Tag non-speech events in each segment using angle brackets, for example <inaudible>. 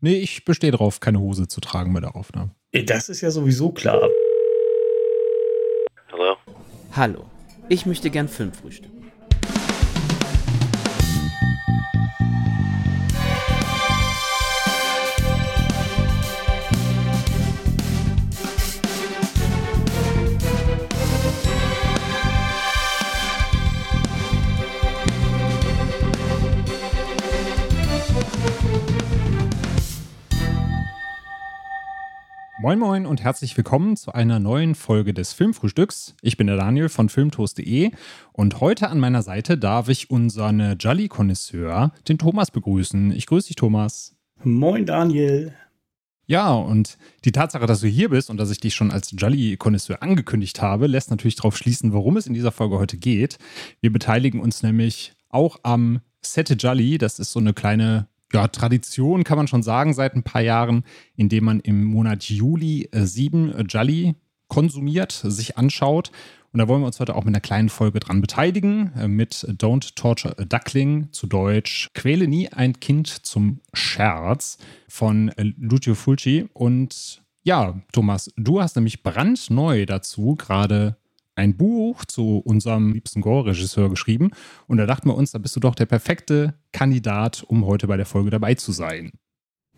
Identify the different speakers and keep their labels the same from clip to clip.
Speaker 1: Nee, ich bestehe darauf, keine Hose zu tragen bei der Aufnahme.
Speaker 2: Das ist ja sowieso klar.
Speaker 3: Hallo?
Speaker 4: Hallo, ich möchte gern Film
Speaker 1: Moin Moin und herzlich willkommen zu einer neuen Folge des Filmfrühstücks. Ich bin der Daniel von filmtoast.de und heute an meiner Seite darf ich unseren Jolly-Konnoisseur, den Thomas, begrüßen. Ich grüße dich, Thomas.
Speaker 2: Moin, Daniel.
Speaker 1: Ja, und die Tatsache, dass du hier bist und dass ich dich schon als Jolly-Konnoisseur angekündigt habe, lässt natürlich darauf schließen, worum es in dieser Folge heute geht. Wir beteiligen uns nämlich auch am Sette Jolly. Das ist so eine kleine ja, Tradition, kann man schon sagen, seit ein paar Jahren, indem man im Monat Juli äh, sieben äh, Jolly konsumiert, sich anschaut. Und da wollen wir uns heute auch mit einer kleinen Folge dran beteiligen, äh, mit Don't Torture a Duckling, zu Deutsch Quäle nie ein Kind zum Scherz von äh, Lucio Fulci. Und ja, Thomas, du hast nämlich brandneu dazu gerade ein Buch zu unserem liebsten Gore-Regisseur geschrieben. Und da dachten wir uns, da bist du doch der perfekte Kandidat, um heute bei der Folge dabei zu sein.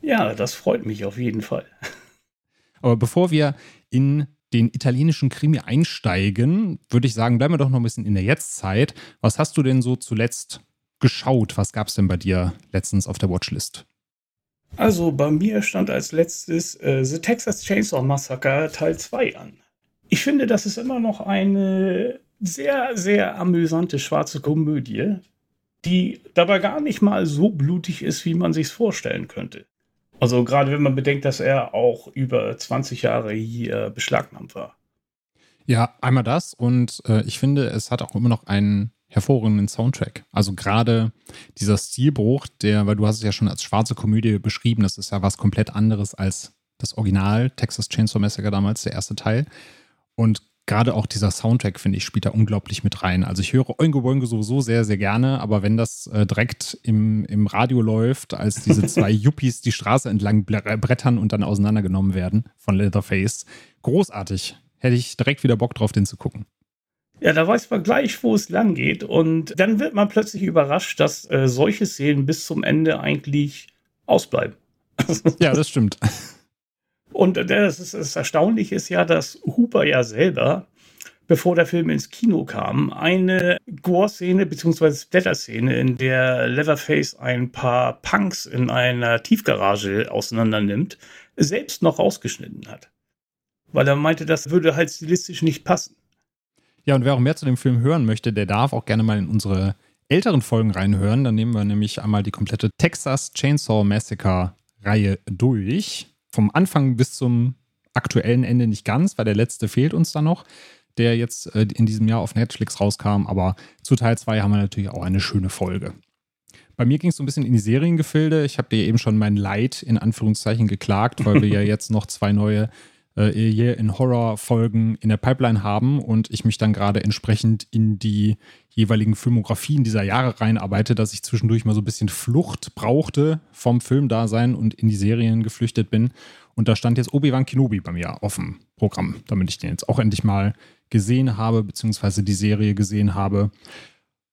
Speaker 2: Ja, das freut mich auf jeden Fall. <laughs>
Speaker 1: Aber bevor wir in den italienischen Krimi einsteigen, würde ich sagen, bleiben wir doch noch ein bisschen in der Jetztzeit. Was hast du denn so zuletzt geschaut? Was gab es denn bei dir letztens auf der Watchlist?
Speaker 2: Also bei mir stand als letztes äh, The Texas Chainsaw Massacre Teil 2 an. Ich finde, das ist immer noch eine sehr, sehr amüsante schwarze Komödie, die dabei gar nicht mal so blutig ist, wie man sich vorstellen könnte. Also gerade wenn man bedenkt, dass er auch über 20 Jahre hier beschlagnahmt war.
Speaker 1: Ja, einmal das und äh, ich finde, es hat auch immer noch einen hervorragenden Soundtrack. Also gerade dieser Stilbruch, der, weil du hast es ja schon als schwarze Komödie beschrieben, das ist ja was komplett anderes als das Original Texas Chainsaw Massacre damals, der erste Teil. Und gerade auch dieser Soundtrack, finde ich, spielt da unglaublich mit rein. Also ich höre Oingo Boingo sowieso sehr, sehr gerne, aber wenn das äh, direkt im, im Radio läuft, als diese <laughs> zwei Yuppies die Straße entlang brettern und dann auseinandergenommen werden von Leatherface, großartig. Hätte ich direkt wieder Bock drauf, den zu gucken.
Speaker 2: Ja, da weiß man gleich, wo es lang geht. Und dann wird man plötzlich überrascht, dass äh, solche Szenen bis zum Ende eigentlich ausbleiben.
Speaker 1: ja, das stimmt. <laughs>
Speaker 2: Und das, ist, das Erstaunliche ist ja, dass Hooper ja selber, bevor der Film ins Kino kam, eine Gore-Szene bzw. Splatter-Szene, in der Leatherface ein paar Punks in einer Tiefgarage auseinandernimmt, selbst noch rausgeschnitten hat. Weil er meinte, das würde halt stilistisch nicht passen.
Speaker 1: Ja, und wer auch mehr zu dem Film hören möchte, der darf auch gerne mal in unsere älteren Folgen reinhören. Dann nehmen wir nämlich einmal die komplette Texas Chainsaw Massacre Reihe durch vom Anfang bis zum aktuellen Ende nicht ganz, weil der letzte fehlt uns da noch, der jetzt äh, in diesem Jahr auf Netflix rauskam. Aber zu Teil 2 haben wir natürlich auch eine schöne Folge. Bei mir ging es so ein bisschen in die Seriengefilde. Ich habe dir eben schon mein Leid in Anführungszeichen geklagt, weil wir ja <laughs> jetzt noch zwei neue äh, hier in Horror-Folgen in der Pipeline haben und ich mich dann gerade entsprechend in die jeweiligen Filmografien dieser Jahre reinarbeite, dass ich zwischendurch mal so ein bisschen Flucht brauchte vom Filmdasein und in die Serien geflüchtet bin. Und da stand jetzt Obi-Wan Kenobi bei mir auf dem Programm, damit ich den jetzt auch endlich mal gesehen habe, beziehungsweise die Serie gesehen habe.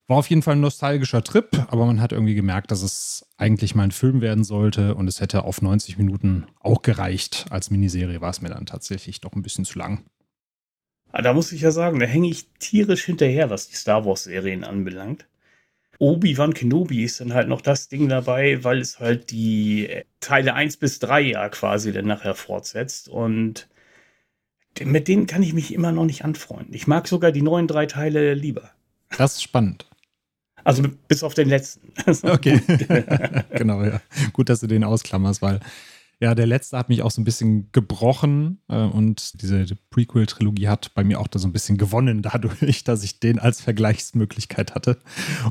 Speaker 1: War auf jeden Fall ein nostalgischer Trip, aber man hat irgendwie gemerkt, dass es eigentlich mal ein Film werden sollte und es hätte auf 90 Minuten auch gereicht. Als Miniserie war es mir dann tatsächlich doch ein bisschen zu lang.
Speaker 2: Ah, da muss ich ja sagen, da hänge ich tierisch hinterher, was die Star Wars-Serien anbelangt. Obi-Wan Kenobi ist dann halt noch das Ding dabei, weil es halt die Teile 1 bis 3 ja quasi dann nachher fortsetzt. Und mit denen kann ich mich immer noch nicht anfreunden. Ich mag sogar die neuen drei Teile lieber.
Speaker 1: Das ist spannend.
Speaker 2: Also bis auf den letzten. <laughs>
Speaker 1: Okay. <laughs> genau, ja. Gut, dass du den ausklammerst, weil ja, der letzte hat mich auch so ein bisschen gebrochen äh, und diese Prequel-Trilogie hat bei mir auch da so ein bisschen gewonnen, dadurch, <laughs> dass ich den als Vergleichsmöglichkeit hatte.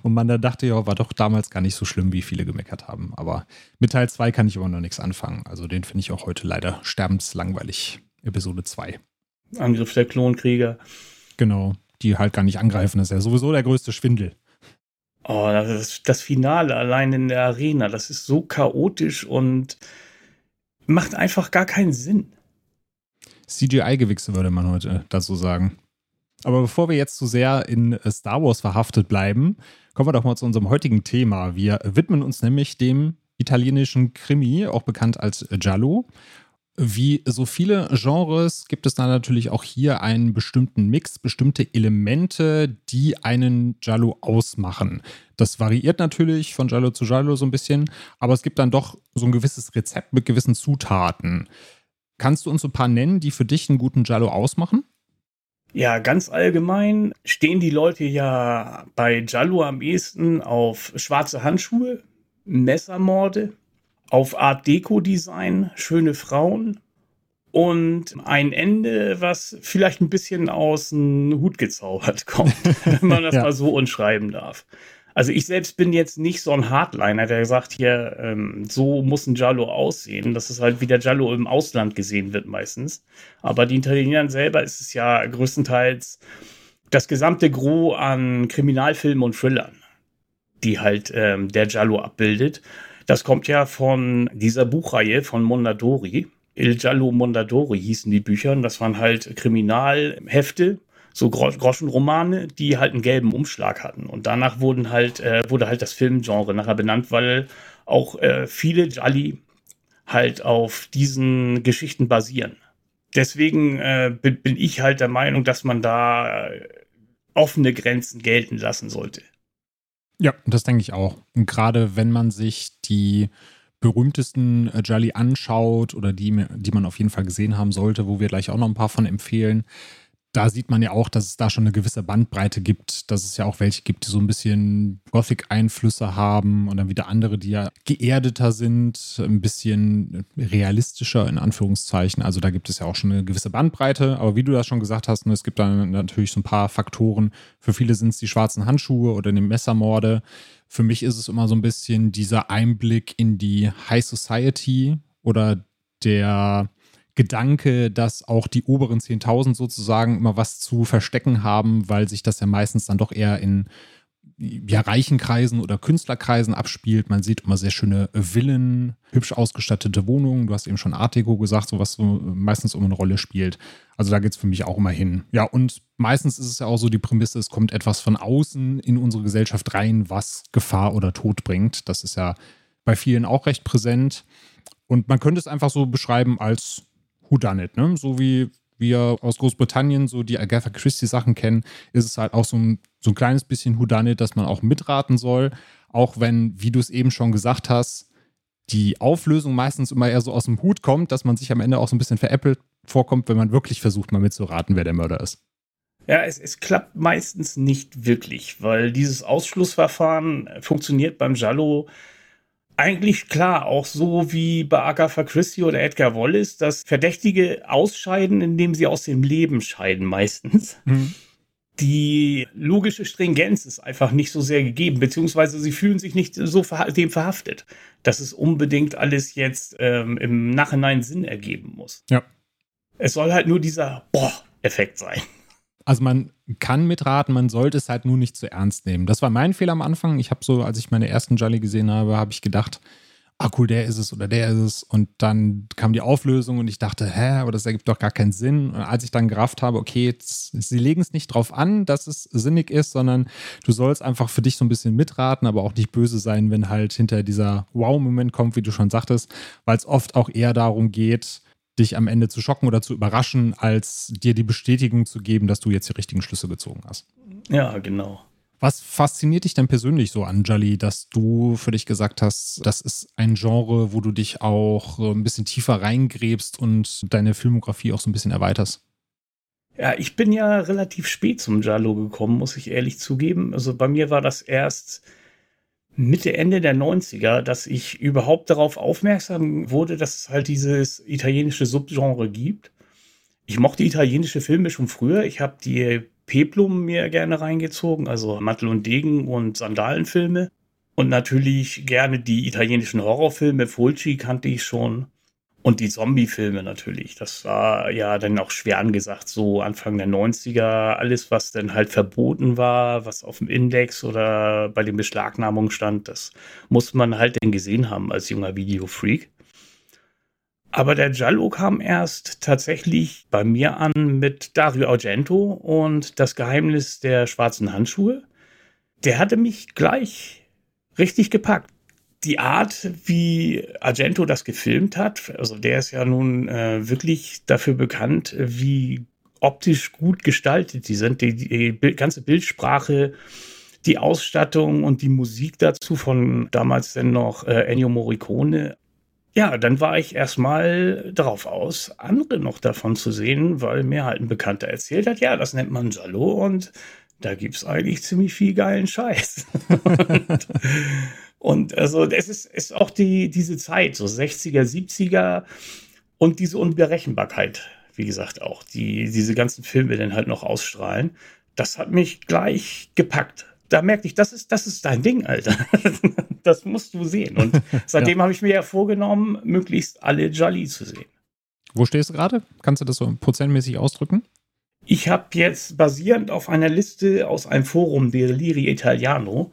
Speaker 1: Und man da dachte, ja, war doch damals gar nicht so schlimm, wie viele gemeckert haben. Aber mit Teil 2 kann ich immer noch nichts anfangen. Also den finde ich auch heute leider sterbenslangweilig. Episode 2.
Speaker 2: Angriff der Klonkrieger.
Speaker 1: Genau, die halt gar nicht angreifen. Das ist ja sowieso der größte Schwindel.
Speaker 2: Oh, das, das Finale allein in der Arena, das ist so chaotisch und macht einfach gar keinen Sinn.
Speaker 1: CGI-Gewichse würde man heute dazu sagen. Aber bevor wir jetzt zu sehr in Star Wars verhaftet bleiben, kommen wir doch mal zu unserem heutigen Thema. Wir widmen uns nämlich dem italienischen Krimi, auch bekannt als Giallo. Wie so viele Genres gibt es da natürlich auch hier einen bestimmten Mix, bestimmte Elemente, die einen Giallo ausmachen. Das variiert natürlich von Giallo zu Giallo so ein bisschen, aber es gibt dann doch so ein gewisses Rezept mit gewissen Zutaten. Kannst du uns ein paar nennen, die für dich einen guten Giallo ausmachen?
Speaker 2: Ja, ganz allgemein stehen die Leute ja bei Giallo am ehesten auf schwarze Handschuhe, Messermorde, auf Art Deko-Design, schöne Frauen und ein Ende, was vielleicht ein bisschen aus dem Hut gezaubert <laughs> kommt, wenn man das ja. mal so unschreiben darf. Also ich selbst bin jetzt nicht so ein Hardliner, der sagt hier, ähm, so muss ein Giallo aussehen. Das ist halt wie der Giallo im Ausland gesehen wird meistens. Aber die Italienern selber ist es ja größtenteils das gesamte Gros an Kriminalfilmen und Thrillern, die halt ähm, der Giallo abbildet. Das kommt ja von dieser Buchreihe von Mondadori. Il Giallo Mondadori hießen die Bücher. Und das waren halt Kriminalhefte, so Groschenromane, die halt einen gelben Umschlag hatten. Und danach wurden halt, äh, wurde halt das Filmgenre nachher benannt, weil auch äh, viele Gialli halt auf diesen Geschichten basieren. Deswegen äh, bin, bin, ich halt der Meinung, dass man da äh, offene Grenzen gelten lassen sollte.
Speaker 1: Ja, das denke ich auch. Und gerade wenn man sich die berühmtesten äh, Jolly anschaut oder die, die man auf jeden Fall gesehen haben sollte, wo wir gleich auch noch ein paar von empfehlen, da sieht man ja auch, dass es da schon eine gewisse Bandbreite gibt, dass es ja auch welche gibt, die so ein bisschen Gothic-Einflüsse haben und dann wieder andere, die ja geerdeter sind, ein bisschen realistischer in Anführungszeichen. Also da gibt es ja auch schon eine gewisse Bandbreite. Aber wie du das schon gesagt hast, ne, es gibt da natürlich so ein paar Faktoren. Für viele sind es die schwarzen Handschuhe oder die Messermorde. Für mich ist es immer so ein bisschen dieser Einblick in die High Society oder der Gedanke, dass auch die oberen 10.000 sozusagen immer was zu verstecken haben, weil sich das ja meistens dann doch eher in ja, reichen Kreisen oder Künstlerkreisen abspielt. Man sieht immer sehr schöne Villen, hübsch ausgestattete Wohnungen. Du hast eben schon Art Deco gesagt, so was so meistens immer eine Rolle spielt. Also da geht es für mich auch immer hin. Ja, und meistens ist es ja auch so die Prämisse, es kommt etwas von außen in unsere Gesellschaft rein, was Gefahr oder Tod bringt. Das ist ja bei vielen auch recht präsent. Und man könnte es einfach so beschreiben als Whodunit, ne? So wie wir aus Großbritannien so die Agatha Christie Sachen kennen, ist es halt auch so ein, so ein kleines bisschen Whodunit, dass man auch mitraten soll. Auch wenn, wie du es eben schon gesagt hast, die Auflösung meistens immer eher so aus dem Hut kommt, dass man sich am Ende auch so ein bisschen veräppelt vorkommt, wenn man wirklich versucht, mal mitzuraten, wer der Mörder ist.
Speaker 2: Ja, es, es klappt meistens nicht wirklich, weil dieses Ausschlussverfahren funktioniert beim Jallo eigentlich klar, auch so wie bei Agatha Christie oder Edgar Wallace, dass Verdächtige ausscheiden, indem sie aus dem Leben scheiden meistens. Mhm. Die logische Stringenz ist einfach nicht so sehr gegeben, beziehungsweise sie fühlen sich nicht so verha dem verhaftet, dass es unbedingt alles jetzt ähm, im Nachhinein Sinn ergeben muss.
Speaker 1: Ja.
Speaker 2: Es soll halt nur dieser Boah-Effekt sein.
Speaker 1: Also man kann mitraten, man sollte es halt nur nicht zu ernst nehmen. Das war mein Fehler am Anfang. Ich habe so, als ich meine ersten Jolly gesehen habe, habe ich gedacht, ah cool, der ist es oder der ist es. Und dann kam die Auflösung und ich dachte, hä, aber das ergibt doch gar keinen Sinn. Und als ich dann gerafft habe, okay, jetzt, sie legen es nicht drauf an, dass es sinnig ist, sondern du sollst einfach für dich so ein bisschen mitraten, aber auch nicht böse sein, wenn halt hinter dieser Wow-Moment kommt, wie du schon sagtest, weil es oft auch eher darum geht, dich am Ende zu schocken oder zu überraschen, als dir die Bestätigung zu geben, dass du jetzt die richtigen Schlüsse gezogen hast.
Speaker 2: Ja, genau.
Speaker 1: Was fasziniert dich denn persönlich so an Jolly, dass du für dich gesagt hast, das ist ein Genre, wo du dich auch ein bisschen tiefer reingräbst und deine Filmografie auch so ein bisschen erweiterst?
Speaker 2: Ja, ich bin ja relativ spät zum Jalo gekommen, muss ich ehrlich zugeben. Also bei mir war das erst Mitte, Ende der 90er, dass ich überhaupt darauf aufmerksam wurde, dass es halt dieses italienische Subgenre gibt. Ich mochte italienische Filme schon früher. Ich habe die Peplum mir gerne reingezogen, also Mantel und Degen und Sandalenfilme. Und natürlich gerne die italienischen Horrorfilme. Fulci kannte ich schon. Und die Zombie-Filme natürlich. Das war ja dann auch schwer angesagt, so Anfang der 90er. Alles, was dann halt verboten war, was auf dem Index oder bei den Beschlagnahmungen stand, das muss man halt dann gesehen haben als junger Videofreak. Aber der Giallo kam erst tatsächlich bei mir an mit Dario Argento und das Geheimnis der schwarzen Handschuhe. Der hatte mich gleich richtig gepackt. Die Art, wie Argento das gefilmt hat, also der ist ja nun äh, wirklich dafür bekannt, wie optisch gut gestaltet die sind. Die, die ganze Bildsprache, die Ausstattung und die Musik dazu von damals dann noch äh, Ennio Morricone. Ja, dann war ich erstmal darauf aus, andere noch davon zu sehen, weil mir halt ein Bekannter erzählt hat, ja, das nennt man Jallo und da gibt es eigentlich ziemlich viel geilen Scheiß. und, <laughs> <laughs> und, also es ist, ist auch die, diese Zeit, so 60er, 70er und diese Unberechenbarkeit, wie gesagt, auch, die diese ganzen Filme dann halt noch ausstrahlen. Das hat mich gleich gepackt. Da merkte ich, das ist, das ist dein Ding, Alter. <laughs> das musst du sehen. Und <laughs> seitdem ja. habe ich mir ja vorgenommen, möglichst alle Jolly zu sehen.
Speaker 1: Wo stehst du gerade? Kannst du das so prozentmäßig ausdrücken?
Speaker 2: Ich habe jetzt basierend auf einer Liste aus einem Forum, der Liri Italiano,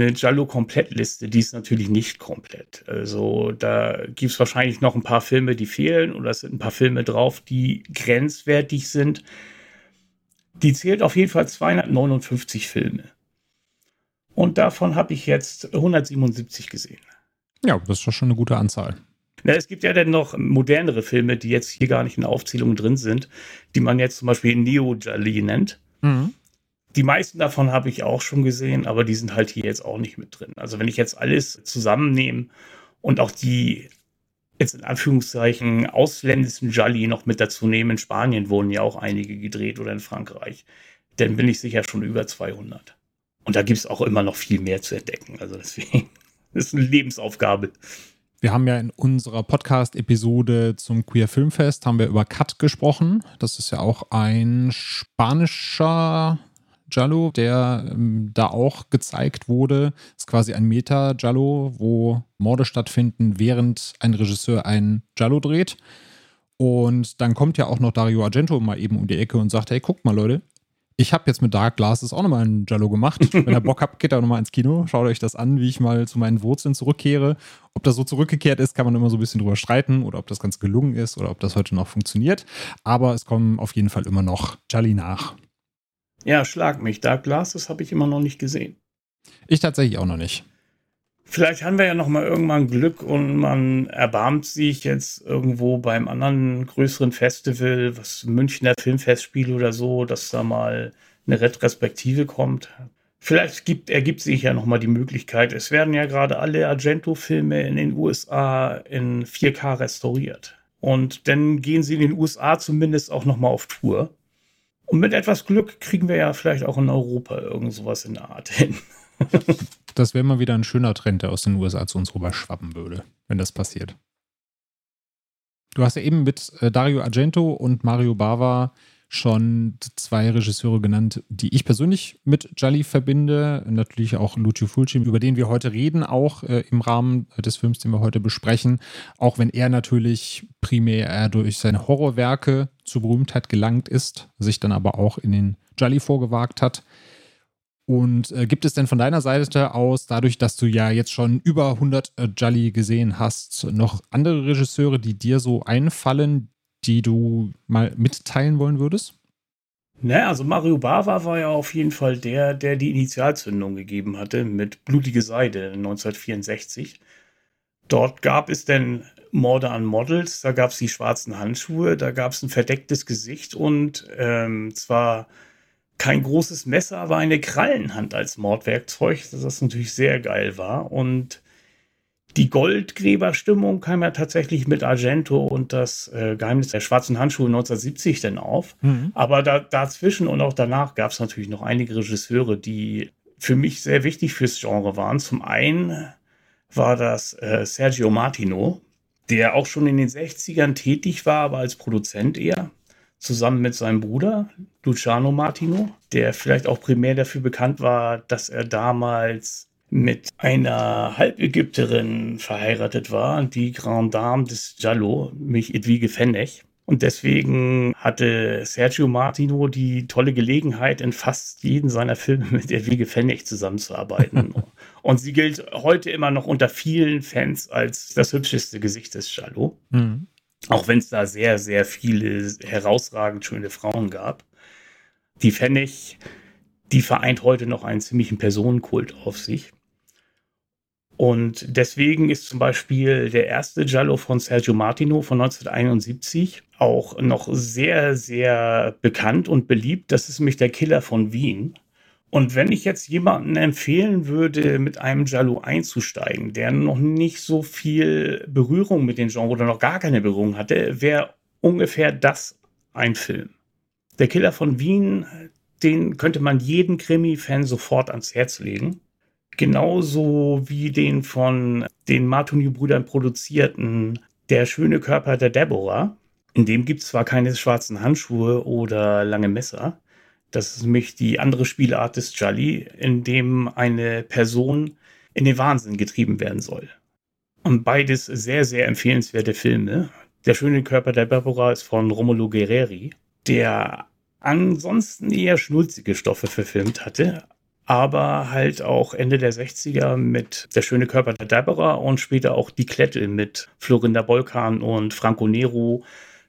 Speaker 2: eine Giallo-Komplettliste, die ist natürlich nicht komplett. Also da gibt es wahrscheinlich noch ein paar Filme, die fehlen oder es sind ein paar Filme drauf, die grenzwertig sind. Die zählt auf jeden Fall 259 Filme. Und davon habe ich jetzt 177 gesehen.
Speaker 1: Ja, das ist doch schon eine gute Anzahl.
Speaker 2: Na, es gibt ja dann noch modernere Filme, die jetzt hier gar nicht in der Aufzählung drin sind, die man jetzt zum Beispiel Neo-Jali nennt. Mhm. Die meisten davon habe ich auch schon gesehen, aber die sind halt hier jetzt auch nicht mit drin. Also wenn ich jetzt alles zusammennehme und auch die jetzt in Anführungszeichen ausländischen Jolly noch mit dazu nehme, in Spanien wurden ja auch einige gedreht oder in Frankreich, dann bin ich sicher schon über 200. Und da gibt es auch immer noch viel mehr zu entdecken. Also deswegen <laughs> ist eine Lebensaufgabe.
Speaker 1: Wir haben ja in unserer Podcast-Episode zum Queer Filmfest haben wir über Cut gesprochen. Das ist ja auch ein spanischer Jallo, der ähm, da auch gezeigt wurde. Das ist quasi ein Meta-Jallo, wo Morde stattfinden, während ein Regisseur ein Jallo dreht. Und dann kommt ja auch noch Dario Argento mal eben um die Ecke und sagt, hey, guckt mal Leute, ich habe jetzt mit Dark Glasses auch nochmal einen Jallo gemacht. <laughs> Wenn ihr Bock habt, geht da nochmal ins Kino. Schaut euch das an, wie ich mal zu meinen Wurzeln zurückkehre. Ob das so zurückgekehrt ist, kann man immer so ein bisschen drüber streiten oder ob das Ganze gelungen ist oder ob das heute noch funktioniert. Aber es kommen auf jeden Fall immer noch Jolly nach.
Speaker 2: Ja, schlag mich. Dark Glasses habe ich immer noch nicht gesehen.
Speaker 1: Ich tatsächlich auch noch nicht.
Speaker 2: Vielleicht haben wir ja noch mal irgendwann Glück und man erbarmt sich jetzt irgendwo beim anderen größeren Festival, was Münchner Filmfestspiel oder so, dass da mal eine Retrospektive kommt. Vielleicht gibt, ergibt sich ja noch mal die Möglichkeit. Es werden ja gerade alle Argento-Filme in den USA in 4K restauriert. Und dann gehen sie in den USA zumindest auch noch mal auf Tour. Und mit etwas Glück kriegen wir ja vielleicht auch in Europa irgend sowas in der Art hin. <laughs>
Speaker 1: das wäre mal wieder ein schöner Trend, der aus den USA zu uns rüber schwappen würde, wenn das passiert. Du hast ja eben mit äh, Dario Argento und Mario Bava schon zwei Regisseure genannt, die ich persönlich mit Jolly verbinde. Natürlich auch Lucio Fulci, über den wir heute reden, auch äh, im Rahmen des Films, den wir heute besprechen. Auch wenn er natürlich primär durch seine Horrorwerke zur Berühmtheit gelangt ist, sich dann aber auch in den Jolly vorgewagt hat. Und äh, gibt es denn von deiner Seite aus, dadurch, dass du ja jetzt schon über 100 äh, Jolly gesehen hast, noch andere Regisseure, die dir so einfallen, die du mal mitteilen wollen würdest?
Speaker 2: Naja, also Mario Bava war ja auf jeden Fall der, der die Initialzündung gegeben hatte mit Blutige Seide 1964. Dort gab es denn Morde an Models, da gab es die schwarzen Handschuhe, da gab es ein verdecktes Gesicht und ähm, zwar kein großes Messer, aber eine Krallenhand als Mordwerkzeug, das natürlich sehr geil war. Und die Goldgräberstimmung kam ja tatsächlich mit Argento und das äh, Geheimnis der schwarzen Handschuhe 1970 dann auf. Mhm. Aber da, dazwischen und auch danach gab es natürlich noch einige Regisseure, die für mich sehr wichtig fürs Genre waren. Zum einen war das äh, Sergio Martino, der auch schon in den 60ern tätig war, aber als Produzent eher zusammen mit seinem Bruder Luciano Martino, der vielleicht auch primär dafür bekannt war, dass er damals mit einer Halbägypterin verheiratet war, die Grand Dame des Giallo, mich Edwige Fennech. Und deswegen hatte Sergio Martino die tolle Gelegenheit, in fast jedem seiner Filme mit Edwige Fennech zusammenzuarbeiten. <laughs> Und sie gilt heute immer noch unter vielen Fans als das hübscheste Gesicht des Giallo. Mhm. Auch wenn es da sehr, sehr viele herausragend schöne Frauen gab. Die Pfennig, die vereint heute noch einen ziemlichen Personenkult auf sich. Und deswegen ist zum Beispiel der erste Giallo von Sergio Martino von 1971 auch noch sehr, sehr bekannt und beliebt. Das ist nämlich der Killer von Wien. Und wenn ich jetzt jemanden empfehlen würde, mit einem Giallo einzusteigen, der noch nicht so viel Berührung mit dem Genre oder noch gar keine Berührung hatte, wäre ungefähr das ein Film. Der Killer von Wien, den könnte man jeden Krimi-Fan sofort ans Herz legen. Genauso wie den von den Martoni-Brüdern produzierten Der schöne Körper der Deborah. In dem gibt es zwar keine schwarzen Handschuhe oder lange Messer. Das ist nämlich die andere Spielart des Jolly, in dem eine Person in den Wahnsinn getrieben werden soll. Und beides sehr, sehr empfehlenswerte Filme. Der schöne Körper der Deborah ist von Romulo Guerreri, der ansonsten eher schnulzige Stoffe verfilmt hatte, aber halt auch Ende der 60er mit Der schöne Körper der Deborah und später auch Die Klette mit Florinda Bolkan und Franco Nero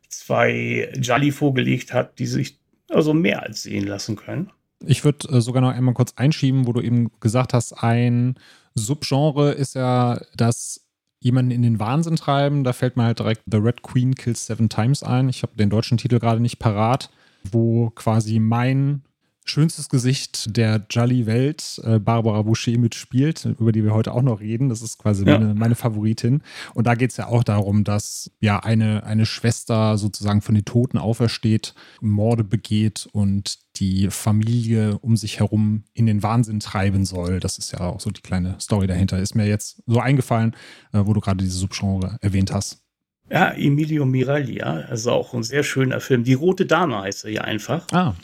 Speaker 2: zwei Jolly vorgelegt hat, die sich also mehr als sehen lassen können.
Speaker 1: Ich würde äh, sogar noch einmal kurz einschieben, wo du eben gesagt hast, ein Subgenre ist ja das jemanden in den Wahnsinn treiben. Da fällt mir halt direkt The Red Queen Kills Seven Times ein. Ich habe den deutschen Titel gerade nicht parat, wo quasi mein schönstes Gesicht der Jolly-Welt, äh, Barbara Boucher mitspielt, über die wir heute auch noch reden. Das ist quasi ja. meine, meine, Favoritin. Und da geht es ja auch darum, dass ja eine, eine Schwester sozusagen von den Toten aufersteht, Morde begeht und die Familie um sich herum in den Wahnsinn treiben soll. Das ist ja auch so die kleine Story dahinter. Ist mir jetzt so eingefallen, äh, wo du gerade diese Subgenre erwähnt hast.
Speaker 2: Ja, Emilio Miraglia, also auch ein sehr schöner Film. Die Rote Dame heißt er ja einfach.
Speaker 1: Ah.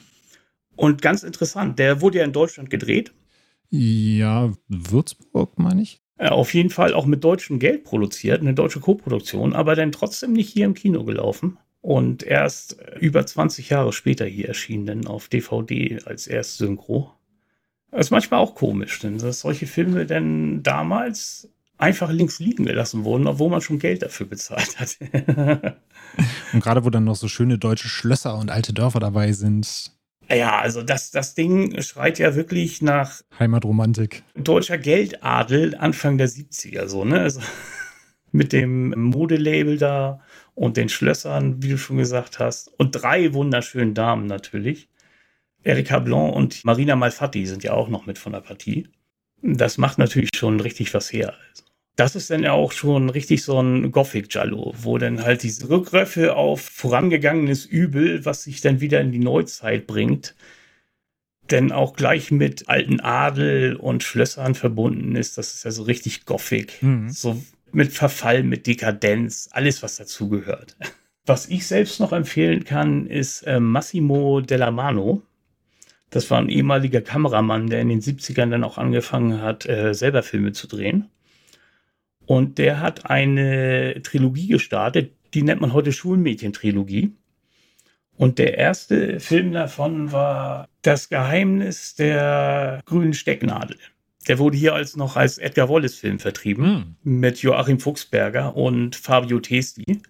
Speaker 2: Und ganz interessant, der wurde ja in Deutschland gedreht.
Speaker 1: Ja, Würzburg, meine ich.
Speaker 2: Auf jeden Fall auch mit deutschem Geld produziert, eine deutsche Koproduktion, aber dann trotzdem nicht hier im Kino gelaufen. Und erst über 20 Jahre später hier erschienen, dann auf DVD als erst Synchro. Das ist manchmal auch komisch, denn dass solche Filme denn damals einfach links liegen gelassen wurden, obwohl man schon Geld dafür bezahlt hat. <laughs>
Speaker 1: und gerade wo dann noch so schöne deutsche Schlösser und alte Dörfer dabei sind,
Speaker 2: ja, also das, das Ding schreit ja wirklich nach
Speaker 1: Heimatromantik.
Speaker 2: Deutscher Geldadel Anfang der 70er, so, ne? Also <laughs> mit dem Modelabel da und den Schlössern, wie du schon gesagt hast. Und drei wunderschönen Damen natürlich. Erika Blanc und Marina Malfatti sind ja auch noch mit von der Partie. Das macht natürlich schon richtig was her. Also das ist dann ja auch schon richtig so ein Gothic-Jallo, wo dann halt diese Rückgriffe auf vorangegangenes Übel, was sich dann wieder in die Neuzeit bringt, denn auch gleich mit alten Adel und Schlössern verbunden ist. Das ist ja so richtig Gothic. Mhm. So mit Verfall, mit Dekadenz, alles, was dazugehört. Was ich selbst noch empfehlen kann, ist äh, Massimo Della Mano. Das war ein ehemaliger Kameramann, der in den 70ern dann auch angefangen hat, äh, selber Filme zu drehen. Und der hat eine Trilogie gestartet, die nennt man heute Schulmädchen-Trilogie. Und der erste Film davon war Das Geheimnis der grünen Stecknadel. Der wurde hier als noch als Edgar Wallace-Film vertrieben hm. mit Joachim Fuchsberger und Fabio Testi.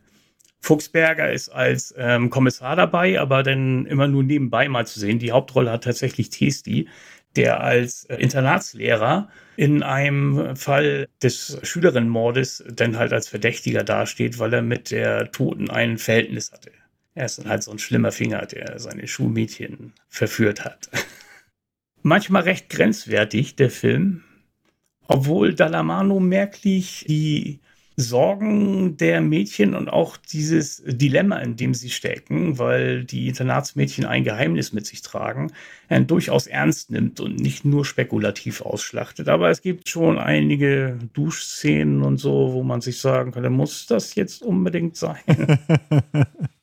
Speaker 2: Fuchsberger ist als ähm, Kommissar dabei, aber dann immer nur nebenbei mal zu sehen. Die Hauptrolle hat tatsächlich Testi, der als äh, Internatslehrer in einem Fall des Schülerinnenmordes dann halt als Verdächtiger dasteht, weil er mit der Toten ein Verhältnis hatte. Er ist dann halt so ein schlimmer Finger, der seine Schulmädchen verführt hat. <laughs> Manchmal recht grenzwertig, der Film, obwohl Dalamano merklich die Sorgen der Mädchen und auch dieses Dilemma, in dem sie stecken, weil die Internatsmädchen ein Geheimnis mit sich tragen, äh, durchaus ernst nimmt und nicht nur spekulativ ausschlachtet. Aber es gibt schon einige Duschszenen und so, wo man sich sagen könnte, muss das jetzt unbedingt sein? <laughs>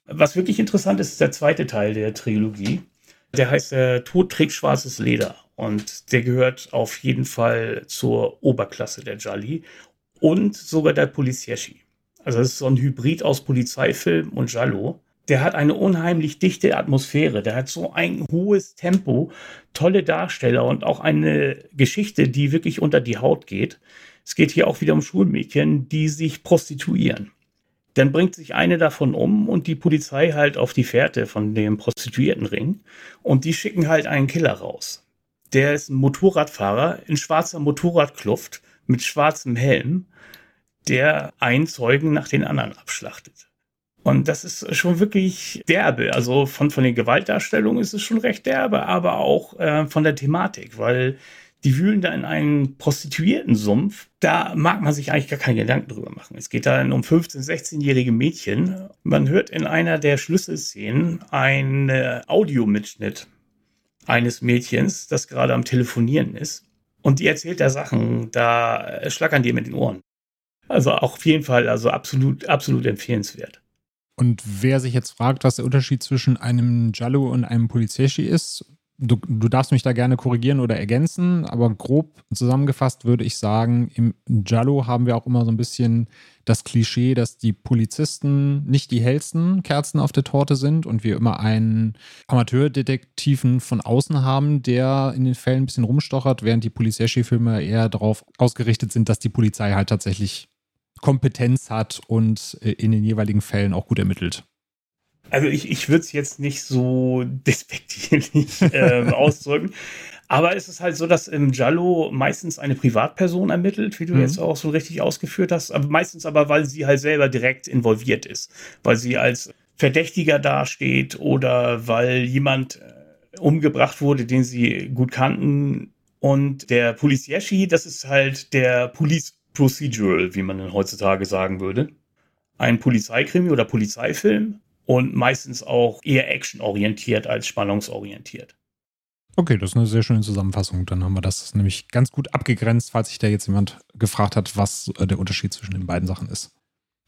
Speaker 2: Was wirklich interessant ist, ist der zweite Teil der Trilogie. Der heißt äh, Tod trägt schwarzes Leder. Und der gehört auf jeden Fall zur Oberklasse der Jolly und sogar der Polizieshi. Also das ist so ein Hybrid aus Polizeifilm und Jallo. Der hat eine unheimlich dichte Atmosphäre, der hat so ein hohes Tempo, tolle Darsteller und auch eine Geschichte, die wirklich unter die Haut geht. Es geht hier auch wieder um Schulmädchen, die sich prostituieren. Dann bringt sich eine davon um und die Polizei halt auf die Fährte von dem Prostituiertenring. Und die schicken halt einen Killer raus. Der ist ein Motorradfahrer in schwarzer Motorradkluft mit schwarzem Helm, der einen Zeugen nach den anderen abschlachtet. Und das ist schon wirklich derbe. Also von, von den Gewaltdarstellungen ist es schon recht derbe, aber auch äh, von der Thematik, weil die wühlen da in einen Prostituierten-Sumpf. Da mag man sich eigentlich gar keinen Gedanken drüber machen. Es geht da um 15-, 16-jährige Mädchen. Man hört in einer der Schlüsselszenen einen Audiomitschnitt eines Mädchens, das gerade am Telefonieren ist. Und die erzählt da Sachen, da schlackern die mit den Ohren. Also auch auf jeden Fall, also absolut, absolut empfehlenswert.
Speaker 1: Und wer sich jetzt fragt, was der Unterschied zwischen einem Jallo und einem Polizeschi ist, du, du darfst mich da gerne korrigieren oder ergänzen, aber grob zusammengefasst würde ich sagen, im Jallo haben wir auch immer so ein bisschen das Klischee, dass die Polizisten nicht die hellsten Kerzen auf der Torte sind und wir immer einen Amateurdetektiven von außen haben, der in den Fällen ein bisschen rumstochert, während die Polizeschi-Filme eher darauf ausgerichtet sind, dass die Polizei halt tatsächlich Kompetenz hat und äh, in den jeweiligen Fällen auch gut ermittelt.
Speaker 2: Also ich, ich würde es jetzt nicht so <laughs> despektierlich äh, <laughs> ausdrücken. Aber es ist halt so, dass im Jallo meistens eine Privatperson ermittelt, wie du mhm. jetzt auch so richtig ausgeführt hast. Aber meistens aber, weil sie halt selber direkt involviert ist. Weil sie als Verdächtiger dasteht oder weil jemand äh, umgebracht wurde, den sie gut kannten. Und der Polizieshi, das ist halt der Police Procedural, wie man heutzutage sagen würde. Ein Polizeikrimi oder Polizeifilm und meistens auch eher actionorientiert als spannungsorientiert.
Speaker 1: Okay, das ist eine sehr schöne Zusammenfassung. Dann haben wir das nämlich ganz gut abgegrenzt, falls sich da jetzt jemand gefragt hat, was äh, der Unterschied zwischen den beiden Sachen ist.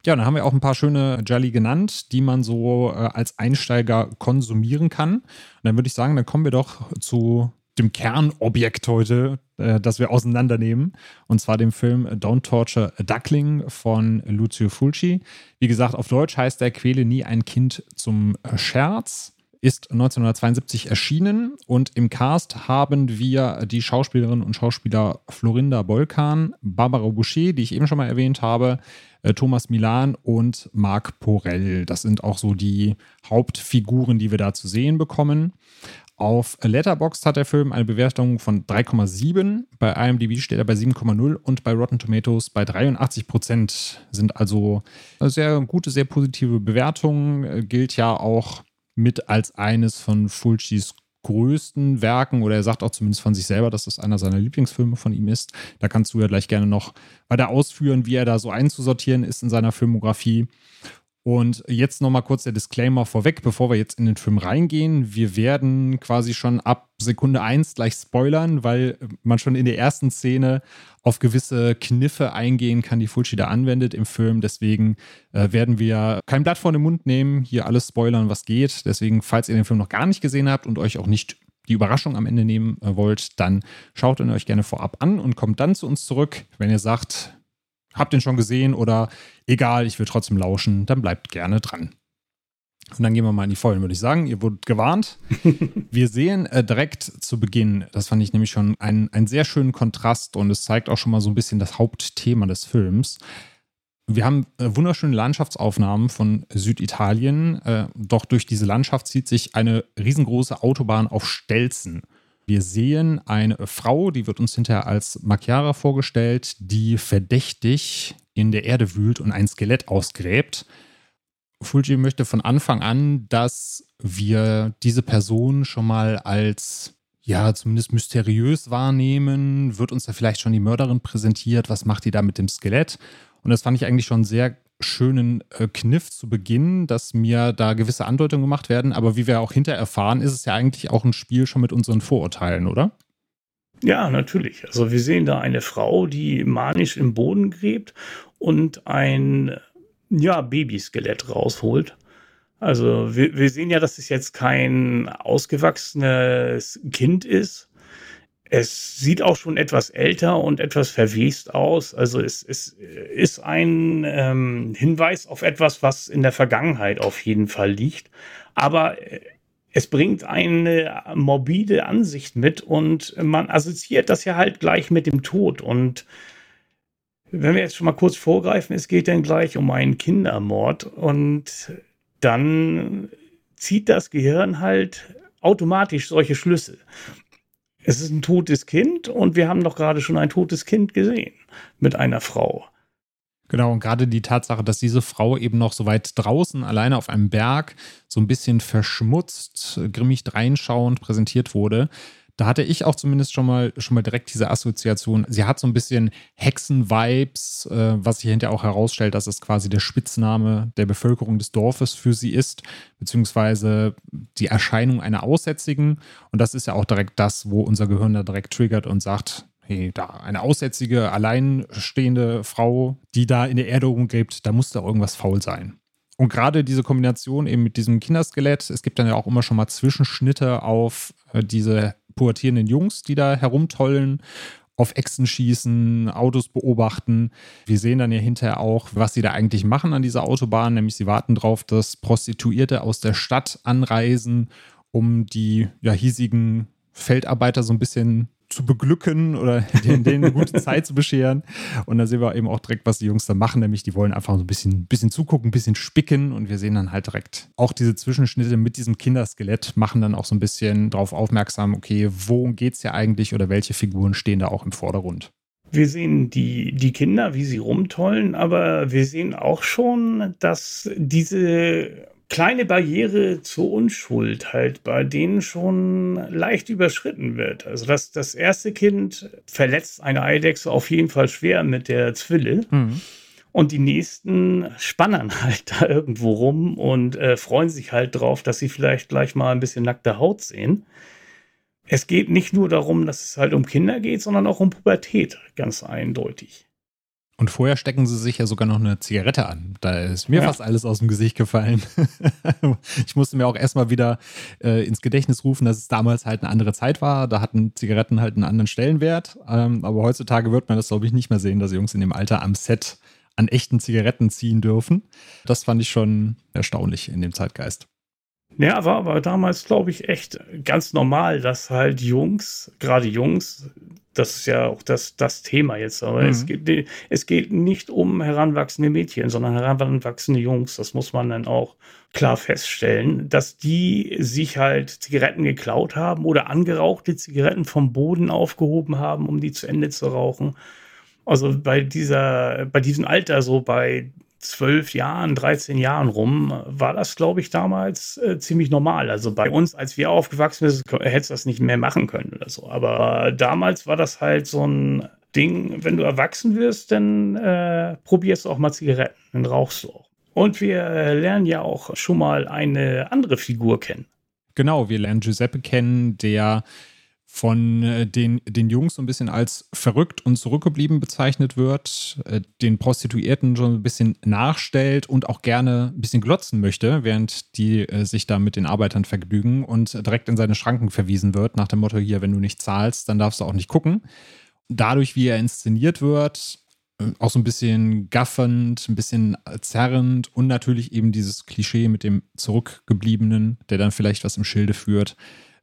Speaker 1: Ja, dann haben wir auch ein paar schöne Jelly genannt, die man so äh, als Einsteiger konsumieren kann. Und dann würde ich sagen, dann kommen wir doch zu dem Kernobjekt heute, äh, das wir auseinandernehmen. Und zwar dem Film Don't Torture a Duckling von Lucio Fulci. Wie gesagt, auf Deutsch heißt der Quäle nie ein Kind zum Scherz. Ist 1972 erschienen und im Cast haben wir die Schauspielerinnen und Schauspieler Florinda Bolkan, Barbara Boucher, die ich eben schon mal erwähnt habe, äh, Thomas Milan und Marc Porell. Das sind auch so die Hauptfiguren, die wir da zu sehen bekommen. Auf Letterboxd hat der Film eine Bewertung von 3,7. Bei IMDb steht er bei 7,0 und bei Rotten Tomatoes bei 83 Prozent. Sind also sehr gute, sehr positive Bewertungen. Gilt ja auch mit als eines von Fulcis größten Werken oder er sagt auch zumindest von sich selber, dass das einer seiner Lieblingsfilme von ihm ist. Da kannst du ja gleich gerne noch weiter ausführen, wie er da so einzusortieren ist in seiner Filmografie. Und jetzt nochmal kurz der Disclaimer vorweg, bevor wir jetzt in den Film reingehen. Wir werden quasi schon ab Sekunde 1 gleich spoilern, weil man schon in der ersten Szene auf gewisse Kniffe eingehen kann, die Fulci da anwendet im Film. Deswegen äh, werden wir kein Blatt vor den Mund nehmen, hier alles spoilern, was geht. Deswegen, falls ihr den Film noch gar nicht gesehen habt und euch auch nicht die Überraschung am Ende nehmen äh, wollt, dann schaut ihn euch gerne vorab an und kommt dann zu uns zurück, wenn ihr sagt, habt den schon gesehen oder egal, ich will trotzdem lauschen, dann bleibt gerne dran. Und dann gehen wir mal in die Vollen, würde ich sagen. Ihr wurdet gewarnt. <laughs> Wir sehen äh, direkt zu Beginn, das fand ich nämlich schon einen, einen sehr schönen Kontrast und es zeigt auch schon mal so ein bisschen das Hauptthema des Films. Wir haben äh, wunderschöne Landschaftsaufnahmen von Süditalien, äh, doch durch diese Landschaft zieht sich eine riesengroße Autobahn auf Stelzen. Wir sehen eine Frau, die wird uns hinterher als Machiara vorgestellt, die verdächtig in der Erde wühlt und ein Skelett ausgräbt. Fulgi möchte von Anfang an, dass wir diese Person schon mal als ja, zumindest mysteriös wahrnehmen. Wird uns da vielleicht schon die Mörderin präsentiert? Was macht die da mit dem Skelett? Und das fand ich eigentlich schon sehr schönen äh, Kniff zu Beginn, dass mir da gewisse Andeutungen gemacht werden. Aber wie wir auch hinterher erfahren, ist es ja eigentlich auch ein Spiel schon mit unseren Vorurteilen, oder?
Speaker 2: Ja, natürlich. Also wir sehen da eine Frau, die manisch im Boden gräbt und ein ja, Babyskelett rausholt. Also wir, wir sehen ja, dass es jetzt kein ausgewachsenes Kind ist, es sieht auch schon etwas älter und etwas verwest aus. Also es, es ist ein ähm, Hinweis auf etwas, was in der Vergangenheit auf jeden Fall liegt. Aber äh, es bringt eine morbide Ansicht mit und man assoziiert das ja halt gleich mit dem Tod. Und Wenn wir jetzt schon mal kurz vorgreifen, es geht dann gleich um einen Kindermord und dann zieht das Gehirn halt automatisch solche Schlüsse. Es ist ein totes Kind und wir haben doch gerade schon ein totes Kind gesehen mit einer Frau.
Speaker 1: Genau, und gerade die Tatsache, dass diese Frau eben noch so weit draußen alleine auf einem Berg so ein bisschen verschmutzt, grimmig reinschauend präsentiert wurde, da hatte ich auch zumindest schon mal, schon mal direkt diese Assoziation. Sie hat so ein bisschen Hexen-Vibes, äh, was sich hinterher auch herausstellt, dass es quasi der Spitzname der Bevölkerung des Dorfes für sie ist, beziehungsweise die Erscheinung einer Aussätzigen. Und das ist ja auch direkt das, wo unser Gehirn da direkt triggert und sagt, hey, da eine aussätzige, alleinstehende Frau, die da in der Erde rumgräbt, da muss da irgendwas faul sein. Und gerade diese Kombination eben mit diesem Kinderskelett, es gibt dann ja auch immer schon mal Zwischenschnitte auf äh, diese pubertierenden Jungs, die da herumtollen, auf Echsen schießen, Autos beobachten. Wir sehen dann ja hinterher auch, was sie da eigentlich machen an dieser Autobahn, nämlich sie warten darauf, dass Prostituierte aus der Stadt anreisen, um die ja, hiesigen Feldarbeiter so ein bisschen zu beglücken oder <laughs> denen, denen eine gute Zeit zu bescheren. Und da sehen wir eben auch direkt, was die Jungs da machen, nämlich die wollen einfach so ein bisschen, bisschen zugucken, ein bisschen spicken und wir sehen dann halt direkt auch diese Zwischenschnitte mit diesem Kinderskelett, machen dann auch so ein bisschen darauf aufmerksam, okay, worum geht es ja eigentlich oder welche Figuren stehen da auch im Vordergrund.
Speaker 2: Wir sehen die, die Kinder, wie sie rumtollen, aber wir sehen auch schon, dass diese kleine Barriere zur Unschuld halt bei denen schon leicht überschritten wird. Also das, das erste Kind verletzt eine Eidechse auf jeden Fall schwer mit der Zwille. Mhm. Und die nächsten spannen <laughs> halt da irgendwo rum und äh, freuen sich halt drauf, dass sie vielleicht gleich mal ein bisschen nackte Haut sehen. Es geht nicht nur darum, dass es halt um Kinder geht, sondern auch um Pubertät, ganz eindeutig.
Speaker 1: Und vorher stecken sie sich ja sogar noch eine Zigarette an. Da ist mir ja. fast alles aus dem Gesicht gefallen. <laughs> ich musste mir auch erstmal wieder äh, ins Gedächtnis rufen, dass es damals halt eine andere Zeit war. Da hatten Zigaretten halt einen anderen Stellenwert. Ähm, aber heutzutage wird man das, glaube ich, nicht mehr sehen, dass Jungs in dem Alter am Set an echten Zigaretten ziehen dürfen. Das fand ich schon erstaunlich in dem Zeitgeist.
Speaker 2: Ja, war aber damals, glaube ich, echt ganz normal, dass halt Jungs, gerade Jungs, das ist ja auch das, das Thema jetzt, aber mhm. es, geht, es geht nicht um heranwachsende Mädchen, sondern heranwachsende Jungs. Das muss man dann auch klar feststellen, dass die sich halt Zigaretten geklaut haben oder angerauchte Zigaretten vom Boden aufgehoben haben, um die zu Ende zu rauchen. Also bei dieser, bei diesem Alter, so bei zwölf Jahren, 13 Jahren rum, war das, glaube ich, damals äh, ziemlich normal. Also bei uns, als wir aufgewachsen sind, hättest du das nicht mehr machen können oder so. Aber damals war das halt so ein Ding, wenn du erwachsen wirst, dann äh, probierst du auch mal Zigaretten, dann rauchst du auch. Und wir äh, lernen ja auch schon mal eine andere Figur kennen.
Speaker 1: Genau, wir lernen Giuseppe kennen, der von äh, den, den Jungs so ein bisschen als verrückt und zurückgeblieben bezeichnet wird, äh, den Prostituierten schon ein bisschen nachstellt und auch gerne ein bisschen glotzen möchte, während die äh, sich da mit den Arbeitern vergnügen und direkt in seine Schranken verwiesen wird, nach dem Motto: hier, wenn du nicht zahlst, dann darfst du auch nicht gucken. Dadurch, wie er inszeniert wird, auch so ein bisschen gaffend, ein bisschen zerrend und natürlich eben dieses Klischee mit dem Zurückgebliebenen, der dann vielleicht was im Schilde führt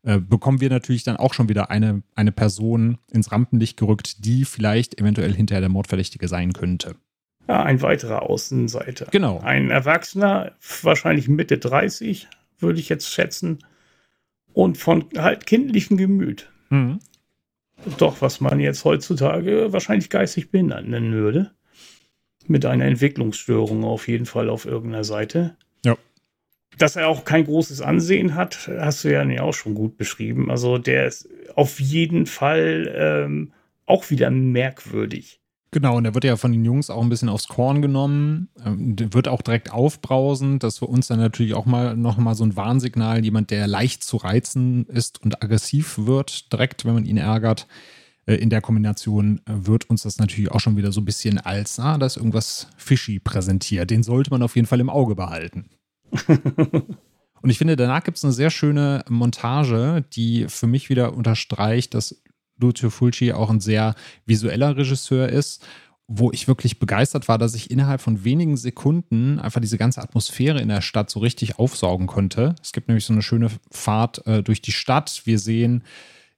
Speaker 1: äh, bekommen wir natürlich dann auch schon wieder eine, eine Person ins Rampenlicht gerückt, die vielleicht eventuell hinterher der Mordverdächtige sein könnte.
Speaker 2: Ja, ein weiterer Außenseiter.
Speaker 1: Genau.
Speaker 2: Ein Erwachsener, wahrscheinlich Mitte 30, würde ich jetzt schätzen. Und von halt kindlichem Gemüt. Mhm. Doch, was man jetzt heutzutage wahrscheinlich geistig behindert nennen würde. Mit einer Entwicklungsstörung auf jeden Fall auf irgendeiner Seite. Dass er auch kein großes Ansehen hat, hast du ja auch schon gut beschrieben. Also der ist auf jeden Fall ähm, auch wieder merkwürdig.
Speaker 1: Genau, und er wird ja von den Jungs auch ein bisschen aufs Korn genommen, ähm, wird auch direkt aufbrausend. Das ist für uns dann natürlich auch mal noch mal so ein Warnsignal, jemand, der leicht zu reizen ist und aggressiv wird, direkt, wenn man ihn ärgert. Äh, in der Kombination äh, wird uns das natürlich auch schon wieder so ein bisschen als, ah, da ist irgendwas fishy präsentiert. Den sollte man auf jeden Fall im Auge behalten. <laughs> Und ich finde, danach gibt es eine sehr schöne Montage, die für mich wieder unterstreicht, dass Lucio Fulci auch ein sehr visueller Regisseur ist, wo ich wirklich begeistert war, dass ich innerhalb von wenigen Sekunden einfach diese ganze Atmosphäre in der Stadt so richtig aufsaugen konnte. Es gibt nämlich so eine schöne Fahrt äh, durch die Stadt. Wir sehen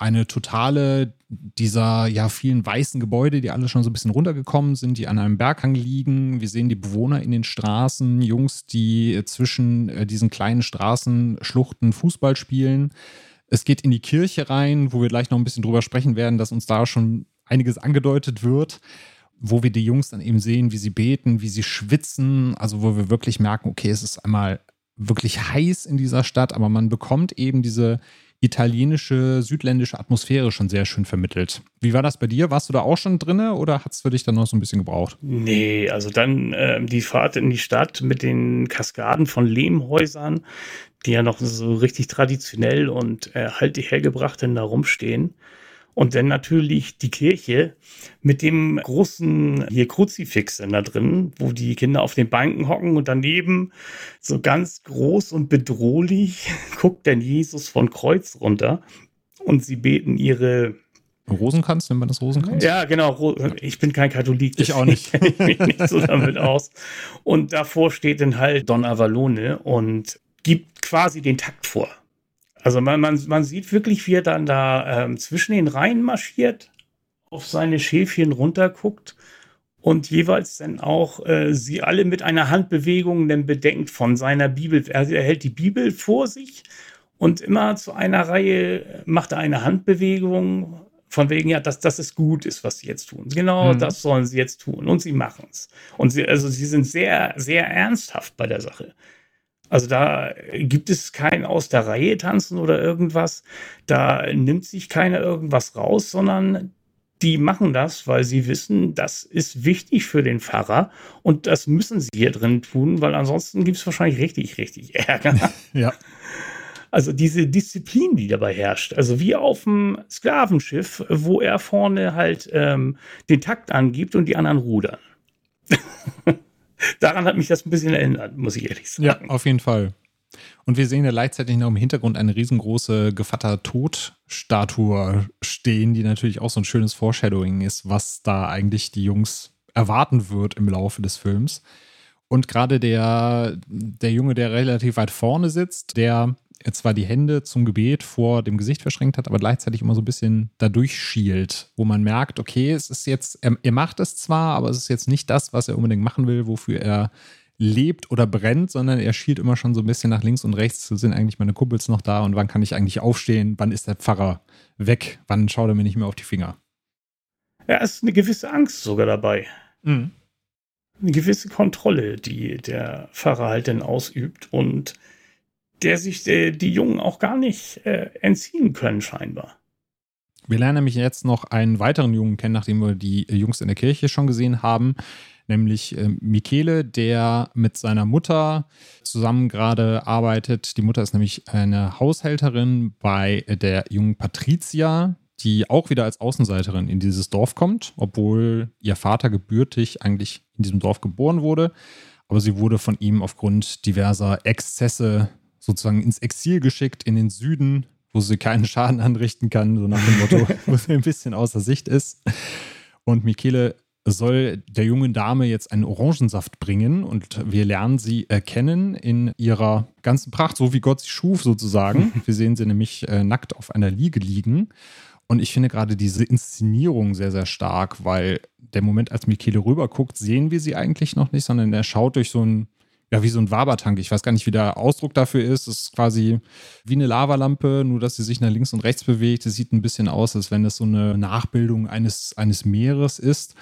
Speaker 1: eine totale dieser ja vielen weißen Gebäude, die alle schon so ein bisschen runtergekommen sind, die an einem Berghang liegen. Wir sehen die Bewohner in den Straßen, Jungs, die zwischen äh, diesen kleinen Straßenschluchten Fußball spielen. Es geht in die Kirche rein, wo wir gleich noch ein bisschen drüber sprechen werden, dass uns da schon einiges angedeutet wird, wo wir die Jungs dann eben sehen, wie sie beten, wie sie schwitzen, also wo wir wirklich merken, okay, es ist einmal wirklich heiß in dieser Stadt, aber man bekommt eben diese italienische, südländische Atmosphäre schon sehr schön vermittelt. Wie war das bei dir? Warst du da auch schon drinne oder hat es für dich dann noch so ein bisschen gebraucht?
Speaker 2: Nee, also dann äh, die Fahrt in die Stadt mit den Kaskaden von Lehmhäusern, die ja noch so richtig traditionell und äh, halt die hergebrachten da rumstehen. Und dann natürlich die Kirche mit dem großen hier Kruzifix da drin, wo die Kinder auf den Banken hocken und daneben so ganz groß und bedrohlich <laughs> guckt dann Jesus von Kreuz runter und sie beten ihre
Speaker 1: Rosenkranz, nennt man das Rosenkranz?
Speaker 2: Ja, genau. Ich bin kein Katholik.
Speaker 1: Ich auch nicht. <laughs>
Speaker 2: Ich mich nicht so damit aus. Und davor steht dann halt Don Avalone und gibt quasi den Takt vor. Also man, man, man sieht wirklich, wie er dann da ähm, zwischen den Reihen marschiert, auf seine Schäfchen runterguckt und jeweils dann auch äh, sie alle mit einer Handbewegung dann bedenkt von seiner Bibel. Er, er hält die Bibel vor sich und immer zu einer Reihe macht er eine Handbewegung von wegen, ja, dass das ist gut ist, was sie jetzt tun. Genau, mhm. das sollen sie jetzt tun und sie machen es. Und sie, also sie sind sehr, sehr ernsthaft bei der Sache. Also da gibt es kein aus der Reihe tanzen oder irgendwas. Da nimmt sich keiner irgendwas raus, sondern die machen das, weil sie wissen, das ist wichtig für den Pfarrer und das müssen sie hier drin tun, weil ansonsten gibt es wahrscheinlich richtig, richtig <laughs> Ärger.
Speaker 1: Ja.
Speaker 2: Also diese Disziplin, die dabei herrscht, also wie auf dem Sklavenschiff, wo er vorne halt ähm, den Takt angibt und die anderen rudern. <laughs> daran hat mich das ein bisschen erinnert, muss ich ehrlich sagen.
Speaker 1: Ja, auf jeden Fall. Und wir sehen ja gleichzeitig noch im Hintergrund eine riesengroße Gevatter-Tod-Statue stehen, die natürlich auch so ein schönes Foreshadowing ist, was da eigentlich die Jungs erwarten wird im Laufe des Films. Und gerade der, der Junge, der relativ weit vorne sitzt, der zwar die Hände zum Gebet vor dem Gesicht verschränkt hat, aber gleichzeitig immer so ein bisschen dadurch schielt, wo man merkt, okay, es ist jetzt, er, er macht es zwar, aber es ist jetzt nicht das, was er unbedingt machen will, wofür er lebt oder brennt, sondern er schielt immer schon so ein bisschen nach links und rechts. Sind eigentlich meine Kumpels noch da und wann kann ich eigentlich aufstehen? Wann ist der Pfarrer weg? Wann schaut er mir nicht mehr auf die Finger?
Speaker 2: Ja, es ist eine gewisse Angst sogar dabei. Mhm. Eine gewisse Kontrolle, die der Pfarrer halt dann ausübt und der sich äh, die Jungen auch gar nicht äh, entziehen können, scheinbar.
Speaker 1: Wir lernen nämlich jetzt noch einen weiteren Jungen kennen, nachdem wir die Jungs in der Kirche schon gesehen haben, nämlich äh, Michele, der mit seiner Mutter zusammen gerade arbeitet. Die Mutter ist nämlich eine Haushälterin bei der jungen Patricia, die auch wieder als Außenseiterin in dieses Dorf kommt, obwohl ihr Vater gebürtig eigentlich in diesem Dorf geboren wurde. Aber sie wurde von ihm aufgrund diverser Exzesse sozusagen ins Exil geschickt, in den Süden, wo sie keinen Schaden anrichten kann, so nach dem Motto, <laughs> wo sie ein bisschen außer Sicht ist. Und Michele soll der jungen Dame jetzt einen Orangensaft bringen und wir lernen sie erkennen in ihrer ganzen Pracht, so wie Gott sie schuf sozusagen. <laughs> Wir sehen sie nämlich äh, nackt auf einer Liege liegen. Und ich finde gerade diese Inszenierung sehr, sehr stark, weil der Moment, als Michele rüberguckt, sehen wir sie eigentlich noch nicht, sondern er schaut durch so ein ja, wie so ein Wabertank. Ich weiß gar nicht, wie der Ausdruck dafür ist. Es ist quasi wie eine Lavalampe, nur dass sie sich nach links und rechts bewegt. Es sieht ein bisschen aus, als wenn es so eine Nachbildung eines, eines Meeres ist.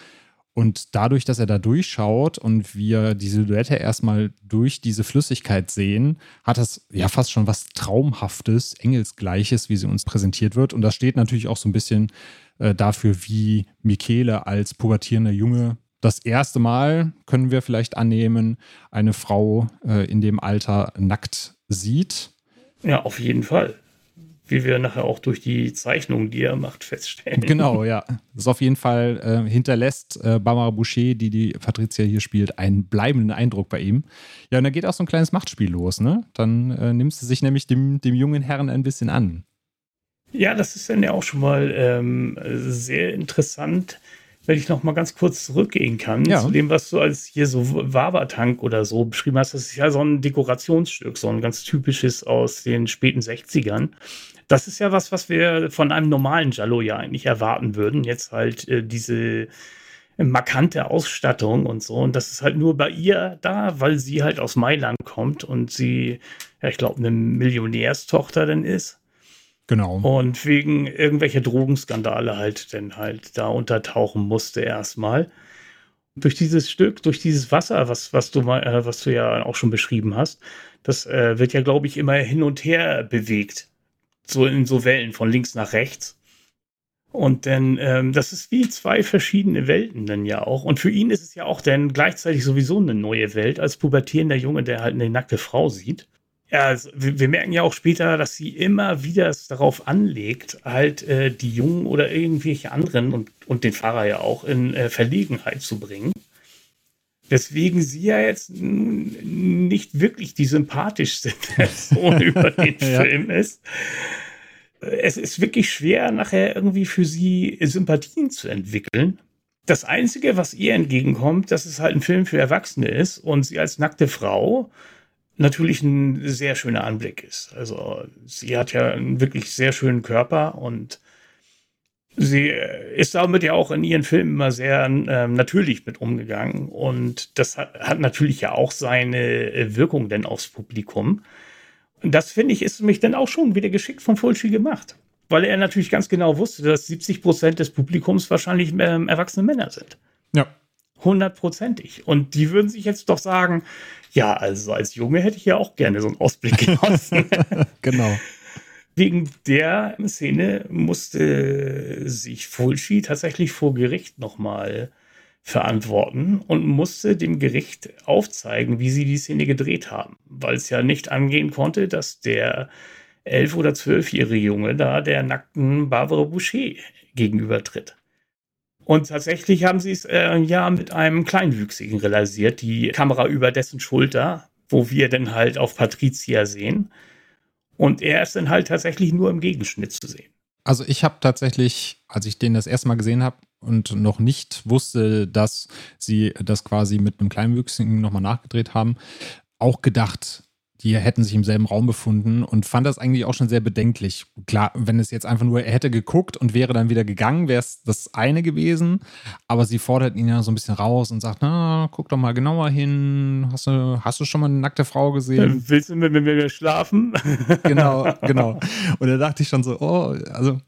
Speaker 1: Und dadurch, dass er da durchschaut und wir die Silhouette erstmal durch diese Flüssigkeit sehen, hat das ja fast schon was Traumhaftes, Engelsgleiches, wie sie uns präsentiert wird. Und das steht natürlich auch so ein bisschen äh, dafür, wie Michele als pubertierender Junge das erste Mal, können wir vielleicht annehmen, eine Frau äh, in dem Alter nackt sieht.
Speaker 2: Ja, auf jeden Fall. Wie wir nachher auch durch die Zeichnungen, die er macht, feststellen.
Speaker 1: Genau, <laughs> ja. Das ist auf jeden Fall äh, hinterlässt äh, Barbara Boucher, die die Patricia hier spielt, einen bleibenden Eindruck bei ihm. Ja, und da geht auch so ein kleines Machtspiel los, ne? Dann äh, nimmt sie sich nämlich dem, dem jungen Herrn ein bisschen an.
Speaker 2: Ja, das ist dann ja auch schon mal ähm, sehr interessant wenn ich noch mal ganz kurz zurückgehen kann
Speaker 1: ja.
Speaker 2: zu dem, was du als hier so Wabertank oder so beschrieben hast. Das ist ja so ein Dekorationsstück, so ein ganz typisches aus den späten 60ern. Das ist ja was, was wir von einem normalen Jallo ja eigentlich erwarten würden. Jetzt halt äh, diese markante Ausstattung und so. Und das ist halt nur bei ihr da, weil sie halt aus Mailand kommt und sie, ja, ich glaube, eine Millionärstochter dann ist.
Speaker 1: Genau.
Speaker 2: Und wegen irgendwelcher Drogenskandale halt dann halt da untertauchen musste erstmal. Durch dieses Stück, durch dieses Wasser, was, was du mal, äh, was du ja auch schon beschrieben hast, das äh, wird ja, glaube ich, immer hin und her bewegt. So in so Wellen von links nach rechts. Und dann, ähm, das ist wie zwei verschiedene Welten dann ja auch. Und für ihn ist es ja auch dann gleichzeitig sowieso eine neue Welt als pubertierender Junge, der halt eine nackte Frau sieht. Ja, also wir, wir, merken ja auch später, dass sie immer wieder es darauf anlegt, halt äh, die Jungen oder irgendwelche anderen und, und den Fahrer ja auch in äh, Verlegenheit zu bringen. Deswegen sie ja jetzt nicht wirklich die sympathischste Person <laughs> <laughs> über den ja. Film ist es ist wirklich schwer, nachher irgendwie für sie Sympathien zu entwickeln. Das Einzige, was ihr entgegenkommt, dass es halt ein Film für Erwachsene ist und sie als nackte Frau natürlich ein sehr schöner Anblick ist. Also sie hat ja einen wirklich sehr schönen Körper und sie ist damit ja auch in ihren Filmen immer sehr äh, natürlich mit umgegangen und das hat, hat natürlich ja auch seine Wirkung denn aufs Publikum. Und das finde ich, ist mich dann auch schon wieder geschickt von Fulci gemacht. Weil er natürlich ganz genau wusste, dass 70 Prozent des Publikums wahrscheinlich ähm, erwachsene Männer sind.
Speaker 1: Ja.
Speaker 2: Hundertprozentig. Und die würden sich jetzt doch sagen, ja, also als Junge hätte ich ja auch gerne so einen Ausblick <laughs> genossen. <laughs>
Speaker 1: genau.
Speaker 2: Wegen der Szene musste sich Fulci tatsächlich vor Gericht nochmal verantworten und musste dem Gericht aufzeigen, wie sie die Szene gedreht haben, weil es ja nicht angehen konnte, dass der elf- oder zwölfjährige Junge da der nackten Barbara Boucher gegenübertritt. Und tatsächlich haben sie es äh, ja mit einem Kleinwüchsigen realisiert, die Kamera über dessen Schulter, wo wir dann halt auf Patricia sehen. Und er ist dann halt tatsächlich nur im Gegenschnitt zu sehen.
Speaker 1: Also ich habe tatsächlich, als ich den das erste Mal gesehen habe, und noch nicht wusste, dass sie das quasi mit einem Kleinwüchsigen nochmal nachgedreht haben, auch gedacht, die hätten sich im selben Raum befunden und fand das eigentlich auch schon sehr bedenklich. Klar, wenn es jetzt einfach nur, er hätte geguckt und wäre dann wieder gegangen, wäre es das eine gewesen. Aber sie fordert ihn ja so ein bisschen raus und sagt, na, guck doch mal genauer hin. Hast du, hast du schon mal eine nackte Frau gesehen?
Speaker 2: Willst du mit mir schlafen? <laughs>
Speaker 1: genau, genau. Und da dachte ich schon so, oh, also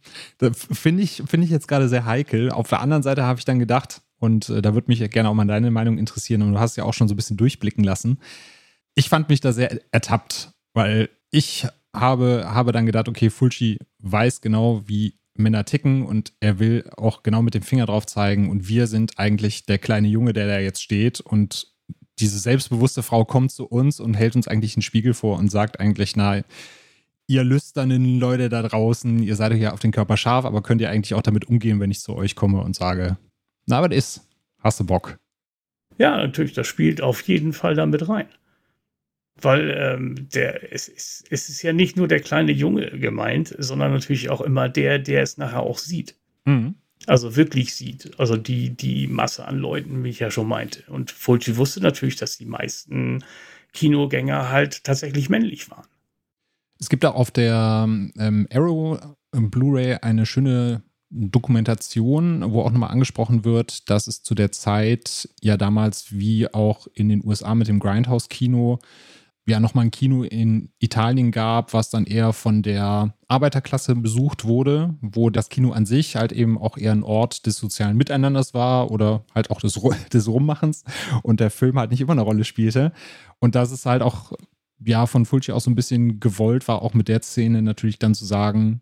Speaker 1: finde ich, finde ich jetzt gerade sehr heikel. Auf der anderen Seite habe ich dann gedacht, und äh, da würde mich gerne auch mal deine Meinung interessieren, und du hast ja auch schon so ein bisschen durchblicken lassen ich fand mich da sehr ertappt, weil ich habe, habe dann gedacht, okay, Fulci weiß genau, wie Männer ticken und er will auch genau mit dem Finger drauf zeigen und wir sind eigentlich der kleine Junge, der da jetzt steht und diese selbstbewusste Frau kommt zu uns und hält uns eigentlich einen Spiegel vor und sagt eigentlich, na, ihr lüsternen Leute da draußen, ihr seid ja auf den Körper scharf, aber könnt ihr eigentlich auch damit umgehen, wenn ich zu euch komme und sage, na, was ist? Hast du Bock?
Speaker 2: Ja, natürlich, das spielt auf jeden Fall damit rein. Weil ähm, der, es, ist, es ist ja nicht nur der kleine Junge gemeint, sondern natürlich auch immer der, der es nachher auch sieht. Mhm. Also wirklich sieht. Also die, die Masse an Leuten, wie ich ja schon meinte. Und Fulci wusste natürlich, dass die meisten Kinogänger halt tatsächlich männlich waren.
Speaker 1: Es gibt auch auf der ähm, Arrow ähm, Blu-ray eine schöne Dokumentation, wo auch nochmal angesprochen wird, dass es zu der Zeit ja damals wie auch in den USA mit dem Grindhouse-Kino ja nochmal ein Kino in Italien gab, was dann eher von der Arbeiterklasse besucht wurde, wo das Kino an sich halt eben auch eher ein Ort des sozialen Miteinanders war oder halt auch des, <laughs> des Rummachens und der Film halt nicht immer eine Rolle spielte. Und dass es halt auch, ja, von Fulci auch so ein bisschen gewollt war, auch mit der Szene natürlich dann zu sagen,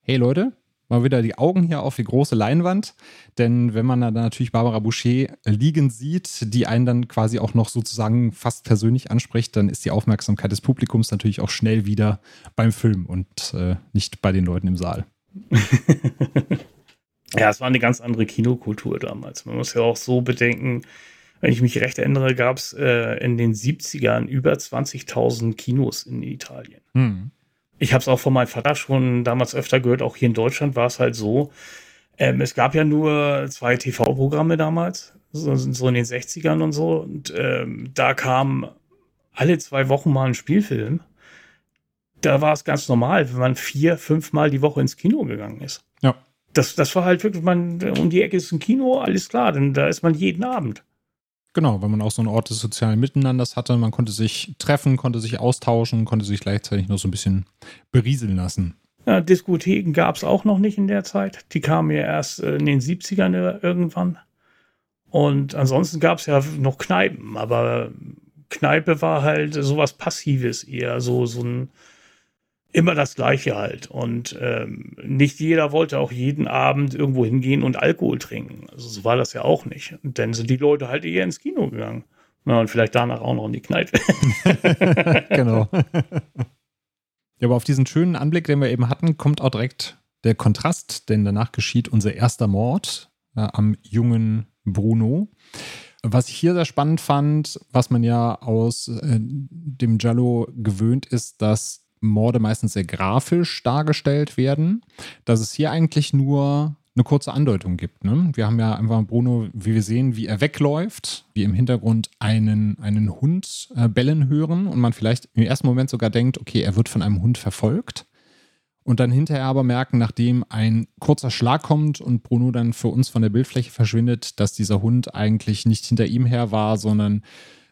Speaker 1: hey Leute, mal wieder die Augen hier auf die große Leinwand. Denn wenn man dann natürlich Barbara Boucher liegen sieht, die einen dann quasi auch noch sozusagen fast persönlich anspricht, dann ist die Aufmerksamkeit des Publikums natürlich auch schnell wieder beim Film und äh, nicht bei den Leuten im Saal. <laughs>
Speaker 2: ja, es war eine ganz andere Kinokultur damals. Man muss ja auch so bedenken, wenn ich mich recht erinnere, gab es äh, in den 70ern über 20.000 Kinos in Italien. Hm ich habe es auch von meinem Vater schon damals öfter gehört, auch hier in Deutschland war es halt so, Ähm, es gab ja nur zwei TV-Programme damals, so, so, in den 60ern und so. Und ähm, da kam alle zwei Wochen mal ein Spielfilm. Da war es ganz normal, wenn man vier, fünf Mal die Woche ins Kino gegangen ist.
Speaker 1: Ja.
Speaker 2: Das, das war halt wirklich, man, um die Ecke ist ein Kino, alles klar, denn da ist man jeden Abend.
Speaker 1: Genau, weil man auch so einen Ort des sozialen Miteinanders hatte. Man konnte sich treffen, konnte sich austauschen, konnte sich gleichzeitig noch so ein bisschen berieseln lassen.
Speaker 2: Ja, Diskotheken gab es auch noch nicht in der Zeit. Die kamen ja erst äh, in den 70ern irgendwann. Und ansonsten gab es ja noch Kneipen, aber Kneipe war halt sowas Passives eher, so, so ein immer das Gleiche halt. Und ähm, nicht jeder wollte auch jeden Abend irgendwo hingehen und Alkohol trinken. Also so war das ja auch nicht. Und dann sind die Leute halt eher ins Kino gegangen. Ja, und vielleicht danach auch noch in die Kneipe. <laughs>
Speaker 1: genau. Ja, aber auf diesen schönen Anblick, den wir eben hatten, kommt auch direkt der Kontrast, denn danach geschieht unser erster Mord äh, am jungen Bruno. Was ich hier sehr spannend fand, was man ja aus äh, dem Giallo gewöhnt ist, dass Morde meistens sehr grafisch dargestellt werden, dass es hier eigentlich nur eine kurze Andeutung gibt. Ne? Wir haben ja einfach Bruno, wie wir sehen, wie er wegläuft, wie im Hintergrund einen, einen Hund äh, bellen hören und man vielleicht im ersten Moment sogar denkt, okay, er wird von einem Hund verfolgt. Und dann hinterher aber merken, nachdem ein kurzer Schlag kommt und Bruno dann für uns von der Bildfläche verschwindet, dass dieser Hund eigentlich nicht hinter ihm her war, sondern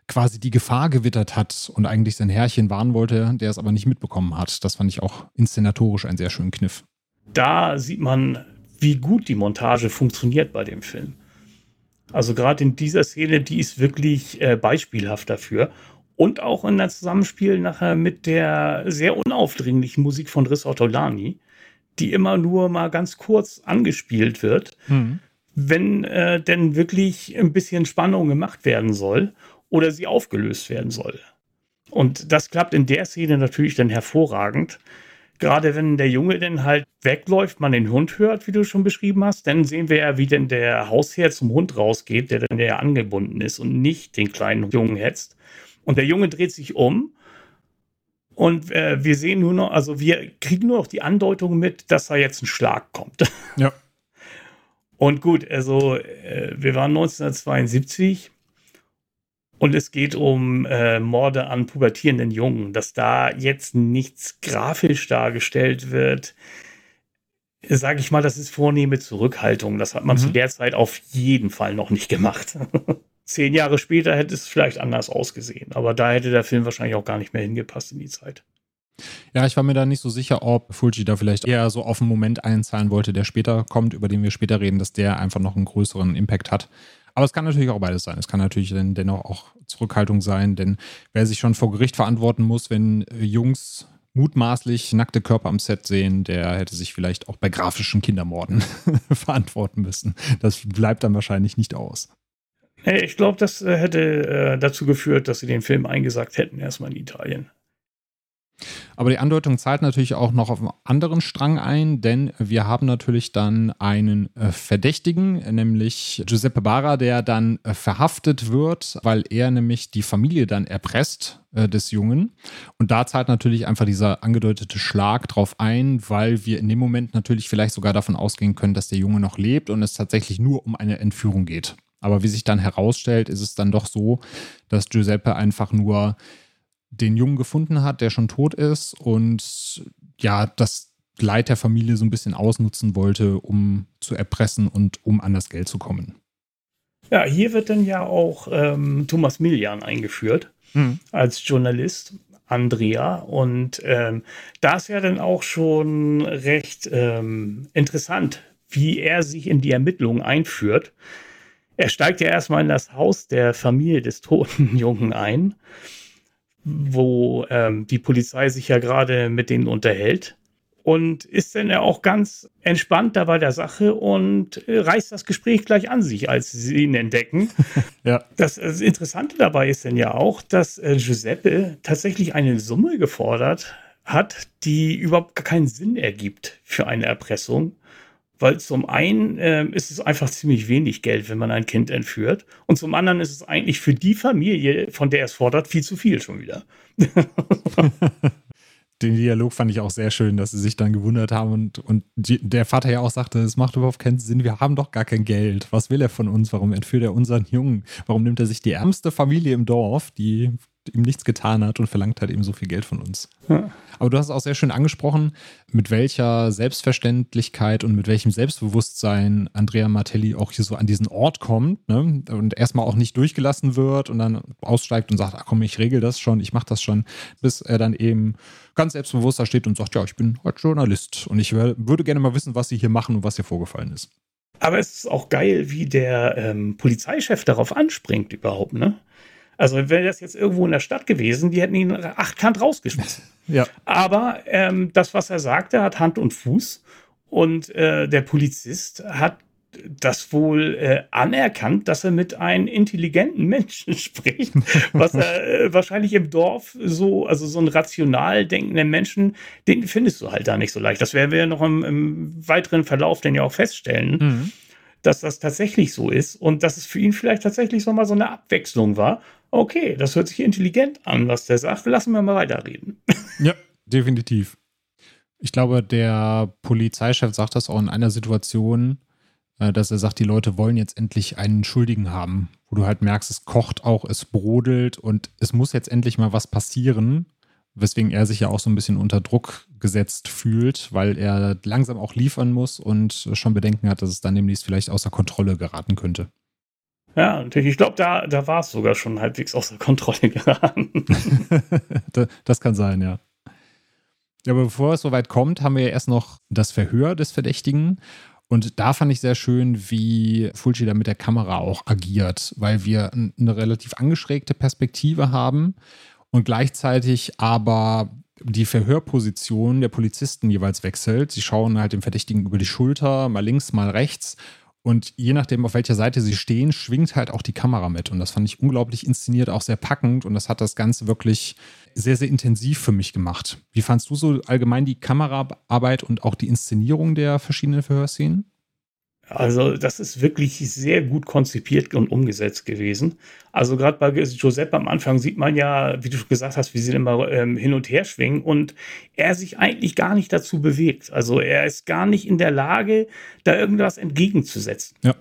Speaker 1: quasi die Gefahr gewittert hat und eigentlich sein Herrchen warnen wollte, der es aber nicht mitbekommen hat. Das fand ich auch inszenatorisch einen sehr schönen Kniff.
Speaker 2: Da sieht man wie gut die Montage funktioniert bei dem Film. Also gerade in dieser Szene, die ist wirklich äh, beispielhaft dafür. Und auch in der Zusammenspiel nachher mit der sehr unaufdringlichen Musik von Riz Ortolani, die immer nur mal ganz kurz angespielt wird, mhm. wenn äh, denn wirklich ein bisschen Spannung gemacht werden soll oder sie aufgelöst werden soll. Und das klappt in der Szene natürlich dann hervorragend. Gerade wenn der Junge dann halt wegläuft, man den Hund hört, wie du schon beschrieben hast, dann sehen wir ja, wie denn der Hausherr zum Hund rausgeht, der dann ja angebunden ist und nicht den kleinen Jungen hetzt. Und der Junge dreht sich um und äh, wir sehen nur noch, also wir kriegen nur noch die Andeutung mit, dass da jetzt ein Schlag kommt.
Speaker 1: Ja. <laughs>
Speaker 2: Und gut, also äh, wir waren 1972 und es geht um äh, Morde an pubertierenden Jungen, dass da jetzt nichts grafisch dargestellt wird. Sage ich mal, das ist vornehme Zurückhaltung. Das hat man mhm. zu der Zeit auf jeden Fall noch nicht gemacht. <laughs> Zehn Jahre später hätte es vielleicht anders ausgesehen, aber da hätte der Film wahrscheinlich auch gar nicht mehr hingepasst in die Zeit.
Speaker 1: Ja, ich war mir da nicht so sicher, ob Fulci da vielleicht eher so auf einen Moment einzahlen wollte, der später kommt, über den wir später reden, dass der einfach noch einen größeren Impact hat. Aber es kann natürlich auch beides sein. Es kann natürlich dann dennoch auch Zurückhaltung sein, denn wer sich schon vor Gericht verantworten muss, wenn äh, Jungs mutmaßlich nackte Körper am Set sehen, der hätte sich vielleicht auch bei grafischen Kindermorden <laughs> verantworten müssen. Das bleibt dann wahrscheinlich nicht aus.
Speaker 2: Ich glaube, das äh, hätte äh, dazu geführt, dass sie den Film eingesagt hätten, erstmal in Italien.
Speaker 1: Aber die Andeutung zahlt natürlich auch noch auf einen anderen Strang ein, denn wir haben natürlich dann einen äh, Verdächtigen, nämlich Giuseppe Barra, der dann äh, verhaftet wird, weil er nämlich die Familie dann erpresst äh, des Jungen. Und da zahlt natürlich einfach dieser angedeutete Schlag drauf ein, weil wir in dem Moment natürlich vielleicht sogar davon ausgehen können, dass der Junge noch lebt und es tatsächlich nur um eine Entführung geht. Aber wie sich dann herausstellt, ist es dann doch so, dass Giuseppe einfach nur den Jungen gefunden hat, der schon tot ist und ja, das Leid der Familie so ein bisschen ausnutzen wollte, um zu erpressen und um an das Geld zu kommen.
Speaker 2: Ja, hier wird dann ja auch ähm, Thomas Millian eingeführt hm. als Journalist, Andrea. Und ähm, da ist ja dann auch schon recht ähm, interessant, wie er sich in die Ermittlungen einführt. Er steigt ja erstmal in das Haus der Familie des toten <laughs> Jungen ein wo ähm, die Polizei sich ja gerade mit denen unterhält und ist dann ja auch ganz entspannt da bei der Sache und äh, reißt das Gespräch gleich an sich, als sie ihn entdecken. <laughs> ja. Das, das, Interessante dabei ist dann ja auch, dass äh, Giuseppe tatsächlich eine Summe gefordert hat, die überhaupt keinen Sinn ergibt für eine Erpressung. Weil zum einen äh, ist es einfach ziemlich wenig Geld, wenn man ein Kind entführt. Und zum anderen ist es eigentlich für die Familie, von der es fordert, viel zu viel schon wieder. <laughs>
Speaker 1: Den Dialog fand ich auch sehr schön, dass sie sich dann gewundert haben und, und die, der Vater ja auch sagte, es macht überhaupt keinen Sinn, wir haben doch gar kein Geld. Was will er von uns? Warum entführt er unseren Jungen? Warum nimmt er sich die ärmste Familie im Dorf, die ihm nichts getan hat und verlangt halt eben so viel Geld von uns. Ja. Aber du hast es auch sehr schön angesprochen, mit welcher Selbstverständlichkeit und mit welchem Selbstbewusstsein Andrea Martelli auch hier so an diesen Ort kommt ne? und erstmal auch nicht durchgelassen wird und dann aussteigt und sagt, ach komm, ich regel das schon, ich mach das schon, bis er dann eben ganz selbstbewusst da steht und sagt, ja, ich bin halt Journalist und ich würde gerne mal wissen, was Sie hier machen und was hier vorgefallen ist.
Speaker 2: Aber es ist auch geil, wie der ähm, Polizeichef darauf anspringt überhaupt, ne? Also wäre das jetzt irgendwo in der Stadt gewesen, die hätten ihn achtkant rausgeschmissen. <laughs>
Speaker 1: Ja.
Speaker 2: Aber ähm, das, was er sagte, hat Hand und Fuß. Und äh, der Polizist hat das wohl äh, anerkannt, dass er mit einem intelligenten Menschen <laughs> spricht, was er äh, wahrscheinlich im Dorf so, also so ein rational denkenden Menschen, den findest du halt da nicht so leicht. Das werden wir ja noch im, im weiteren Verlauf denn ja auch feststellen. Mhm dass das tatsächlich so ist und dass es für ihn vielleicht tatsächlich so mal so eine Abwechslung war. Okay, das hört sich intelligent an, was der sagt. Lassen wir mal weiterreden.
Speaker 1: Ja, definitiv. Ich glaube, der Polizeichef sagt das auch in einer Situation, äh, dass er sagt, die Leute wollen jetzt endlich einen Schuldigen haben, wo du halt merkst, es kocht auch, es brodelt und es muss jetzt endlich mal was passieren weswegen er sich ja auch so ein bisschen unter Druck gesetzt fühlt, weil er langsam auch liefern muss und schon Bedenken hat, dass es dann demnächst vielleicht außer Kontrolle geraten könnte.
Speaker 2: Ja, und ich glaube, da, da war es sogar schon halbwegs außer Kontrolle <laughs> geraten. <laughs>
Speaker 1: das kann sein, ja. Ja, aber bevor es soweit kommt, haben wir ja erst noch das Verhör des Verdächtigen. Und da fand ich sehr schön, wie Fulci da mit der Kamera auch agiert, weil wir eine relativ angeschrägte Perspektive haben und gleichzeitig aber die Verhörposition der Polizisten jeweils wechselt. Sie schauen halt dem Verdächtigen über die Schulter, mal links, mal rechts. Und je nachdem, auf welcher Seite sie stehen, schwingt halt auch die Kamera mit. Und das fand ich unglaublich inszeniert, auch sehr packend. Und das hat das Ganze wirklich sehr, sehr intensiv für mich gemacht. Wie fandst du so allgemein die Kameraarbeit und auch die Inszenierung der verschiedenen Verhörszenen?
Speaker 2: Also das ist wirklich sehr gut konzipiert und umgesetzt gewesen. Also gerade bei Giuseppe am Anfang sieht man ja, wie du gesagt hast, wie sie immer ähm, hin und her schwingen und er sich eigentlich gar nicht dazu bewegt. Also er ist gar nicht in der Lage, da irgendwas entgegenzusetzen.
Speaker 1: Ja.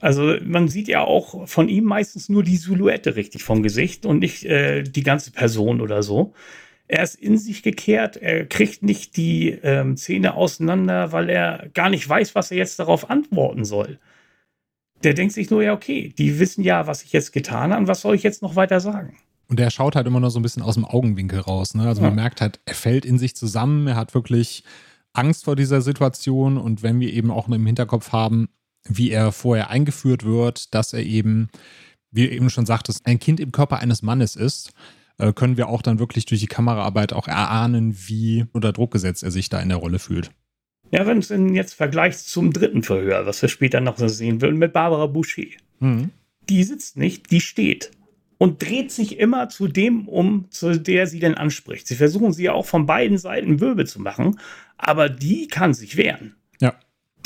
Speaker 2: Also man sieht ja auch von ihm meistens nur die Silhouette richtig vom Gesicht und nicht äh, die ganze Person oder so. Er ist in sich gekehrt, er kriegt nicht die ähm, Zähne auseinander, weil er gar nicht weiß, was er jetzt darauf antworten soll. Der denkt sich nur, ja, okay, die wissen ja, was ich jetzt getan habe und was soll ich jetzt noch weiter sagen?
Speaker 1: Und er schaut halt immer noch so ein bisschen aus dem Augenwinkel raus. Ne? Also ja. man merkt halt, er fällt in sich zusammen, er hat wirklich Angst vor dieser Situation und wenn wir eben auch im Hinterkopf haben, wie er vorher eingeführt wird, dass er eben, wie eben schon sagtest, ein Kind im Körper eines Mannes ist, äh, können wir auch dann wirklich durch die Kameraarbeit auch erahnen, wie unter Druck gesetzt er sich da in der Rolle fühlt.
Speaker 2: Ja, wenn es jetzt vergleicht zum dritten Verhör, was wir später noch sehen würden, mit Barbara Boucher. Mhm. Die sitzt nicht, die steht und dreht sich immer zu dem um, zu der sie denn anspricht. Sie versuchen sie ja auch von beiden Seiten Wirbel zu machen, aber die kann sich wehren.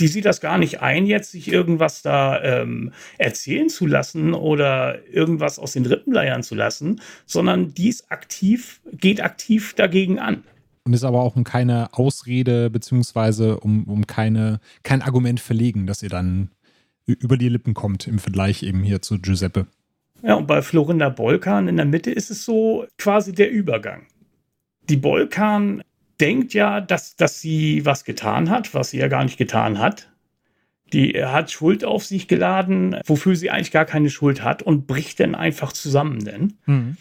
Speaker 2: Die sieht das gar nicht ein, jetzt sich irgendwas da ähm, erzählen zu lassen oder irgendwas aus den Rippen leiern zu lassen, sondern die ist aktiv, geht aktiv dagegen an.
Speaker 1: Und ist aber auch um keine Ausrede beziehungsweise um, um keine, kein Argument verlegen, dass ihr dann über die Lippen kommt im Vergleich eben hier zu Giuseppe.
Speaker 2: Ja, und bei Florinda Bolkan in der Mitte ist es so quasi der Übergang. Die Bolkan denkt ja, dass, dass sie was getan hat, was sie ja gar nicht getan hat. Die hat Schuld auf sich geladen, wofür sie eigentlich gar keine Schuld hat und bricht dann einfach zusammen denn. Mhm.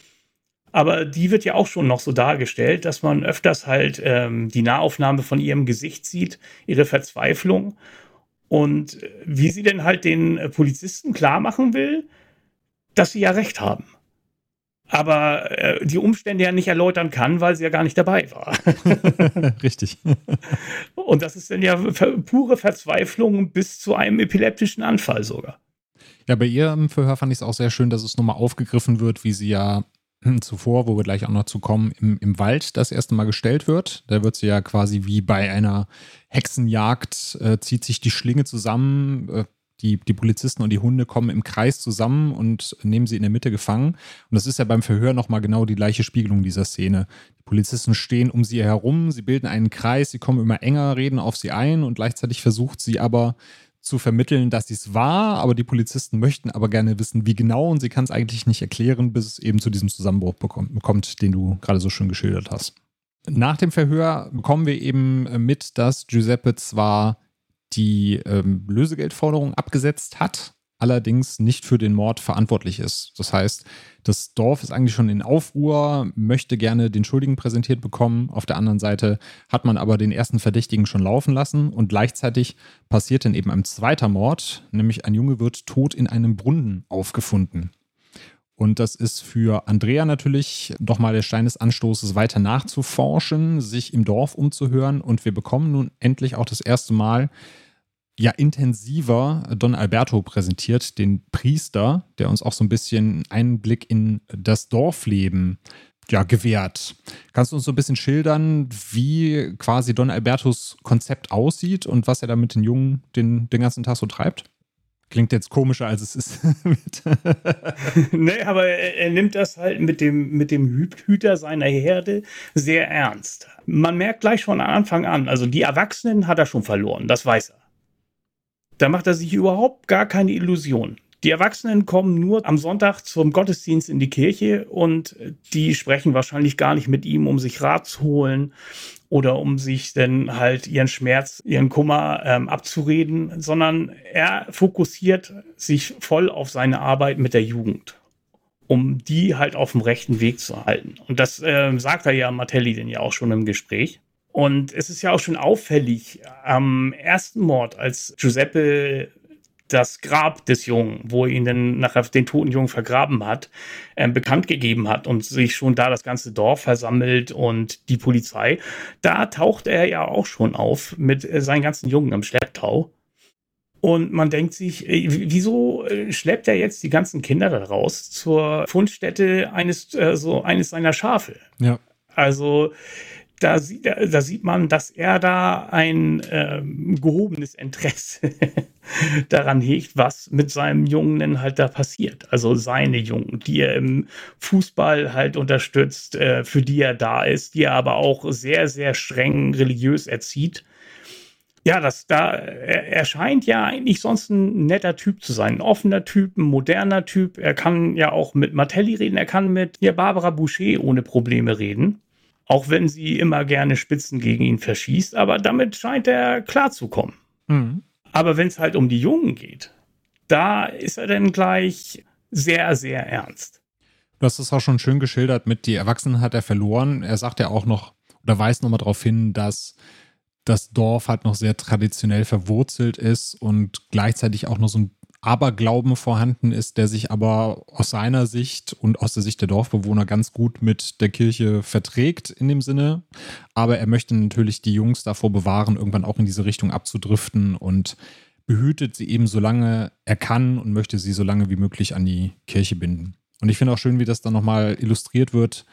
Speaker 2: Aber die wird ja auch schon noch so dargestellt, dass man öfters halt ähm, die Nahaufnahme von ihrem Gesicht sieht, ihre Verzweiflung und wie sie denn halt den Polizisten klar machen will, dass sie ja recht haben aber äh, die Umstände ja nicht erläutern kann, weil sie ja gar nicht dabei war. <laughs>
Speaker 1: Richtig. <laughs>
Speaker 2: Und das ist dann ja pure Verzweiflung bis zu einem epileptischen Anfall sogar.
Speaker 1: Ja, bei ihrem Verhör fand ich es auch sehr schön, dass es nochmal aufgegriffen wird, wie sie ja hm, zuvor, wo wir gleich auch noch zu kommen, im, im Wald das erste Mal gestellt wird. Da wird sie ja quasi wie bei einer Hexenjagd, äh, zieht sich die Schlinge zusammen, äh, die, die Polizisten und die Hunde kommen im Kreis zusammen und nehmen sie in der Mitte gefangen. Und das ist ja beim Verhör nochmal genau die gleiche Spiegelung dieser Szene. Die Polizisten stehen um sie herum, sie bilden einen Kreis, sie kommen immer enger, reden auf sie ein und gleichzeitig versucht sie aber zu vermitteln, dass sie es war, aber die Polizisten möchten aber gerne wissen, wie genau und sie kann es eigentlich nicht erklären, bis es eben zu diesem Zusammenbruch bekommt, den du gerade so schön geschildert hast. Nach dem Verhör bekommen wir eben mit, dass Giuseppe zwar die ähm, Lösegeldforderung abgesetzt hat, allerdings nicht für den Mord verantwortlich ist. Das heißt, das Dorf ist eigentlich schon in Aufruhr, möchte gerne den Schuldigen präsentiert bekommen. Auf der anderen Seite hat man aber den ersten Verdächtigen schon laufen lassen und gleichzeitig passiert dann eben ein zweiter Mord, nämlich ein Junge wird tot in einem Brunnen aufgefunden. Und das ist für Andrea natürlich nochmal der Stein des Anstoßes, weiter nachzuforschen, sich im Dorf umzuhören. Und wir bekommen nun endlich auch das erste Mal ja intensiver Don Alberto präsentiert, den Priester, der uns auch so ein bisschen einen Blick in das Dorfleben ja, gewährt. Kannst du uns so ein bisschen schildern, wie quasi Don Albertos Konzept aussieht und was er da mit den Jungen den, den ganzen Tag so treibt? Klingt jetzt komischer, als es ist. <laughs>
Speaker 2: nee, aber er, er, nimmt das halt mit dem, mit dem Hüter seiner Herde sehr ernst. Man merkt gleich von Anfang an, also die Erwachsenen hat er schon verloren, das weiß er. Da macht er sich überhaupt gar keine Illusion. Die Erwachsenen kommen nur am Sonntag zum Gottesdienst in die Kirche und die sprechen wahrscheinlich gar nicht mit ihm, um sich Rat zu holen oder um sich dann halt ihren Schmerz, ihren Kummer ähm, abzureden, sondern er fokussiert sich voll auf seine Arbeit mit der Jugend, um die halt auf dem rechten Weg zu halten. Und das äh, sagt er ja Martelli denn ja auch schon im Gespräch. Und es ist ja auch schon auffällig, am ersten Mord, als Giuseppe das Grab des Jungen, wo er ihn dann nachher den toten Jungen vergraben hat, äh, bekannt gegeben hat und sich schon da das ganze Dorf versammelt und die Polizei, da taucht er ja auch schon auf mit äh, seinen ganzen Jungen im Schlepptau. Und man denkt sich, äh, wieso äh, schleppt er jetzt die ganzen Kinder da raus zur Fundstätte eines, äh, so eines seiner Schafe?
Speaker 1: Ja.
Speaker 2: Also, da, sieht, da sieht man, dass er da ein ähm, gehobenes Interesse <laughs> daran hegt, was mit seinem Jungen halt da passiert. Also seine Jungen, die er im Fußball halt unterstützt, äh, für die er da ist, die er aber auch sehr, sehr streng religiös erzieht. Ja, das da, er, er scheint ja eigentlich sonst ein netter Typ zu sein. Ein offener Typ, ein moderner Typ. Er kann ja auch mit Martelli reden, er kann mit ja, Barbara Boucher ohne Probleme reden. Auch wenn sie immer gerne Spitzen gegen ihn verschießt, aber damit scheint er klarzukommen. Mhm. Aber wenn es halt um die Jungen geht, da ist er dann gleich sehr, sehr ernst.
Speaker 1: Du hast es auch schon schön geschildert mit die Erwachsenen hat er verloren. Er sagt ja auch noch oder weist nochmal darauf hin, dass das Dorf halt noch sehr traditionell verwurzelt ist und gleichzeitig auch noch so ein Aberglauben vorhanden ist, der sich aber aus seiner Sicht und aus der Sicht der Dorfbewohner ganz gut mit der Kirche verträgt in dem Sinne. Aber er möchte natürlich die Jungs davor bewahren, irgendwann auch in diese Richtung abzudriften und behütet sie eben so lange er kann und möchte sie so lange wie möglich an die Kirche binden. Und ich finde auch schön, wie das dann nochmal illustriert wird,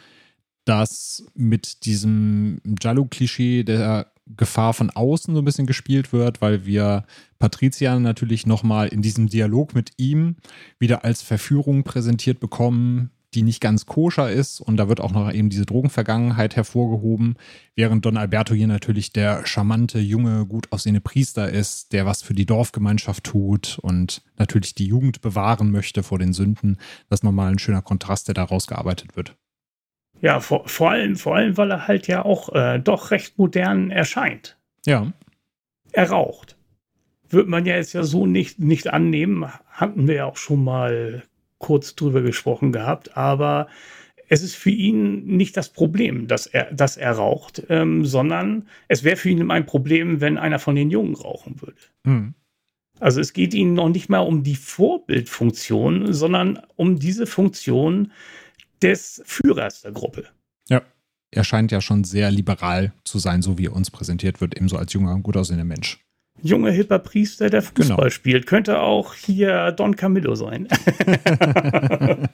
Speaker 1: dass mit diesem Jallo-Klischee der Gefahr von außen so ein bisschen gespielt wird, weil wir Patricia natürlich nochmal in diesem Dialog mit ihm wieder als Verführung präsentiert bekommen, die nicht ganz koscher ist. Und da wird auch noch eben diese Drogenvergangenheit hervorgehoben, während Don Alberto hier natürlich der charmante, junge, gut aussehende Priester ist, der was für die Dorfgemeinschaft tut und natürlich die Jugend bewahren möchte vor den Sünden. Das ist nochmal ein schöner Kontrast, der da rausgearbeitet wird.
Speaker 2: Ja, vor, vor, allem, vor allem, weil er halt ja auch äh, doch recht modern erscheint.
Speaker 1: Ja.
Speaker 2: Er raucht. Wird man ja jetzt ja so nicht, nicht annehmen, hatten wir ja auch schon mal kurz drüber gesprochen gehabt, aber es ist für ihn nicht das Problem, dass er, dass er raucht, ähm, sondern es wäre für ihn ein Problem, wenn einer von den Jungen rauchen würde. Mhm. Also es geht ihnen noch nicht mal um die Vorbildfunktion, sondern um diese Funktion, des Führers der Gruppe.
Speaker 1: Ja. Er scheint ja schon sehr liberal zu sein, so wie er uns präsentiert wird, ebenso als junger, gut aussehender Mensch.
Speaker 2: Junge, hipper Priester, der Fußball genau. spielt. Könnte auch hier Don Camillo sein. <laughs>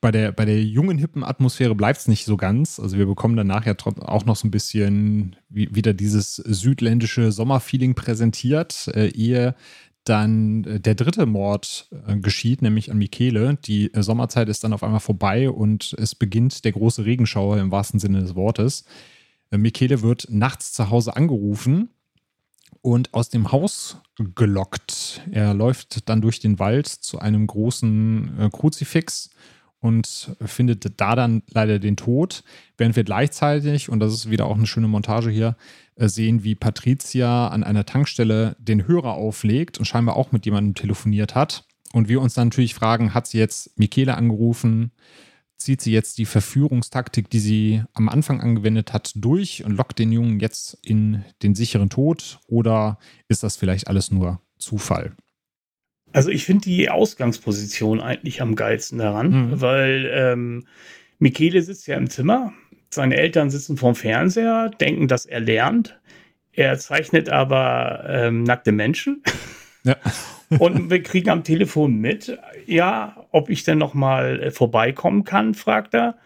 Speaker 1: bei der, bei der jungen, hippen Atmosphäre bleibt es nicht so ganz. Also wir bekommen danach ja auch noch so ein bisschen wie, wieder dieses südländische Sommerfeeling präsentiert, äh, ehe dann äh, der dritte Mord äh, geschieht, nämlich an Michele. Die äh, Sommerzeit ist dann auf einmal vorbei und es beginnt der große Regenschauer im wahrsten Sinne des Wortes. Michele wird nachts zu Hause angerufen und aus dem Haus gelockt. Er läuft dann durch den Wald zu einem großen Kruzifix und findet da dann leider den Tod, während wir gleichzeitig, und das ist wieder auch eine schöne Montage hier, äh, sehen, wie Patricia an einer Tankstelle den Hörer auflegt und scheinbar auch mit jemandem telefoniert hat. Und wir uns dann natürlich fragen, hat sie jetzt Michele angerufen? Zieht sie jetzt die Verführungstaktik, die sie am Anfang angewendet hat, durch und lockt den Jungen jetzt in den sicheren Tod? Oder ist das vielleicht alles nur Zufall?
Speaker 2: Also ich finde die Ausgangsposition eigentlich am geilsten daran, mhm. weil ähm, Michele sitzt ja im Zimmer, seine Eltern sitzen vorm Fernseher, denken, dass er lernt. Er zeichnet aber ähm, nackte Menschen. Ja. <laughs> Und wir kriegen am Telefon mit, ja, ob ich denn noch mal äh, vorbeikommen kann, fragt er.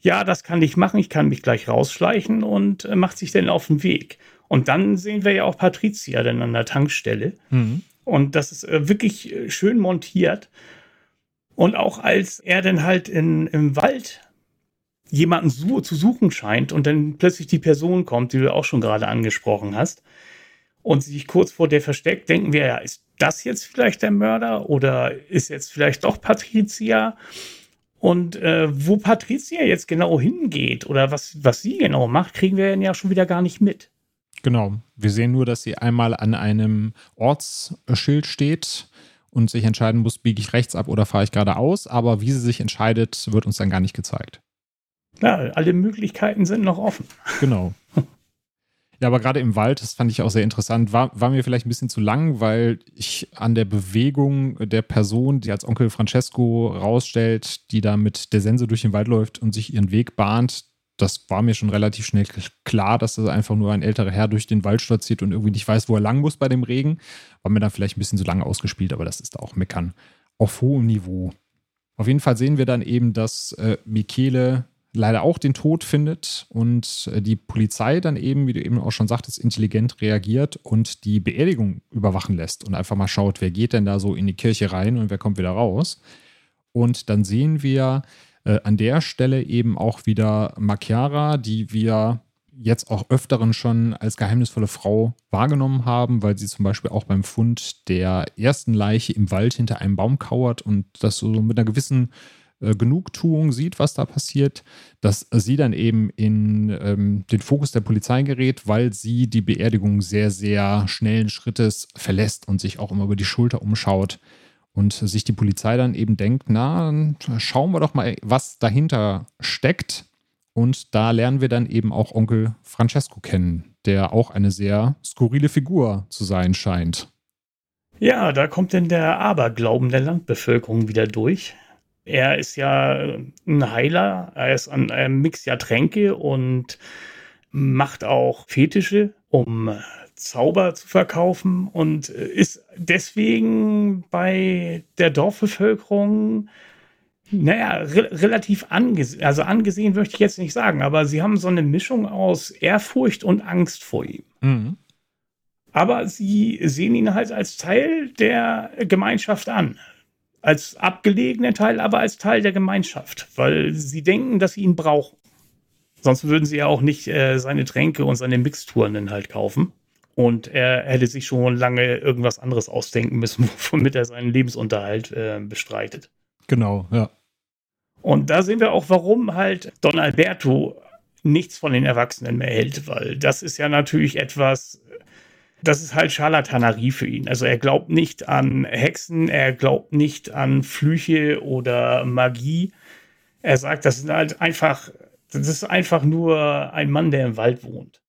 Speaker 2: Ja, das kann ich machen. Ich kann mich gleich rausschleichen und äh, macht sich dann auf den Weg. Und dann sehen wir ja auch Patricia dann an der Tankstelle. Mhm. Und das ist äh, wirklich äh, schön montiert. Und auch als er dann halt in, im Wald jemanden su zu suchen scheint und dann plötzlich die Person kommt, die du auch schon gerade angesprochen hast, und sich kurz vor der versteckt, denken wir, ja, ist das jetzt vielleicht der Mörder oder ist jetzt vielleicht doch Patricia? Und äh, wo Patricia jetzt genau hingeht oder was, was sie genau macht, kriegen wir ja schon wieder gar nicht mit.
Speaker 1: Genau. Wir sehen nur, dass sie einmal an einem Ortsschild steht und sich entscheiden muss, biege ich rechts ab oder fahre ich geradeaus. Aber wie sie sich entscheidet, wird uns dann gar nicht gezeigt.
Speaker 2: Ja, alle Möglichkeiten sind noch offen.
Speaker 1: Genau. Ja, aber gerade im Wald, das fand ich auch sehr interessant, war, war mir vielleicht ein bisschen zu lang, weil ich an der Bewegung der Person, die als Onkel Francesco rausstellt, die da mit der Sense durch den Wald läuft und sich ihren Weg bahnt, das war mir schon relativ schnell klar, dass das einfach nur ein älterer Herr durch den Wald stolziert und irgendwie nicht weiß, wo er lang muss bei dem Regen. War mir dann vielleicht ein bisschen zu lange ausgespielt, aber das ist auch Meckern auf hohem Niveau. Auf jeden Fall sehen wir dann eben, dass äh, Michele leider auch den Tod findet und äh, die Polizei dann eben, wie du eben auch schon sagtest, intelligent reagiert und die Beerdigung überwachen lässt und einfach mal schaut, wer geht denn da so in die Kirche rein und wer kommt wieder raus. Und dann sehen wir, äh, an der Stelle eben auch wieder Machiara, die wir jetzt auch öfteren schon als geheimnisvolle Frau wahrgenommen haben, weil sie zum Beispiel auch beim Fund der ersten Leiche im Wald hinter einem Baum kauert und das so mit einer gewissen äh, Genugtuung sieht, was da passiert, dass sie dann eben in ähm, den Fokus der Polizei gerät, weil sie die Beerdigung sehr, sehr schnellen Schrittes verlässt und sich auch immer über die Schulter umschaut und sich die Polizei dann eben denkt, na, schauen wir doch mal, was dahinter steckt. Und da lernen wir dann eben auch Onkel Francesco kennen, der auch eine sehr skurrile Figur zu sein scheint.
Speaker 2: Ja, da kommt denn der Aberglauben der Landbevölkerung wieder durch. Er ist ja ein Heiler, er, ist ein, er mixt ja Tränke und macht auch Fetische, um Zauber zu verkaufen und äh, ist deswegen bei der Dorfbevölkerung, naja, re relativ angesehen, also angesehen möchte ich jetzt nicht sagen, aber sie haben so eine Mischung aus Ehrfurcht und Angst vor ihm. Mhm. Aber sie sehen ihn halt als Teil der Gemeinschaft an. Als abgelegenen Teil, aber als Teil der Gemeinschaft, weil sie denken, dass sie ihn brauchen. Sonst würden sie ja auch nicht äh, seine Tränke und seine Mixturen dann halt kaufen. Und er hätte sich schon lange irgendwas anderes ausdenken müssen, <laughs> womit er seinen Lebensunterhalt äh, bestreitet.
Speaker 1: Genau, ja.
Speaker 2: Und da sehen wir auch, warum halt Don Alberto nichts von den Erwachsenen mehr hält, weil das ist ja natürlich etwas, das ist halt Scharlatanerie für ihn. Also er glaubt nicht an Hexen, er glaubt nicht an Flüche oder Magie. Er sagt, das ist halt einfach, das ist einfach nur ein Mann, der im Wald wohnt.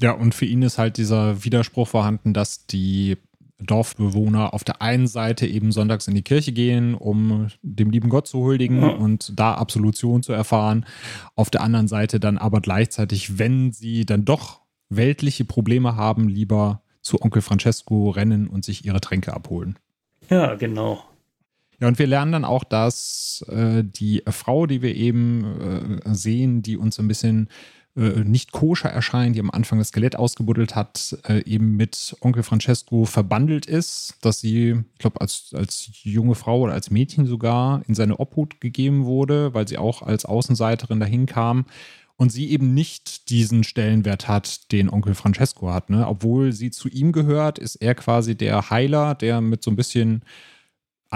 Speaker 1: Ja, und für ihn ist halt dieser Widerspruch vorhanden, dass die Dorfbewohner auf der einen Seite eben sonntags in die Kirche gehen, um dem lieben Gott zu huldigen ja. und da Absolution zu erfahren. Auf der anderen Seite dann aber gleichzeitig, wenn sie dann doch weltliche Probleme haben, lieber zu Onkel Francesco rennen und sich ihre Tränke abholen.
Speaker 2: Ja, genau.
Speaker 1: Ja, und wir lernen dann auch, dass äh, die Frau, die wir eben äh, sehen, die uns ein bisschen äh, nicht koscher erscheint, die am Anfang das Skelett ausgebuddelt hat, äh, eben mit Onkel Francesco verbandelt ist, dass sie, ich glaube, als, als junge Frau oder als Mädchen sogar in seine Obhut gegeben wurde, weil sie auch als Außenseiterin dahin kam und sie eben nicht diesen Stellenwert hat, den Onkel Francesco hat. Ne? Obwohl sie zu ihm gehört, ist er quasi der Heiler, der mit so ein bisschen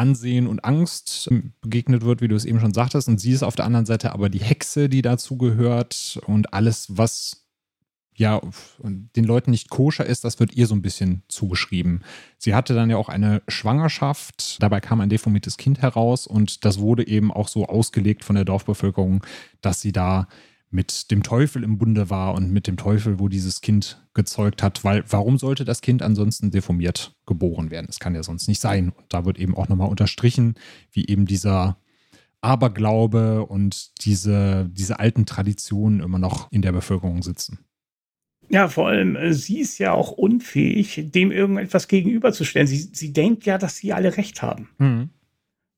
Speaker 1: Ansehen und Angst begegnet wird, wie du es eben schon sagtest. Und sie ist auf der anderen Seite aber die Hexe, die dazu gehört und alles, was ja den Leuten nicht koscher ist, das wird ihr so ein bisschen zugeschrieben. Sie hatte dann ja auch eine Schwangerschaft, dabei kam ein deformiertes Kind heraus und das wurde eben auch so ausgelegt von der Dorfbevölkerung, dass sie da mit dem Teufel im Bunde war und mit dem Teufel, wo dieses Kind gezeugt hat, weil warum sollte das Kind ansonsten deformiert geboren werden? Das kann ja sonst nicht sein. Und da wird eben auch nochmal unterstrichen, wie eben dieser Aberglaube und diese, diese alten Traditionen immer noch in der Bevölkerung sitzen.
Speaker 2: Ja, vor allem, äh, sie ist ja auch unfähig, dem irgendetwas gegenüberzustellen. Sie, sie denkt ja, dass sie alle recht haben. Mhm.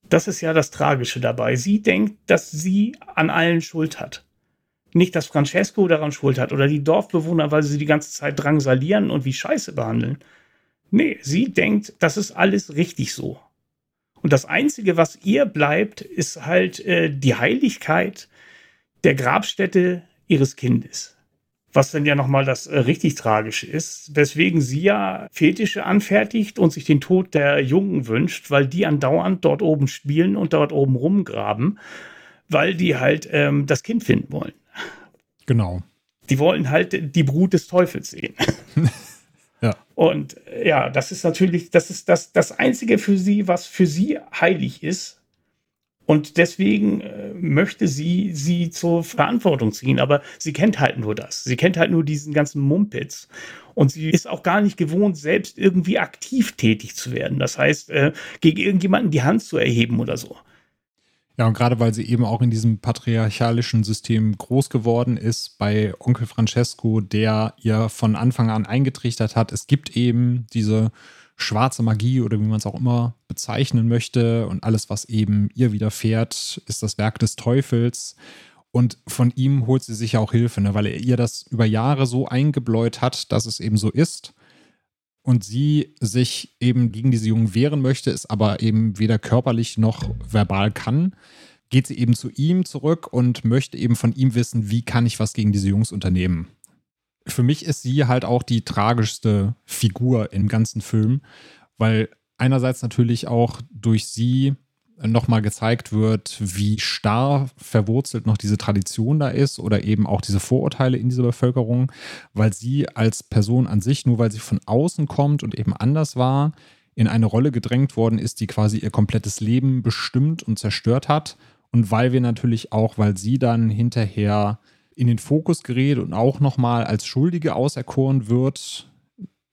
Speaker 2: Das ist ja das Tragische dabei. Sie denkt, dass sie an allen Schuld hat nicht, dass Francesco daran schuld hat oder die Dorfbewohner, weil sie die ganze Zeit drangsalieren und wie Scheiße behandeln. Nee, sie denkt, das ist alles richtig so. Und das Einzige, was ihr bleibt, ist halt äh, die Heiligkeit der Grabstätte ihres Kindes. Was dann ja nochmal das äh, richtig Tragische ist, weswegen sie ja Fetische anfertigt und sich den Tod der Jungen wünscht, weil die andauernd dort oben spielen und dort oben rumgraben, weil die halt ähm, das Kind finden wollen.
Speaker 1: Genau.
Speaker 2: Die wollen halt die Brut des Teufels sehen. <laughs>
Speaker 1: ja.
Speaker 2: Und äh, ja, das ist natürlich, das ist das, das Einzige für sie, was für sie heilig ist. Und deswegen äh, möchte sie sie zur Verantwortung ziehen. Aber sie kennt halt nur das. Sie kennt halt nur diesen ganzen Mumpitz. Und sie ist auch gar nicht gewohnt, selbst irgendwie aktiv tätig zu werden. Das heißt, äh, gegen irgendjemanden die Hand zu erheben oder so.
Speaker 1: Ja, und gerade weil sie eben auch in diesem patriarchalischen System groß geworden ist, bei Onkel Francesco, der ihr von Anfang an eingetrichtert hat, es gibt eben diese schwarze Magie oder wie man es auch immer bezeichnen möchte und alles, was eben ihr widerfährt, ist das Werk des Teufels. Und von ihm holt sie sich ja auch Hilfe, ne, weil er ihr das über Jahre so eingebläut hat, dass es eben so ist und sie sich eben gegen diese Jungen wehren möchte, es aber eben weder körperlich noch verbal kann, geht sie eben zu ihm zurück und möchte eben von ihm wissen, wie kann ich was gegen diese Jungs unternehmen. Für mich ist sie halt auch die tragischste Figur im ganzen Film, weil einerseits natürlich auch durch sie nochmal gezeigt wird, wie starr verwurzelt noch diese Tradition da ist oder eben auch diese Vorurteile in dieser Bevölkerung, weil sie als Person an sich, nur weil sie von außen kommt und eben anders war, in eine Rolle gedrängt worden ist, die quasi ihr komplettes Leben bestimmt und zerstört hat. Und weil wir natürlich auch, weil sie dann hinterher in den Fokus gerät und auch nochmal als Schuldige auserkoren wird,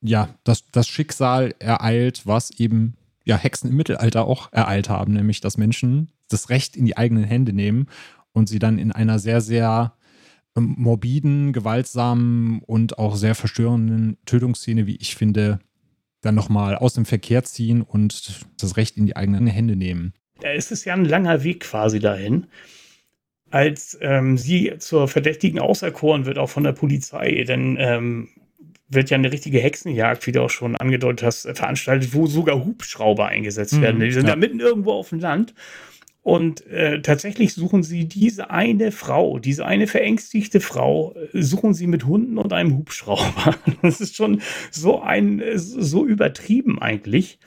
Speaker 1: ja, das, das Schicksal ereilt, was eben ja, Hexen im Mittelalter auch ereilt haben, nämlich dass Menschen das Recht in die eigenen Hände nehmen und sie dann in einer sehr, sehr ähm, morbiden, gewaltsamen und auch sehr verstörenden Tötungsszene, wie ich finde, dann nochmal aus dem Verkehr ziehen und das Recht in die eigenen Hände nehmen.
Speaker 2: Da ist es ja ein langer Weg quasi dahin. Als ähm, sie zur Verdächtigen auserkoren wird, auch von der Polizei, denn ähm, wird ja eine richtige Hexenjagd, wie du auch schon angedeutet hast, veranstaltet, wo sogar Hubschrauber eingesetzt mhm, werden. Die sind ja. da mitten irgendwo auf dem Land. Und äh, tatsächlich suchen sie diese eine Frau, diese eine verängstigte Frau, äh, suchen sie mit Hunden und einem Hubschrauber. <laughs> Das ist schon so ein, so übertrieben eigentlich.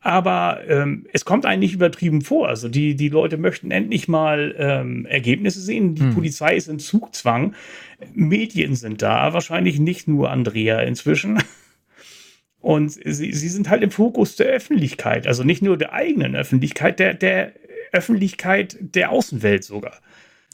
Speaker 2: Aber ähm, es kommt eigentlich übertrieben vor. Also die, die Leute möchten endlich mal ähm, Ergebnisse sehen. Die hm. Polizei ist in Zugzwang. Medien sind da, wahrscheinlich nicht nur Andrea inzwischen. <laughs> Und sie, sie sind halt im Fokus der Öffentlichkeit, also nicht nur der eigenen Öffentlichkeit, der, der Öffentlichkeit der Außenwelt sogar.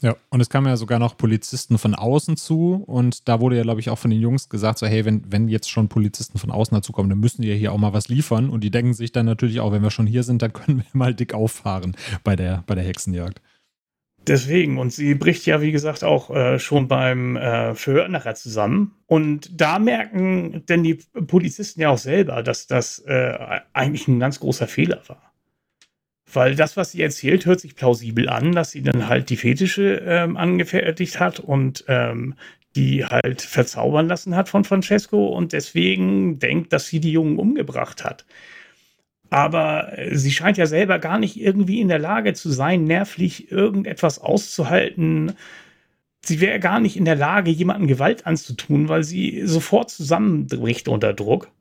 Speaker 1: Ja, und es kamen ja sogar noch Polizisten von außen zu und da wurde ja, glaube ich, auch von den Jungs gesagt, so hey, wenn, wenn jetzt schon Polizisten von außen dazukommen, dann müssen die ja hier auch mal was liefern und die denken sich dann natürlich auch, wenn wir schon hier sind, dann können wir <laughs> mal dick auffahren bei der, bei der Hexenjagd.
Speaker 2: Deswegen, und sie bricht ja, wie gesagt, auch äh, schon beim äh, Verhör nachher zusammen. Und da merken denn die Polizisten ja auch selber, dass das äh, eigentlich ein ganz großer Fehler war. Weil das, was sie erzählt, hört sich plausibel an, dass sie dann halt die Fetische ähm, angefertigt hat und ähm, die halt verzaubern lassen hat von Francesco und deswegen denkt, dass sie die Jungen umgebracht hat. Aber äh, sie scheint ja selber gar nicht irgendwie in der Lage zu sein, nervlich irgendetwas auszuhalten. Sie wäre gar nicht in der Lage, jemandem Gewalt anzutun, weil sie sofort zusammenbricht unter Druck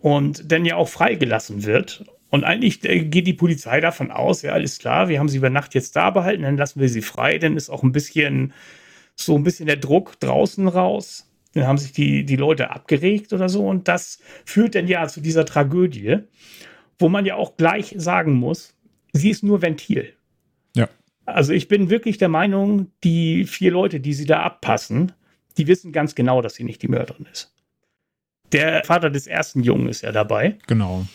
Speaker 2: und dann ja auch freigelassen wird. Und eigentlich äh, geht die Polizei davon aus, ja, alles klar, wir haben sie über Nacht jetzt da behalten, dann lassen wir sie frei, dann ist auch ein bisschen so ein bisschen der Druck draußen raus. Dann haben sich die, die Leute abgeregt oder so. Und das führt dann ja zu dieser Tragödie, wo man ja auch gleich sagen muss, sie ist nur Ventil.
Speaker 1: Ja.
Speaker 2: Also ich bin wirklich der Meinung, die vier Leute, die sie da abpassen, die wissen ganz genau, dass sie nicht die Mörderin ist. Der Vater des ersten Jungen ist ja dabei.
Speaker 1: Genau.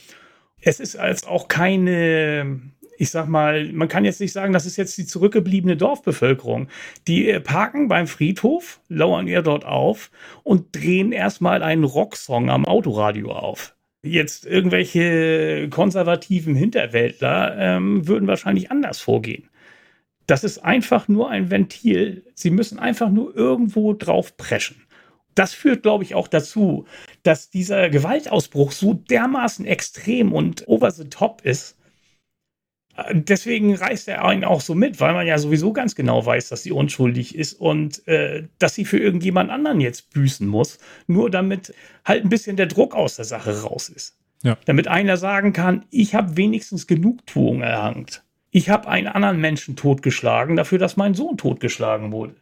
Speaker 2: Es ist als auch keine, ich sag mal, man kann jetzt nicht sagen, das ist jetzt die zurückgebliebene Dorfbevölkerung. Die äh, parken beim Friedhof, lauern ihr dort auf und drehen erstmal einen Rocksong am Autoradio auf. Jetzt irgendwelche konservativen Hinterwäldler ähm, würden wahrscheinlich anders vorgehen. Das ist einfach nur ein Ventil. Sie müssen einfach nur irgendwo drauf preschen. Das führt, glaube ich, auch dazu, dass dieser Gewaltausbruch so dermaßen extrem und over the top ist, Deswegen reißt er einen auch so mit, weil man ja sowieso ganz genau weiß, dass sie unschuldig ist und äh, dass sie für irgendjemand anderen jetzt büßen muss, nur damit halt ein bisschen der Druck aus der Sache raus ist.
Speaker 1: Ja.
Speaker 2: Damit einer sagen kann, ich habe wenigstens Genugtuung erhangt. Ich habe einen anderen Menschen totgeschlagen dafür, dass mein Sohn totgeschlagen wurde.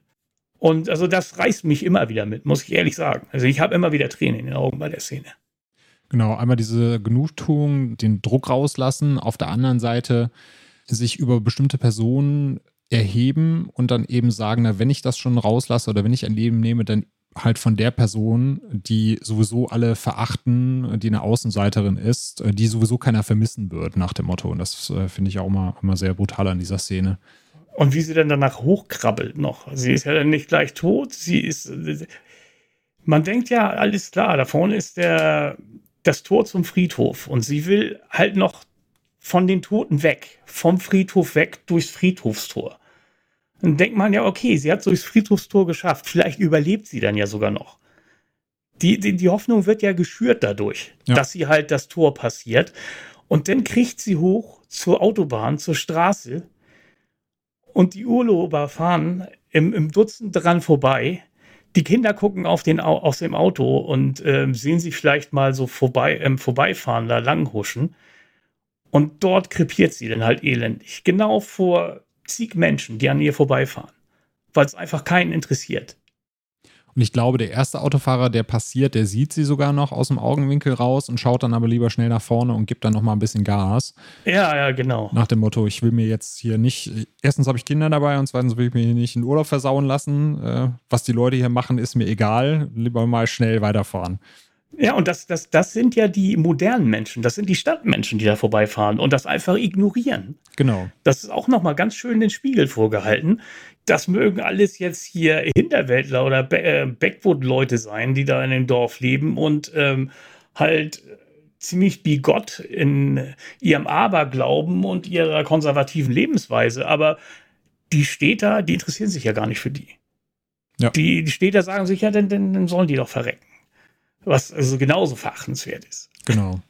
Speaker 2: Und also das reißt mich immer wieder mit, muss ich ehrlich sagen. Also ich habe immer wieder Tränen in den Augen bei der Szene.
Speaker 1: Genau, einmal diese Genugtuung, den Druck rauslassen, auf der anderen Seite sich über bestimmte Personen erheben und dann eben sagen, na, wenn ich das schon rauslasse oder wenn ich ein Leben nehme, dann halt von der Person, die sowieso alle verachten, die eine Außenseiterin ist, die sowieso keiner vermissen wird, nach dem Motto. Und das äh, finde ich auch immer, immer sehr brutal an dieser Szene.
Speaker 2: Und wie sie dann danach hochkrabbelt noch. Sie ist ja dann nicht gleich tot. Sie ist. Man denkt ja, alles klar, da vorne ist der, das Tor zum Friedhof und sie will halt noch von den Toten weg, vom Friedhof weg durchs Friedhofstor. Dann denkt man ja, okay, sie hat es durchs Friedhofstor geschafft, vielleicht überlebt sie dann ja sogar noch. Die, die, die Hoffnung wird ja geschürt dadurch, ja. dass sie halt das Tor passiert. Und dann kriegt sie hoch zur Autobahn, zur Straße. Und die Urlauber fahren im, im Dutzend dran vorbei die Kinder gucken auf den, aus dem Auto und ähm, sehen sie vielleicht mal so vorbei, ähm, vorbeifahren, da langhuschen. Und dort krepiert sie dann halt elendig. Genau vor zig Menschen, die an ihr vorbeifahren. Weil es einfach keinen interessiert.
Speaker 1: Und ich glaube, der erste Autofahrer, der passiert, der sieht sie sogar noch aus dem Augenwinkel raus und schaut dann aber lieber schnell nach vorne und gibt dann noch mal ein bisschen Gas.
Speaker 2: Ja, ja, genau.
Speaker 1: Nach dem Motto, ich will mir jetzt hier nicht, erstens habe ich Kinder dabei und zweitens will ich mir hier nicht in Urlaub versauen lassen. Äh, was die Leute hier machen, ist mir egal. Lieber mal schnell weiterfahren.
Speaker 2: Ja, und das, das, das sind ja die modernen Menschen, das sind die Stadtmenschen, die da vorbeifahren und das einfach ignorieren.
Speaker 1: Genau.
Speaker 2: Das ist auch nochmal ganz schön den Spiegel vorgehalten. Das mögen alles jetzt hier Hinterwäldler oder Be äh, Backwood-Leute sein, die da in dem Dorf leben und ähm, halt ziemlich bigott in ihrem Aberglauben und ihrer konservativen Lebensweise. Aber die Städter, die interessieren sich ja gar nicht für die. Ja. Die, die Städter sagen sich ja, dann, dann, dann sollen die doch verrecken was also genauso verachtenswert ist.
Speaker 1: Genau.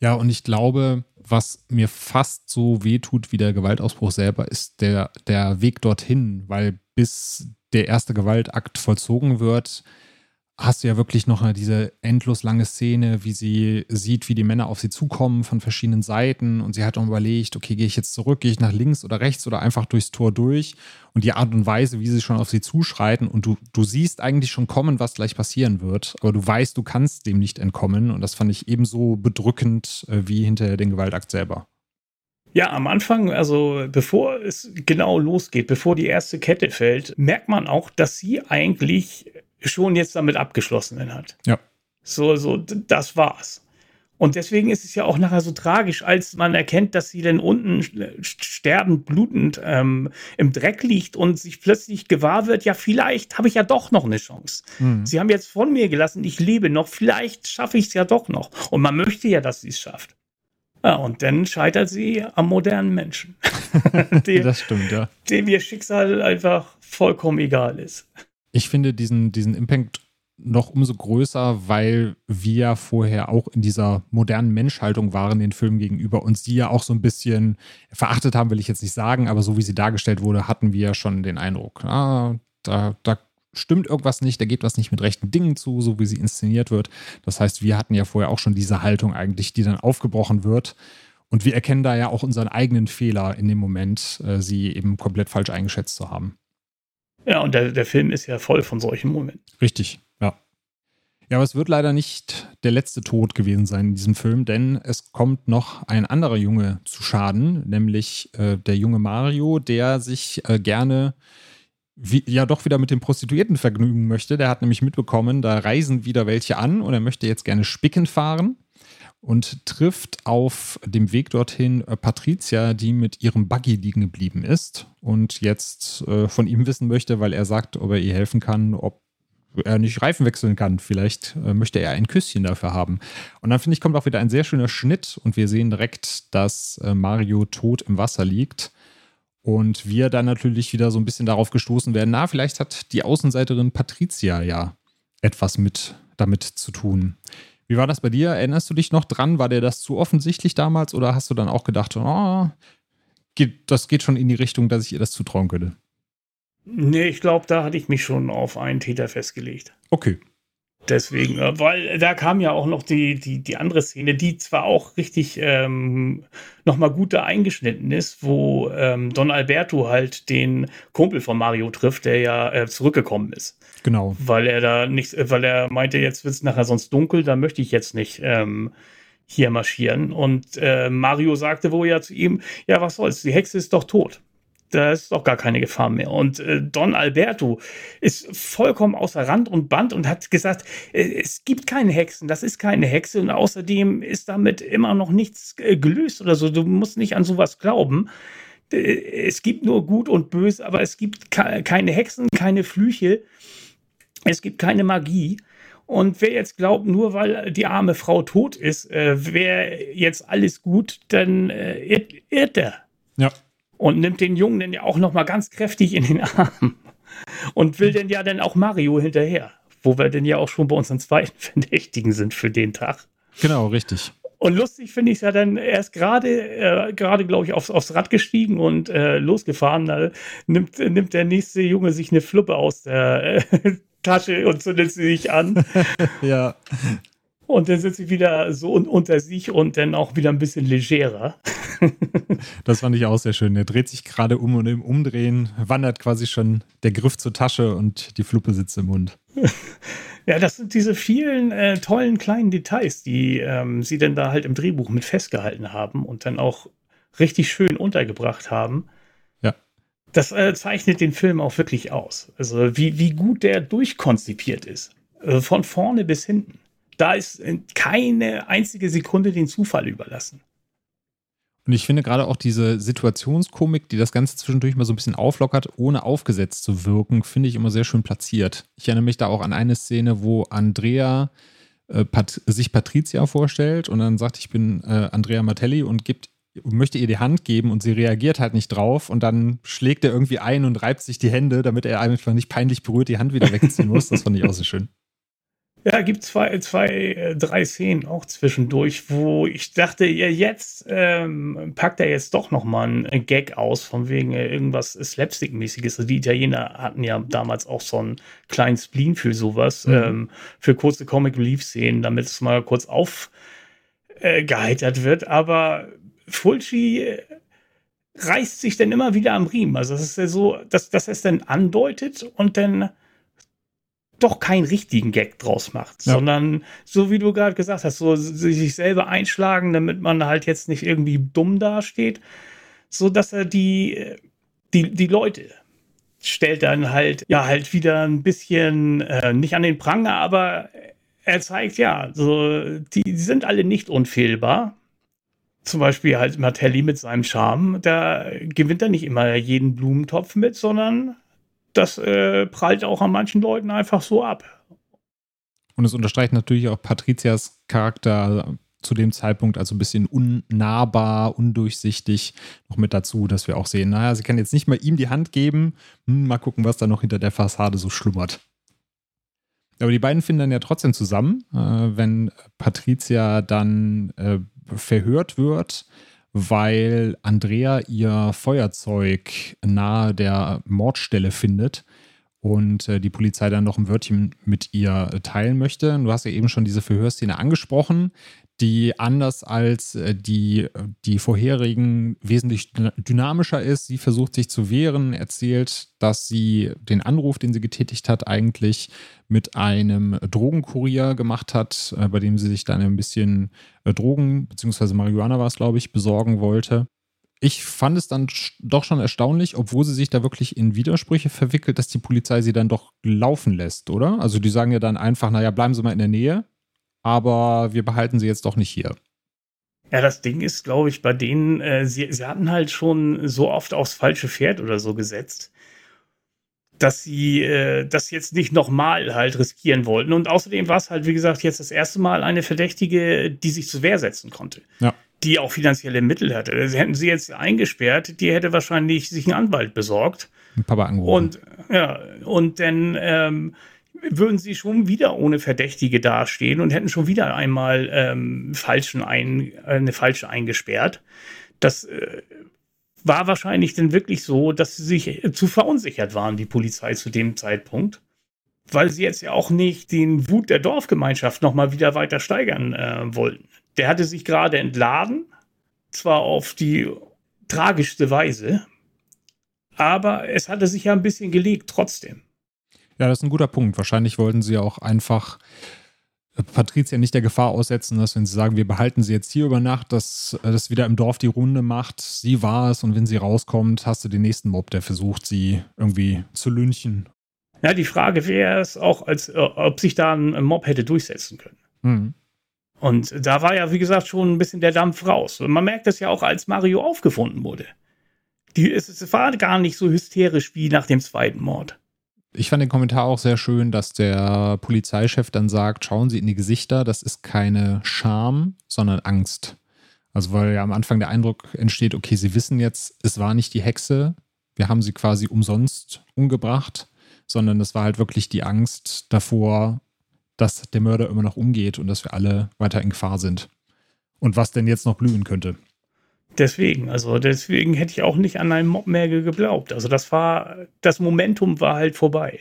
Speaker 1: Ja, und ich glaube, was mir fast so wehtut wie der Gewaltausbruch selber, ist der, der Weg dorthin, weil bis der erste Gewaltakt vollzogen wird, hast du ja wirklich noch diese endlos lange Szene, wie sie sieht, wie die Männer auf sie zukommen von verschiedenen Seiten. Und sie hat auch überlegt, okay, gehe ich jetzt zurück, gehe ich nach links oder rechts oder einfach durchs Tor durch? Und die Art und Weise, wie sie schon auf sie zuschreiten. Und du, du siehst eigentlich schon kommen, was gleich passieren wird, aber du weißt, du kannst dem nicht entkommen. Und das fand ich ebenso bedrückend äh, wie hinter den Gewaltakt selber.
Speaker 2: Ja, am Anfang, also bevor es genau losgeht, bevor die erste Kette fällt, merkt man auch, dass sie eigentlich schon jetzt damit abgeschlossen hat.
Speaker 1: Ja.
Speaker 2: So, so, das war's. Und deswegen ist es ja auch nachher so tragisch, als man erkennt, dass sie dann unten sterbend, blutend ähm, im Dreck liegt und sich plötzlich gewahr wird, ja, vielleicht habe ich ja doch noch eine Chance. Mhm. Sie haben jetzt von mir gelassen, ich lebe noch, vielleicht schaffe ich es ja doch noch. Und man möchte ja, dass sie es schafft. Ja, und dann scheitert sie am modernen Menschen. <laughs> <laughs>
Speaker 1: dem, das stimmt, ja.
Speaker 2: Dem ihr Schicksal einfach vollkommen egal ist.
Speaker 1: Ich finde diesen, diesen Impact noch umso größer, weil wir vorher auch in dieser modernen Menschhaltung waren den Filmen gegenüber und sie ja auch so ein bisschen verachtet haben, will ich jetzt nicht sagen, aber so wie sie dargestellt wurde, hatten wir ja schon den Eindruck, ah, da, da stimmt irgendwas nicht, da geht was nicht mit rechten Dingen zu, so wie sie inszeniert wird. Das heißt, wir hatten ja vorher auch schon diese Haltung eigentlich, die dann aufgebrochen wird. Und wir erkennen da ja auch unseren eigenen Fehler in dem Moment, äh, sie eben komplett falsch eingeschätzt zu haben.
Speaker 2: Ja, und der, der Film ist ja voll von solchen Momenten.
Speaker 1: Richtig, ja. Ja, aber es wird leider nicht der letzte Tod gewesen sein in diesem Film, denn es kommt noch ein anderer Junge zu Schaden, nämlich äh, der junge Mario, der sich äh, gerne wie, ja doch wieder mit den Prostituierten vergnügen möchte. Der hat nämlich mitbekommen, da reisen wieder welche an und er möchte jetzt gerne spicken fahren und trifft auf dem Weg dorthin äh, Patricia, die mit ihrem Buggy liegen geblieben ist und jetzt äh, von ihm wissen möchte, weil er sagt, ob er ihr helfen kann, ob er nicht Reifen wechseln kann. Vielleicht äh, möchte er ein Küsschen dafür haben. Und dann finde ich, kommt auch wieder ein sehr schöner Schnitt und wir sehen direkt, dass äh, Mario tot im Wasser liegt. Und wir dann natürlich wieder so ein bisschen darauf gestoßen werden, na, vielleicht hat die Außenseiterin Patricia ja etwas mit damit zu tun. Wie war das bei dir? Erinnerst du dich noch dran? War dir das zu offensichtlich damals oder hast du dann auch gedacht, oh, geht, das geht schon in die Richtung, dass ich ihr das zutrauen könnte?
Speaker 2: Nee, ich glaube, da hatte ich mich schon auf einen Täter festgelegt.
Speaker 1: Okay.
Speaker 2: Deswegen, äh, weil da kam ja auch noch die, die, die andere Szene, die zwar auch richtig ähm, nochmal gut da eingeschnitten ist, wo ähm, Don Alberto halt den Kumpel von Mario trifft, der ja äh, zurückgekommen ist.
Speaker 1: Genau.
Speaker 2: Weil er da nicht, weil er meinte, jetzt wird es nachher sonst dunkel, da möchte ich jetzt nicht ähm, hier marschieren. Und äh, Mario sagte wohl ja zu ihm, ja, was soll's, die Hexe ist doch tot da ist doch gar keine Gefahr mehr. Und äh, Don Alberto ist vollkommen außer Rand und Band und hat gesagt, äh, es gibt keine Hexen, das ist keine Hexe und außerdem ist damit immer noch nichts äh, gelöst oder so. Du musst nicht an sowas glauben. Äh, es gibt nur Gut und Böse, aber es gibt keine Hexen, keine Flüche, es gibt keine Magie. Und wer jetzt glaubt, nur weil die arme Frau tot ist, äh, wäre jetzt alles gut, dann äh, irrt er.
Speaker 1: Ja
Speaker 2: und nimmt den Jungen dann ja auch noch mal ganz kräftig in den <laughs> Arm und will denn ja dann auch Mario hinterher, wo wir denn ja auch schon bei unseren zweiten <laughs> Verdächtigen sind für den Tag.
Speaker 1: Genau, richtig.
Speaker 2: Und lustig finde ich es ja dann, er ist gerade, äh, gerade glaube ich, aufs, aufs Rad gestiegen und äh, losgefahren. Da nimmt, nimmt der nächste Junge sich eine Fluppe aus der äh, <laughs> Tasche und zündet sie sich an.
Speaker 1: ja.
Speaker 2: Und dann sind sie wieder so unter sich und dann auch wieder ein bisschen legerer. <laughs>
Speaker 1: das fand ich auch sehr schön. Er dreht sich gerade um und im Umdrehen wandert quasi schon der Griff zur Tasche und die Fluppe sitzt im Mund. <laughs>
Speaker 2: Ja, das sind diese vielen äh, tollen kleinen Details, die ähm, sie denn da halt im Drehbuch mit festgehalten haben und dann auch richtig schön untergebracht haben.
Speaker 1: Ja.
Speaker 2: Das äh, zeichnet den Film auch wirklich aus. Also wie, wie gut der durchkonzipiert ist. Äh, von vorne bis hinten da ist keine einzige Sekunde den Zufall überlassen.
Speaker 1: Und ich finde gerade auch diese Situationskomik, die das Ganze zwischendurch mal so ein bisschen auflockert, ohne aufgesetzt zu wirken, finde ich immer sehr schön platziert. Ich erinnere mich da auch an eine Szene, wo Andrea äh, Pat sich Patricia vorstellt und dann sagt, ich bin äh, Andrea Martelli und gibt möchte ihr die Hand geben und sie reagiert halt nicht drauf und dann schlägt er irgendwie ein und reibt sich die Hände, damit er einfach nicht peinlich berührt die Hand wieder wegziehen muss. Das fand ich auch so schön. <laughs>
Speaker 2: Ja, gibt zwei, zwei, äh, drei Szenen auch zwischendurch, wo ich dachte, ja, jetzt ähm, packt er jetzt doch noch mal einen Gag aus, von wegen äh, irgendwas Slapstick-mäßiges. Also die Italiener hatten ja damals auch so einen kleinen Spleen für sowas, mhm. ähm, für kurze Comic-Relief-Szenen, damit es mal kurz aufgeheitert äh, wird. Aber Fulci äh, reißt sich dann immer wieder am Riemen. Also es ist ja so, dass, dass er es dann andeutet und dann doch keinen richtigen Gag draus macht, ja. sondern so wie du gerade gesagt hast, so sich selber einschlagen, damit man halt jetzt nicht irgendwie dumm dasteht, so dass er die, die, die Leute stellt dann halt, ja, halt wieder ein bisschen, äh, nicht an den Pranger, aber er zeigt, ja, so, die, die sind alle nicht unfehlbar. Zum Beispiel halt Martelli mit seinem Charme, da gewinnt er nicht immer jeden Blumentopf mit, sondern das äh, prallt auch an manchen Leuten einfach so ab.
Speaker 1: Und es unterstreicht natürlich auch Patrizias Charakter zu dem Zeitpunkt, also ein bisschen unnahbar, undurchsichtig noch mit dazu, dass wir auch sehen, naja, sie kann jetzt nicht mal ihm die Hand geben. Hm, mal gucken, was da noch hinter der Fassade so schlummert. Aber die beiden finden dann ja trotzdem zusammen, äh, wenn Patricia dann äh, verhört wird, weil Andrea ihr Feuerzeug nahe der Mordstelle findet und äh, die Polizei dann noch ein Wörtchen mit ihr teilen möchte. Du hast ja eben schon diese Verhörszene angesprochen die anders als äh, die, die vorherigen wesentlich dynamischer ist. Sie versucht sich zu wehren, erzählt, dass sie den Anruf, den sie getätigt hat, eigentlich mit einem Drogenkurier gemacht hat, äh, bei dem sie sich dann ein bisschen äh, Drogen, beziehungsweise Marihuana war es, glaube ich, besorgen wollte. Ich fand es dann doch schon erstaunlich, obwohl sie sich da wirklich in Widersprüche verwickelt, dass die Polizei sie dann doch laufen lässt, oder? Also die sagen ja dann einfach, naja, bleiben Sie mal in der Nähe aber wir behalten sie jetzt doch nicht hier.
Speaker 2: Ja, das Ding ist, glaube ich, bei denen, äh, sie, sie hatten halt schon so oft aufs falsche Pferd oder so gesetzt, dass sie äh, das jetzt nicht nochmal halt riskieren wollten. Und außerdem war es halt, wie gesagt, jetzt das erste Mal eine Verdächtige, die sich zur Wehr setzen konnte.
Speaker 1: Ja.
Speaker 2: Die auch finanzielle Mittel hatte. Also hätten sie jetzt eingesperrt, die hätte wahrscheinlich sich einen Anwalt besorgt.
Speaker 1: Papa angerufen.
Speaker 2: Und ja, und dann ähm, würden sie schon wieder ohne Verdächtige dastehen und hätten schon wieder einmal ähm, falschen ein, eine falsche eingesperrt. Das äh, war wahrscheinlich dann wirklich so, dass sie sich zu verunsichert waren, die Polizei zu dem Zeitpunkt. Weil sie jetzt ja auch nicht den Wut der Dorfgemeinschaft nochmal wieder weiter steigern äh, wollten. Der hatte sich gerade entladen, zwar auf die tragischste Weise, aber es hatte sich ja ein bisschen gelegt trotzdem.
Speaker 1: Ja, das ist ein guter Punkt. Wahrscheinlich wollten sie auch einfach äh, Patricia nicht der Gefahr aussetzen, dass wenn sie sagen, wir behalten sie jetzt hier über Nacht, dass äh, das wieder im Dorf die Runde macht. Sie war es und wenn sie rauskommt, hast du den nächsten Mob, der versucht, sie irgendwie zu lynchen.
Speaker 2: Ja, die Frage wäre es auch, als, äh, ob sich da ein Mob hätte durchsetzen können. Mhm. Und da war ja, wie gesagt, schon ein bisschen der Dampf raus. Und man merkt das ja auch, als Mario aufgefunden wurde. Die, es, es war gar nicht so hysterisch wie nach dem zweiten Mord.
Speaker 1: Ich fand den Kommentar auch sehr schön, dass der Polizeichef dann sagt, schauen Sie in die Gesichter, das ist keine Scham, sondern Angst. Also weil ja am Anfang der Eindruck entsteht, okay, Sie wissen jetzt, es war nicht die Hexe, wir haben sie quasi umsonst umgebracht, sondern es war halt wirklich die Angst davor, dass der Mörder immer noch umgeht und dass wir alle weiter in Gefahr sind. Und was denn jetzt noch blühen könnte.
Speaker 2: Deswegen, also deswegen hätte ich auch nicht an einen Mob mehr geglaubt. Also das war, das Momentum war halt vorbei.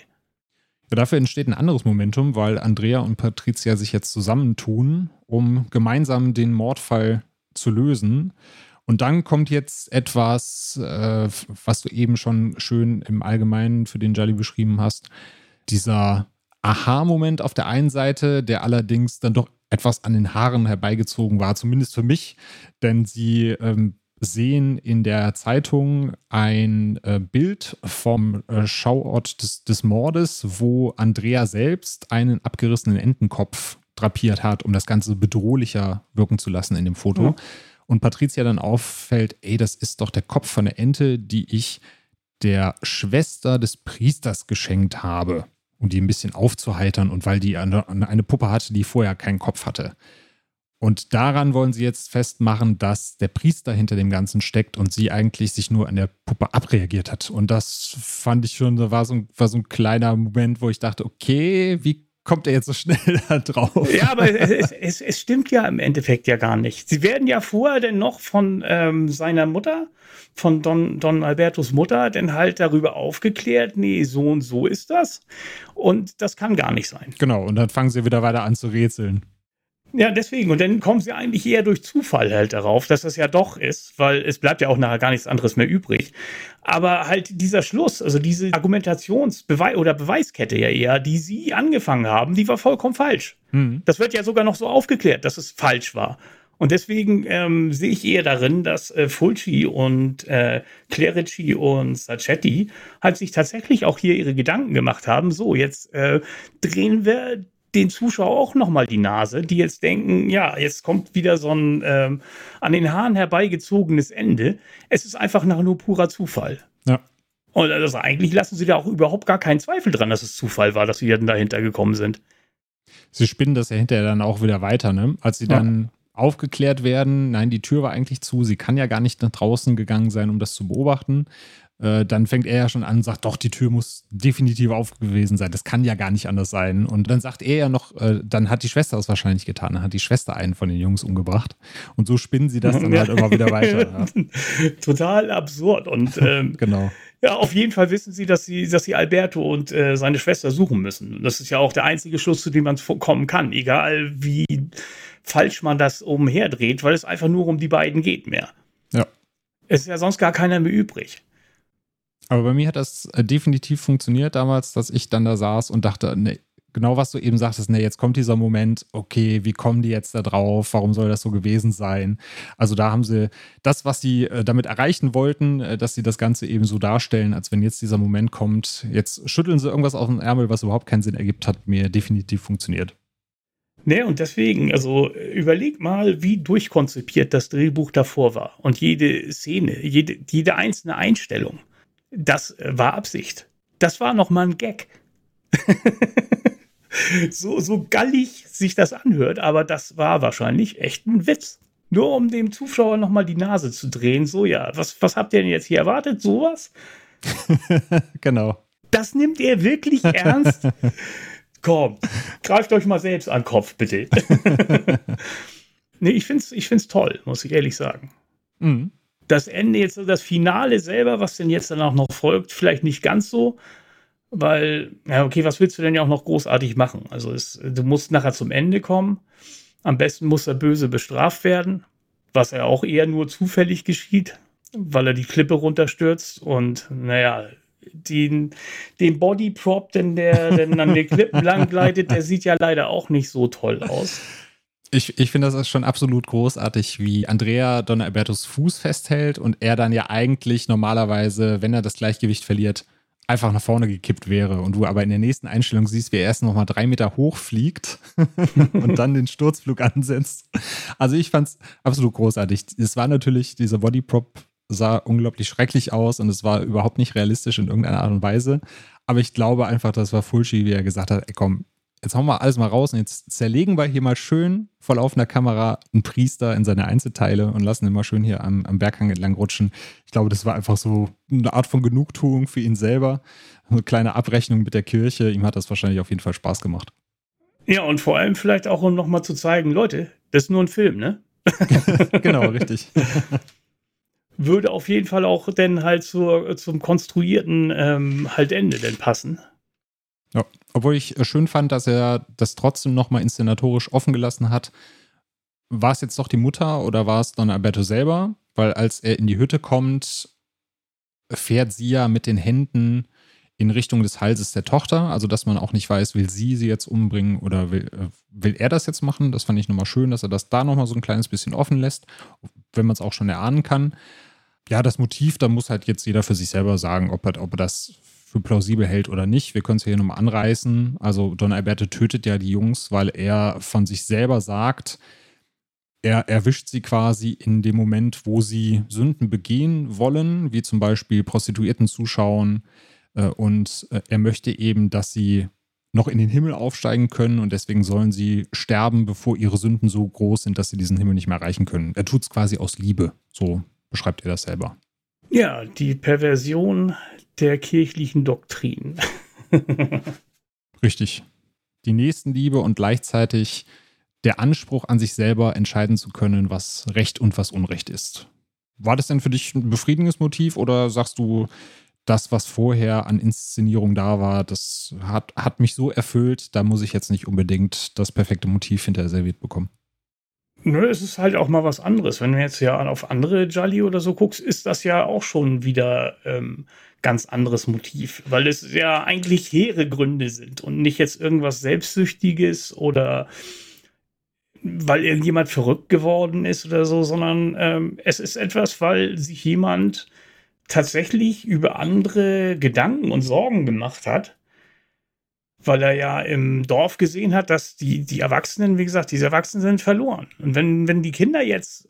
Speaker 1: Ja, dafür entsteht ein anderes Momentum, weil Andrea und Patricia sich jetzt zusammentun, um gemeinsam den Mordfall zu lösen. Und dann kommt jetzt etwas, äh, was du eben schon schön im Allgemeinen für den Jolly beschrieben hast. Dieser Aha-Moment auf der einen Seite, der allerdings dann doch etwas an den Haaren herbeigezogen war, zumindest für mich, denn sie ähm, sehen in der Zeitung ein äh, Bild vom äh, Schauort des, des Mordes, wo Andrea selbst einen abgerissenen Entenkopf drapiert hat, um das Ganze bedrohlicher wirken zu lassen in dem Foto. Mhm. Und Patricia dann auffällt, ey, das ist doch der Kopf von der Ente, die ich der Schwester des Priesters geschenkt habe um die ein bisschen aufzuheitern und weil die eine, eine Puppe hatte, die vorher keinen Kopf hatte. Und daran wollen sie jetzt festmachen, dass der Priester hinter dem Ganzen steckt und sie eigentlich sich nur an der Puppe abreagiert hat. Und das fand ich schon, war so, war so ein kleiner Moment, wo ich dachte, okay, wie kommt er jetzt so schnell <laughs> da drauf?
Speaker 2: Ja, aber es, es, es, stimmt ja im Endeffekt ja gar nicht. Sie werden ja vorher denn noch von ähm, seiner Mutter, von Don, Don Albertos Mutter, denn halt darüber aufgeklärt, nee, so und so ist das. Und das kann gar nicht sein.
Speaker 1: Genau, und dann fangen sie wieder weiter an zu rätseln.
Speaker 2: Ja, deswegen. Und dann kommen sie eigentlich eher durch Zufall halt darauf, dass das ja doch ist, weil es bleibt ja auch nachher gar nichts anderes mehr übrig. Aber halt dieser Schluss, also diese Argumentationsbeweis oder Beweiskette ja eher, die sie angefangen haben, die war vollkommen falsch. Mhm. Das wird ja sogar noch so aufgeklärt, dass es falsch war. Und deswegen ähm, sehe ich eher darin, dass äh, Fulci und äh, Clerici und Sacchetti halt sich tatsächlich auch hier ihre Gedanken gemacht haben. So, jetzt äh, drehen wir den Zuschauer auch nochmal die Nase, die jetzt denken, ja, jetzt kommt wieder so ein ähm, an den Haaren herbeigezogenes Ende. Es ist einfach nach nur purer Zufall.
Speaker 1: Ja.
Speaker 2: Und also eigentlich lassen sie da auch überhaupt gar keinen Zweifel dran, dass es Zufall war, dass sie dann dahinter gekommen sind.
Speaker 1: Sie spinnen das ja hinterher dann auch wieder weiter, ne? Als sie dann aufgeklärt werden, nein, die Tür war eigentlich zu, sie kann ja gar nicht nach draußen gegangen sein, um das zu beobachten. Äh, dann fängt er ja schon an und sagt, doch, die Tür muss definitiv auf gewesen sein. Das kann ja gar nicht anders sein. Und dann sagt er ja noch, äh, dann hat die Schwester es wahrscheinlich getan. Dann hat die Schwester einen von den Jungs umgebracht. Und so spinnen sie das dann halt immer wieder weiter.
Speaker 2: Ja. <laughs> Total absurd. Und <laughs> ähm,
Speaker 1: genau.
Speaker 2: Ja, auf jeden Fall wissen sie, dass sie, dass sie Alberto und äh, seine Schwester suchen müssen. Das ist ja auch der einzige Schluss, zu dem man kommen kann, egal wie falsch man das umherdreht, weil es einfach nur um die beiden geht mehr.
Speaker 1: Ja.
Speaker 2: Es ist ja sonst gar keiner mehr übrig.
Speaker 1: Aber bei mir hat das äh, definitiv funktioniert damals, dass ich dann da saß und dachte, nee, genau was du eben sagtest, ne, jetzt kommt dieser Moment, okay, wie kommen die jetzt da drauf? Warum soll das so gewesen sein? Also da haben sie das, was sie äh, damit erreichen wollten, äh, dass sie das Ganze eben so darstellen, als wenn jetzt dieser Moment kommt, jetzt schütteln sie irgendwas aus dem Ärmel, was überhaupt keinen Sinn ergibt, hat mir definitiv funktioniert.
Speaker 2: Ne, und deswegen, also überleg mal, wie durchkonzipiert das Drehbuch davor war. Und jede Szene, jede, jede einzelne Einstellung, das war Absicht. Das war nochmal ein Gag. <laughs> so, so gallig sich das anhört, aber das war wahrscheinlich echt ein Witz. Nur um dem Zuschauer nochmal die Nase zu drehen. So, ja, was, was habt ihr denn jetzt hier erwartet? Sowas? <laughs>
Speaker 1: genau.
Speaker 2: Das nimmt er wirklich <laughs> ernst? Komm, greift euch mal selbst an den Kopf, bitte. nee, ich find's, ich find's toll, muss ich ehrlich sagen. Mhm. Das Ende jetzt, das Finale selber, was denn jetzt danach noch folgt, vielleicht nicht ganz so, weil, ja, okay, was willst du denn ja auch noch großartig machen? Also es, du musst nachher zum Ende kommen. Am besten muss der Böse bestraft werden, was ja auch eher nur zufällig geschieht, weil er die Klippe runterstürzt und naja, den, den Bodyprop, denn der denn an den <laughs> Klippen lang gleitet, der sieht ja leider auch nicht so toll aus.
Speaker 1: Ich, ich finde das schon absolut großartig, wie Andrea Don Albertos Fuß festhält und er dann ja eigentlich normalerweise, wenn er das Gleichgewicht verliert, einfach nach vorne gekippt wäre und du aber in der nächsten Einstellung siehst, wie er erst noch mal drei Meter hoch fliegt <laughs> und dann den Sturzflug ansetzt. Also ich fand es absolut großartig. Es war natürlich, dieser Bodyprop sah unglaublich schrecklich aus und es war überhaupt nicht realistisch in irgendeiner Art und Weise. Aber ich glaube einfach, das war Fulci, wie er gesagt hat, ey komm, jetzt hauen wir alles mal raus und jetzt zerlegen wir hier mal schön vor laufender Kamera einen Priester in seine Einzelteile und lassen ihn mal schön hier am, am Berghang entlang rutschen. Ich glaube, das war einfach so eine Art von Genugtuung für ihn selber. Eine kleine Abrechnung mit der Kirche. Ihm hat das wahrscheinlich auf jeden Fall Spaß gemacht.
Speaker 2: Ja, und vor allem vielleicht auch, um nochmal zu zeigen, Leute, das ist nur ein Film, ne? <laughs>
Speaker 1: genau, richtig. <laughs>
Speaker 2: Würde auf jeden Fall auch dann halt zur, zum konstruierten ähm, halt Ende denn passen.
Speaker 1: Ja, obwohl ich äh, schön fand, dass er das trotzdem nochmal inszenatorisch offen gelassen hat. War es jetzt doch die Mutter oder war es Don Alberto selber? Weil als er in die Hütte kommt, fährt sie ja mit den Händen in Richtung des Halses der Tochter, also dass man auch nicht weiß, will sie sie jetzt umbringen oder will, äh, will er das jetzt machen. Das fand ich nochmal schön, dass er das da nochmal so ein kleines bisschen offen lässt, wenn man es auch schon erahnen kann. Ja, das Motiv, da muss halt jetzt jeder für sich selber sagen, ob er, ob er das für plausibel hält oder nicht. Wir können es hier nochmal anreißen. Also Don Alberto tötet ja die Jungs, weil er von sich selber sagt, er erwischt sie quasi in dem Moment, wo sie Sünden begehen wollen, wie zum Beispiel Prostituierten zuschauen. Äh, und äh, er möchte eben, dass sie noch in den Himmel aufsteigen können und deswegen sollen sie sterben, bevor ihre Sünden so groß sind, dass sie diesen Himmel nicht mehr erreichen können. Er tut es quasi aus Liebe. So beschreibt er das selber.
Speaker 2: Ja, die Perversion der kirchlichen Doktrin.
Speaker 1: Richtig. Die Nächstenliebe und gleichzeitig der Anspruch an sich selber entscheiden zu können, was Recht und was Unrecht ist. War das denn für dich ein befriedigendes Motiv oder sagst du, das, was vorher an Inszenierung da war, das hat, hat mich so erfüllt, da muss ich jetzt nicht unbedingt das perfekte Motiv hinterher serviert bekommen?
Speaker 2: Nö, es ist halt auch mal was anderes. Wenn du jetzt ja auf andere Jolly oder so guckst, ist das ja auch schon wieder ähm, ganz anderes Motiv, weil es ja eigentlich hehre Gründe sind und nicht jetzt irgendwas Selbstsüchtiges oder weil irgendjemand verrückt geworden ist oder so, sondern ähm, es ist etwas, weil sich jemand tatsächlich über andere Gedanken und Sorgen gemacht hat weil er ja im Dorf gesehen hat, dass die, die Erwachsenen, wie gesagt, diese Erwachsenen sind verloren. Und wenn, wenn die Kinder jetzt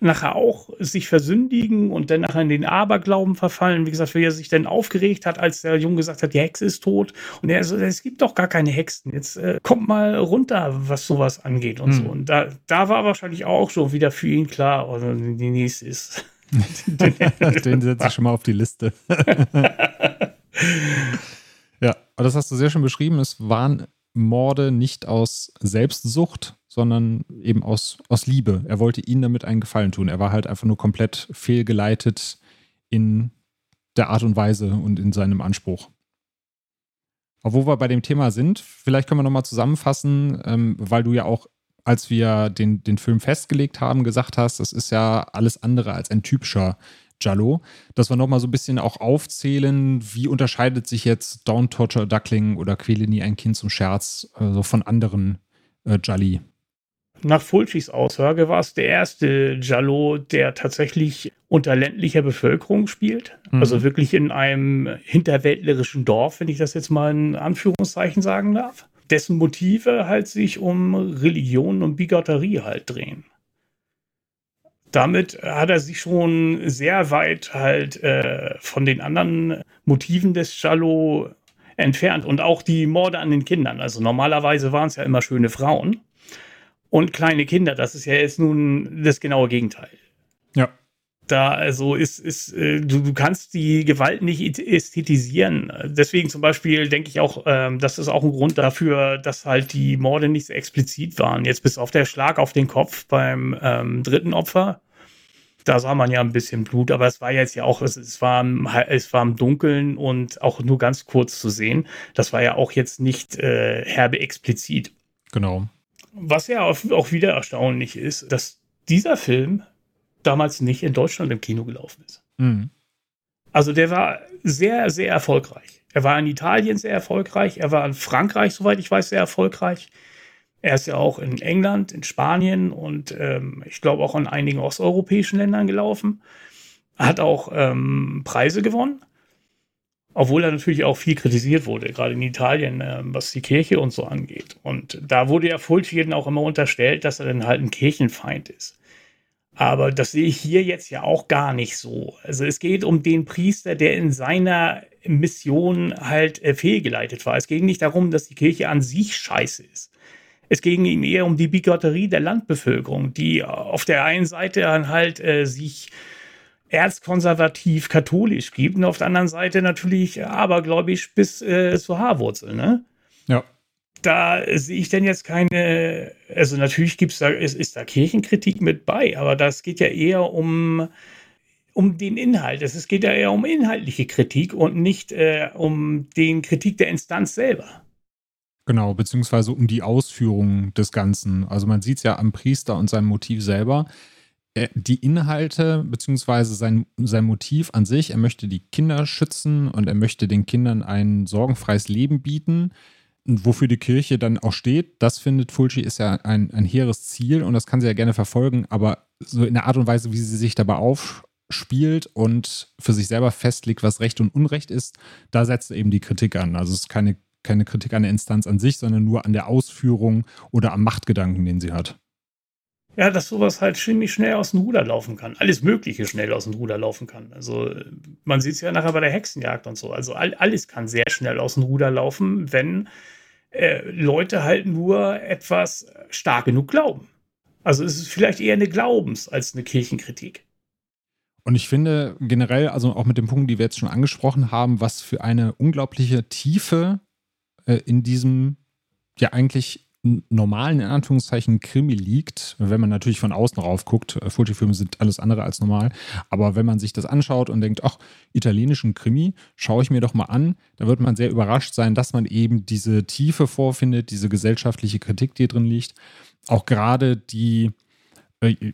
Speaker 2: nachher auch sich versündigen und dann nachher in den Aberglauben verfallen. Wie gesagt, wie er sich dann aufgeregt hat, als der Junge gesagt hat, die Hexe ist tot. Und er so, es gibt doch gar keine Hexen. Jetzt äh, kommt mal runter, was sowas angeht und hm. so. Und da, da war wahrscheinlich auch schon wieder für ihn klar, oh, die nächste ist. <laughs>
Speaker 1: den setze ich schon mal auf die Liste. <laughs> aber das hast du sehr schön beschrieben. Es waren Morde nicht aus Selbstsucht, sondern eben aus, aus Liebe. Er wollte ihnen damit einen Gefallen tun. Er war halt einfach nur komplett fehlgeleitet in der Art und Weise und in seinem Anspruch. Obwohl wir bei dem Thema sind, vielleicht können wir nochmal zusammenfassen, ähm, weil du ja auch, als wir den, den Film festgelegt haben, gesagt hast, das ist ja alles andere als ein typischer Jallo, dass wir nochmal so ein bisschen auch aufzählen, wie unterscheidet sich jetzt Don't Torture Duckling oder Quäle nie ein Kind zum Scherz äh, von anderen äh, Jalli.
Speaker 2: Nach Fulcis Aussage war es der erste Jallo, der tatsächlich unter ländlicher Bevölkerung spielt. Mhm. Also wirklich in einem hinterwäldlerischen Dorf, wenn ich das jetzt mal in Anführungszeichen sagen darf. Dessen Motive halt sich um Religion und Bigotterie halt drehen damit hat er sich schon sehr weit halt äh, von den anderen Motiven des Jallo entfernt und auch die Morde an den Kindern. Also normalerweise waren es ja immer schöne Frauen und kleine Kinder. Das ist ja jetzt nun das genaue Gegenteil.
Speaker 1: Ja.
Speaker 2: Da also ist, ist äh, du, du kannst die Gewalt nicht ästhetisieren. Deswegen zum Beispiel denke ich auch, ähm, das ist auch ein Grund dafür, dass halt die Morde nicht so explizit waren. Jetzt bis auf der Schlag auf den Kopf beim ähm, dritten Opfer. Da sah man ja ein bisschen Blut, aber es war jetzt ja auch, es, es, war, es war im Dunkeln und auch nur ganz kurz zu sehen. Das war ja auch jetzt nicht äh, herbe explizit.
Speaker 1: Genau.
Speaker 2: Was ja auch wieder erstaunlich ist, dass dieser Film damals nicht in Deutschland im Kino gelaufen ist. Mhm. Also der war sehr, sehr erfolgreich. Er war in Italien sehr erfolgreich, er war in Frankreich, soweit ich weiß, sehr erfolgreich. Er ist ja auch in England, in Spanien und ähm, ich glaube auch in einigen osteuropäischen Ländern gelaufen. Hat auch ähm, Preise gewonnen, obwohl er natürlich auch viel kritisiert wurde, gerade in Italien, äh, was die Kirche und so angeht. Und da wurde ja Fulci auch immer unterstellt, dass er dann halt ein Kirchenfeind ist. Aber das sehe ich hier jetzt ja auch gar nicht so. Also es geht um den Priester, der in seiner Mission halt äh, fehlgeleitet war. Es ging nicht darum, dass die Kirche an sich scheiße ist. Es ging ihm eher um die Bigotterie der Landbevölkerung, die auf der einen Seite dann halt äh, sich erzkonservativ katholisch gibt und auf der anderen Seite natürlich abergläubisch bis äh, zur Haarwurzel. Ne?
Speaker 1: Ja
Speaker 2: da sehe ich denn jetzt keine, also natürlich gibt's da, ist, ist da Kirchenkritik mit bei, aber das geht ja eher um, um den Inhalt. Es geht ja eher um inhaltliche Kritik und nicht äh, um den Kritik der Instanz selber.
Speaker 1: Genau, beziehungsweise um die Ausführung des Ganzen. Also man sieht es ja am Priester und seinem Motiv selber. Die Inhalte, beziehungsweise sein, sein Motiv an sich, er möchte die Kinder schützen und er möchte den Kindern ein sorgenfreies Leben bieten wofür die Kirche dann auch steht, das findet Fulci ist ja ein, ein hehres Ziel und das kann sie ja gerne verfolgen, aber so in der Art und Weise, wie sie sich dabei aufspielt und für sich selber festlegt, was Recht und Unrecht ist, da setzt eben die Kritik an. Also es ist keine, keine Kritik an der Instanz an sich, sondern nur an der Ausführung oder am Machtgedanken, den sie hat.
Speaker 2: Ja, dass sowas halt ziemlich schnell aus dem Ruder laufen kann. Alles Mögliche schnell aus dem Ruder laufen kann. Also man sieht es ja nachher bei der Hexenjagd und so. Also all, alles kann sehr schnell aus dem Ruder laufen, wenn äh, Leute halt nur etwas stark genug glauben. Also es ist vielleicht eher eine Glaubens- als eine Kirchenkritik.
Speaker 1: Und ich finde generell, also auch mit dem Punkt, die wir jetzt schon angesprochen haben, was für eine unglaubliche Tiefe äh, in diesem ja eigentlich normalen, in Anführungszeichen, Krimi liegt, wenn man natürlich von außen rauf guckt, äh, Fulci-Filme sind alles andere als normal, aber wenn man sich das anschaut und denkt, ach, italienischen Krimi, schaue ich mir doch mal an, da wird man sehr überrascht sein, dass man eben diese Tiefe vorfindet, diese gesellschaftliche Kritik, die drin liegt. Auch gerade die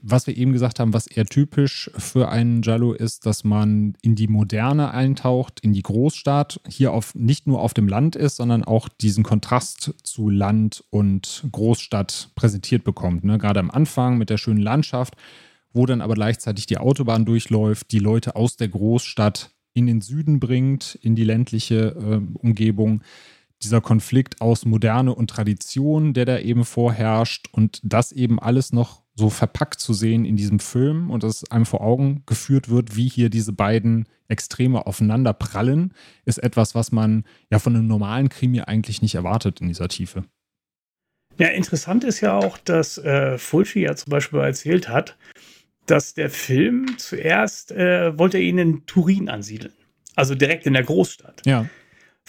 Speaker 1: was wir eben gesagt haben, was eher typisch für einen Jallo ist, dass man in die Moderne eintaucht, in die Großstadt, hier auf, nicht nur auf dem Land ist, sondern auch diesen Kontrast zu Land und Großstadt präsentiert bekommt. Ne? Gerade am Anfang mit der schönen Landschaft, wo dann aber gleichzeitig die Autobahn durchläuft, die Leute aus der Großstadt in den Süden bringt, in die ländliche äh, Umgebung dieser Konflikt aus Moderne und Tradition, der da eben vorherrscht und das eben alles noch so verpackt zu sehen in diesem Film und dass einem vor Augen geführt wird, wie hier diese beiden Extreme aufeinander prallen, ist etwas, was man ja von einem normalen Krimi eigentlich nicht erwartet in dieser Tiefe.
Speaker 2: Ja, interessant ist ja auch, dass äh, Fulci ja zum Beispiel erzählt hat, dass der Film zuerst äh, wollte ihn in Turin ansiedeln. Also direkt in der Großstadt.
Speaker 1: Ja.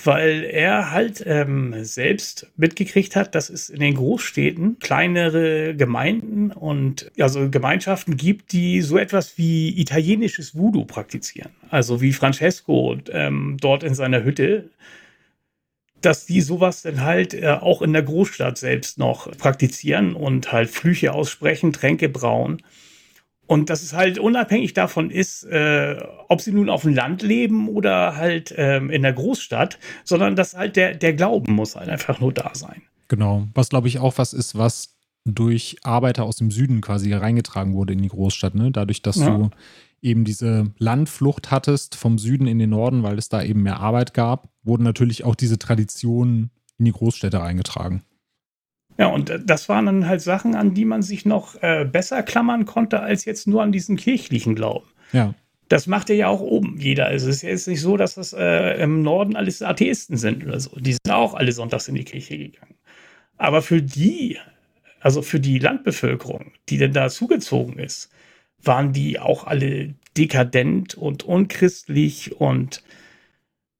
Speaker 2: Weil er halt ähm, selbst mitgekriegt hat, dass es in den Großstädten kleinere Gemeinden und also Gemeinschaften gibt, die so etwas wie italienisches Voodoo praktizieren. Also wie Francesco ähm, dort in seiner Hütte dass die sowas dann halt äh, auch in der Großstadt selbst noch praktizieren und halt Flüche aussprechen, Tränke brauen. Und dass es halt unabhängig davon ist, äh, ob sie nun auf dem Land leben oder halt ähm, in der Großstadt, sondern dass halt der, der Glauben muss halt einfach nur da sein.
Speaker 1: Genau. Was glaube ich auch was ist, was durch Arbeiter aus dem Süden quasi reingetragen wurde in die Großstadt, ne? Dadurch, dass ja. du eben diese Landflucht hattest vom Süden in den Norden, weil es da eben mehr Arbeit gab, wurden natürlich auch diese Traditionen in die Großstädte eingetragen.
Speaker 2: Ja, und äh, das waren dann halt Sachen, an die man sich noch äh, besser klammern konnte, als jetzt nur an diesen kirchlichen Glauben.
Speaker 1: Ja.
Speaker 2: Das macht ja auch oben jeder. Also es ist jetzt nicht so, dass das äh, im Norden alles Atheisten sind oder so. Die sind auch alle sonntags in die Kirche gegangen. Aber für die, also für die Landbevölkerung, die denn da zugezogen ist, waren die auch alle dekadent und unchristlich und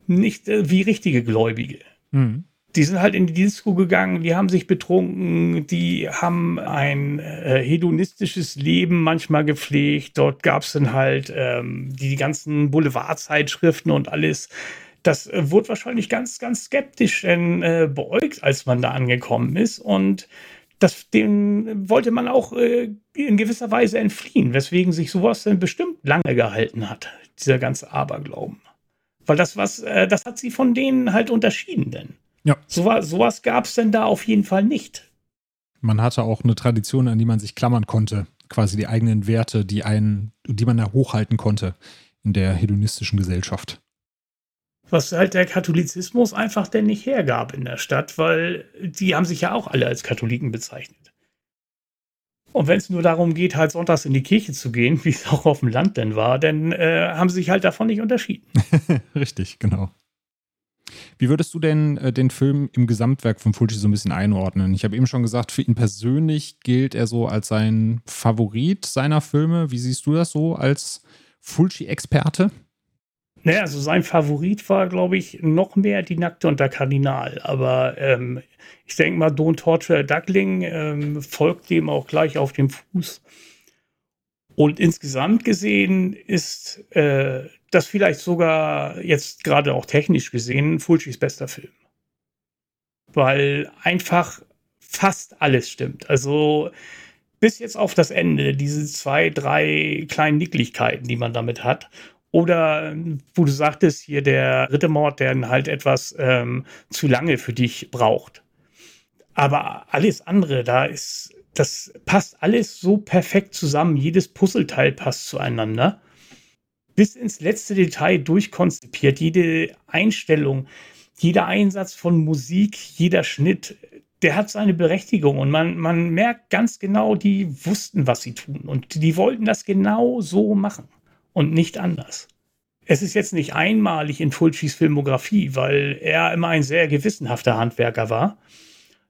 Speaker 2: nicht äh, wie richtige Gläubige. Mhm. Die sind halt in die Disco gegangen, die haben sich betrunken, die haben ein äh, hedonistisches Leben manchmal gepflegt. Dort gab es dann halt ähm, die, die ganzen Boulevardzeitschriften und alles. Das äh, wurde wahrscheinlich ganz, ganz skeptisch äh, beäugt, als man da angekommen ist. Und das, dem wollte man auch äh, in gewisser Weise entfliehen, weswegen sich sowas dann bestimmt lange gehalten hat, dieser ganze Aberglauben. Weil das was, äh, das hat sie von denen halt unterschieden denn.
Speaker 1: Ja.
Speaker 2: So, sowas gab es denn da auf jeden Fall nicht.
Speaker 1: Man hatte auch eine Tradition, an die man sich klammern konnte, quasi die eigenen Werte, die einen, die man da hochhalten konnte in der hedonistischen Gesellschaft
Speaker 2: was halt der Katholizismus einfach denn nicht hergab in der Stadt, weil die haben sich ja auch alle als Katholiken bezeichnet. Und wenn es nur darum geht, halt sonntags in die Kirche zu gehen, <laughs> wie es auch auf dem Land denn war, dann äh, haben sie sich halt davon nicht unterschieden. <laughs>
Speaker 1: Richtig, genau. Wie würdest du denn äh, den Film im Gesamtwerk von Fulci so ein bisschen einordnen? Ich habe eben schon gesagt, für ihn persönlich gilt er so als sein Favorit seiner Filme. Wie siehst du das so als Fulci-Experte?
Speaker 2: Naja, also sein Favorit war, glaube ich, noch mehr die Nackte und der Kardinal. Aber ähm, ich denke mal, Don't Torture Duckling ähm, folgt dem auch gleich auf dem Fuß. Und insgesamt gesehen ist äh, das vielleicht sogar jetzt gerade auch technisch gesehen Fulcis bester Film. Weil einfach fast alles stimmt. Also bis jetzt auf das Ende, diese zwei, drei kleinen Nicklichkeiten, die man damit hat. Oder wo du sagtest, hier der Rittermord, der halt etwas ähm, zu lange für dich braucht. Aber alles andere, da ist, das passt alles so perfekt zusammen. Jedes Puzzleteil passt zueinander. Bis ins letzte Detail durchkonzipiert. Jede Einstellung, jeder Einsatz von Musik, jeder Schnitt, der hat seine Berechtigung und man, man merkt ganz genau, die wussten, was sie tun und die wollten das genau so machen und nicht anders. Es ist jetzt nicht einmalig in Fulcis Filmografie, weil er immer ein sehr gewissenhafter Handwerker war.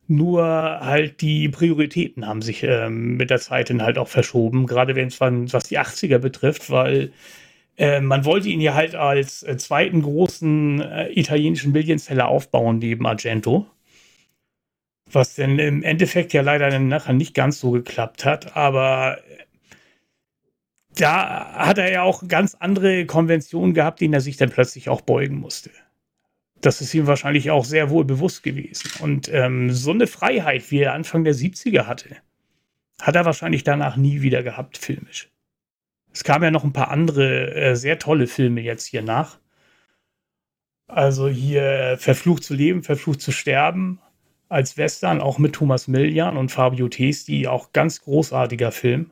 Speaker 2: Nur halt die Prioritäten haben sich ähm, mit der Zeit dann halt auch verschoben, gerade wenn es was die 80er betrifft, weil äh, man wollte ihn ja halt als äh, zweiten großen äh, italienischen Millionseller aufbauen neben Argento. Was denn im Endeffekt ja leider dann nachher nicht ganz so geklappt hat, aber da hat er ja auch ganz andere Konventionen gehabt, denen er sich dann plötzlich auch beugen musste. Das ist ihm wahrscheinlich auch sehr wohl bewusst gewesen. Und ähm, so eine Freiheit, wie er Anfang der 70er hatte, hat er wahrscheinlich danach nie wieder gehabt, filmisch. Es kamen ja noch ein paar andere äh, sehr tolle Filme jetzt hier nach. Also hier äh, Verflucht zu leben, Verflucht zu sterben als Western, auch mit Thomas Millian und Fabio Testi, auch ganz großartiger Film.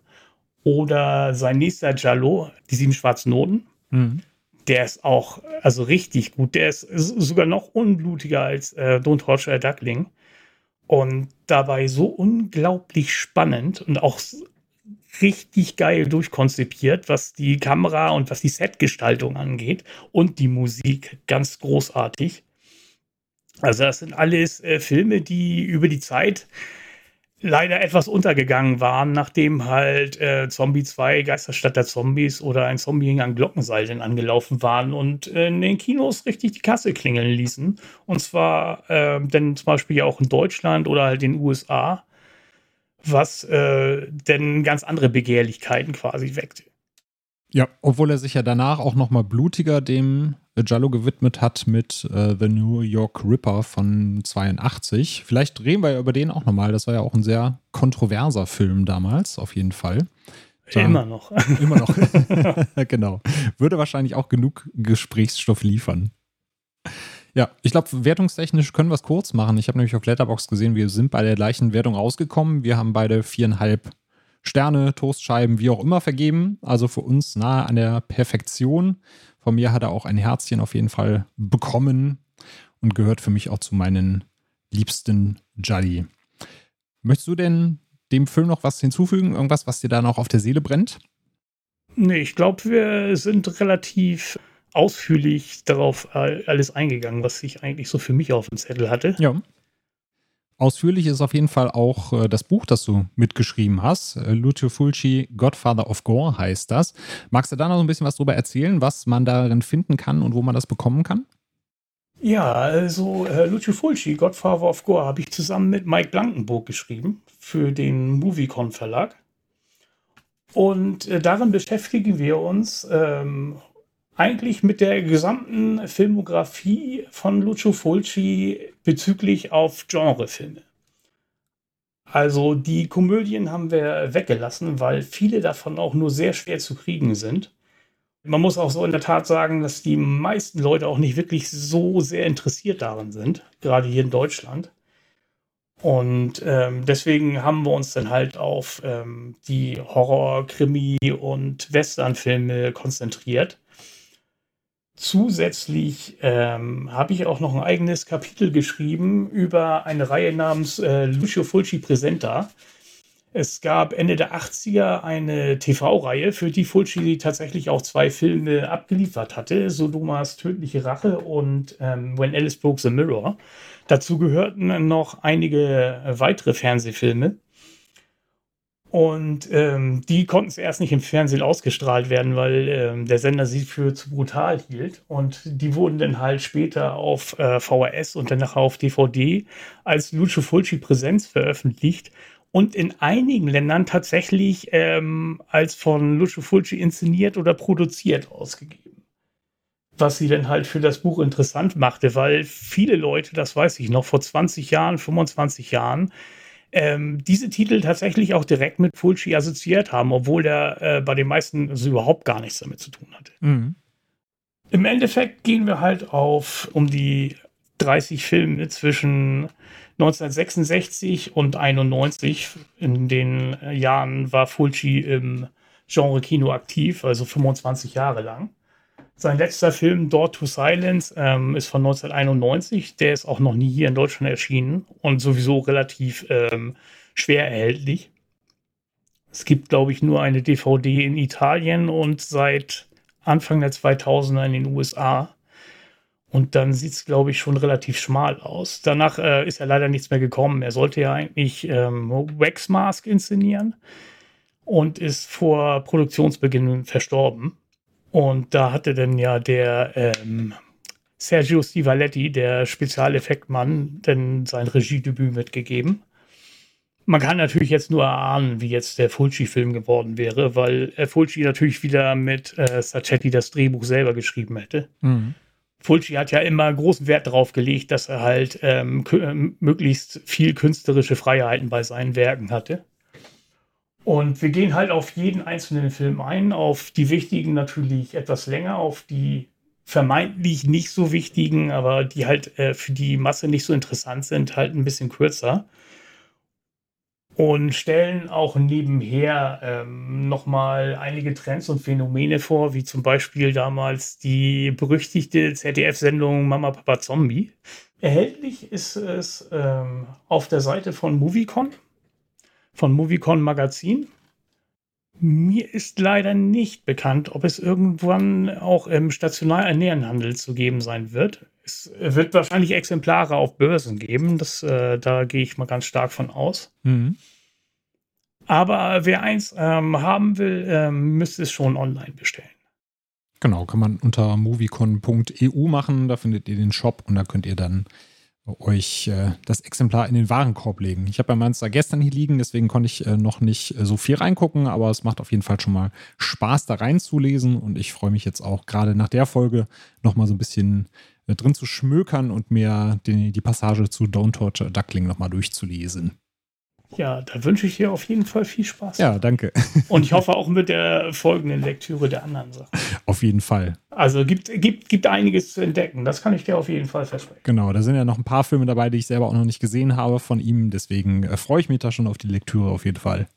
Speaker 2: Oder sein nächster Jallo, die sieben schwarzen Noten. Mhm. Der ist auch, also richtig gut. Der ist sogar noch unblutiger als äh, Don't Torture a Duckling. Und dabei so unglaublich spannend und auch richtig geil durchkonzipiert, was die Kamera und was die Setgestaltung angeht und die Musik ganz großartig. Also das sind alles äh, Filme, die über die Zeit leider etwas untergegangen waren, nachdem halt äh, Zombie 2, Geisterstadt der Zombies oder ein Zombie an Glockenseilen angelaufen waren und äh, in den Kinos richtig die Kasse klingeln ließen. Und zwar äh, denn zum Beispiel ja auch in Deutschland oder halt in den USA, was äh, denn ganz andere Begehrlichkeiten quasi weckte.
Speaker 1: Ja, obwohl er sich ja danach auch noch mal blutiger dem Jallo gewidmet hat mit äh, The New York Ripper von 82. Vielleicht reden wir ja über den auch nochmal. Das war ja auch ein sehr kontroverser Film damals, auf jeden Fall.
Speaker 2: Da, immer noch. <laughs>
Speaker 1: Immer noch. <laughs> genau. Würde wahrscheinlich auch genug Gesprächsstoff liefern. Ja, ich glaube, wertungstechnisch können wir es kurz machen. Ich habe nämlich auf Letterbox gesehen, wir sind bei der gleichen Wertung rausgekommen. Wir haben beide viereinhalb Sterne, Toastscheiben, wie auch immer vergeben. Also für uns nahe an der Perfektion. Von mir hat er auch ein Herzchen auf jeden Fall bekommen und gehört für mich auch zu meinen liebsten Jolly. Möchtest du denn dem Film noch was hinzufügen? Irgendwas, was dir da noch auf der Seele brennt?
Speaker 2: Nee, ich glaube, wir sind relativ ausführlich darauf äh, alles eingegangen, was ich eigentlich so für mich auf dem Zettel hatte.
Speaker 1: Ja. Ausführlich ist auf jeden Fall auch äh, das Buch, das du mitgeschrieben hast. Äh, Lucio Fulci, Godfather of Gore heißt das. Magst du da noch ein bisschen was drüber erzählen, was man darin finden kann und wo man das bekommen kann?
Speaker 2: Ja, also äh, Lucio Fulci, Godfather of Gore, habe ich zusammen mit Mike Blankenburg geschrieben für den Moviecon Verlag. Und äh, darin beschäftigen wir uns ähm, eigentlich mit der gesamten Filmografie von Lucio Fulci bezüglich auf Genrefilme. Also die Komödien haben wir weggelassen, weil viele davon auch nur sehr schwer zu kriegen sind. Man muss auch so in der Tat sagen, dass die meisten Leute auch nicht wirklich so sehr interessiert daran sind, gerade hier in Deutschland. Und ähm, deswegen haben wir uns dann halt auf ähm, die Horror-, Krimi- und Western-Filme konzentriert. Zusätzlich ähm, habe ich auch noch ein eigenes Kapitel geschrieben über eine Reihe namens äh, Lucio Fulci Presenta. Es gab Ende der 80er eine TV-Reihe, für die Fulci tatsächlich auch zwei Filme abgeliefert hatte: Sodomas tödliche Rache und ähm, When Alice Broke the Mirror. Dazu gehörten noch einige weitere Fernsehfilme. Und ähm, die konnten zuerst nicht im Fernsehen ausgestrahlt werden, weil ähm, der Sender sie für zu brutal hielt. Und die wurden dann halt später auf äh, VHS und dann nachher auf DVD als Lucio Fulci Präsenz veröffentlicht und in einigen Ländern tatsächlich ähm, als von Lucio Fulci inszeniert oder produziert ausgegeben. Was sie dann halt für das Buch interessant machte, weil viele Leute, das weiß ich noch, vor 20 Jahren, 25 Jahren, ähm, diese Titel tatsächlich auch direkt mit Fulci assoziiert haben, obwohl der äh, bei den meisten also überhaupt gar nichts damit zu tun hatte. Mhm. Im Endeffekt gehen wir halt auf um die 30 Filme zwischen 1966 und 91. In den Jahren war Fulci im Genre Kino aktiv, also 25 Jahre lang. Sein letzter Film, Door to Silence, ähm, ist von 1991. Der ist auch noch nie hier in Deutschland erschienen und sowieso relativ ähm, schwer erhältlich. Es gibt, glaube ich, nur eine DVD in Italien und seit Anfang der 2000er in den USA. Und dann sieht es, glaube ich, schon relativ schmal aus. Danach äh, ist ja leider nichts mehr gekommen. Er sollte ja eigentlich ähm, Wax Mask inszenieren und ist vor Produktionsbeginn verstorben. Und da hatte dann ja der ähm, Sergio Stivaletti, der Spezialeffektmann, denn sein Regiedebüt mitgegeben. Man kann natürlich jetzt nur erahnen, wie jetzt der Fulci-Film geworden wäre, weil äh, Fulci natürlich wieder mit äh, Sacchetti das Drehbuch selber geschrieben hätte. Mhm. Fulci hat ja immer großen Wert darauf gelegt, dass er halt ähm, möglichst viel künstlerische Freiheiten bei seinen Werken hatte. Und wir gehen halt auf jeden einzelnen Film ein, auf die wichtigen natürlich etwas länger, auf die vermeintlich nicht so wichtigen, aber die halt äh, für die Masse nicht so interessant sind, halt ein bisschen kürzer. Und stellen auch nebenher ähm, nochmal einige Trends und Phänomene vor, wie zum Beispiel damals die berüchtigte ZDF-Sendung Mama Papa Zombie. Erhältlich ist es ähm, auf der Seite von Moviecon von Moviecon Magazin. Mir ist leider nicht bekannt, ob es irgendwann auch im stationären Ernährenhandel zu geben sein wird. Es wird wahrscheinlich Exemplare auf Börsen geben. Das, äh, da gehe ich mal ganz stark von aus. Mhm. Aber wer eins ähm, haben will, ähm, müsste es schon online bestellen.
Speaker 1: Genau, kann man unter moviecon.eu machen. Da findet ihr den Shop und da könnt ihr dann euch äh, das Exemplar in den Warenkorb legen. Ich habe ja meins da gestern hier liegen, deswegen konnte ich äh, noch nicht äh, so viel reingucken, aber es macht auf jeden Fall schon mal Spaß, da reinzulesen und ich freue mich jetzt auch gerade nach der Folge nochmal so ein bisschen äh, drin zu schmökern und mir die, die Passage zu Don't Torture Duckling nochmal durchzulesen.
Speaker 2: Ja, da wünsche ich dir auf jeden Fall viel Spaß.
Speaker 1: Ja, danke. <laughs>
Speaker 2: Und ich hoffe auch mit der folgenden Lektüre der anderen Sachen.
Speaker 1: Auf jeden Fall.
Speaker 2: Also gibt, gibt, gibt einiges zu entdecken. Das kann ich dir auf jeden Fall versprechen.
Speaker 1: Genau, da sind ja noch ein paar Filme dabei, die ich selber auch noch nicht gesehen habe von ihm. Deswegen äh, freue ich mich da schon auf die Lektüre auf jeden Fall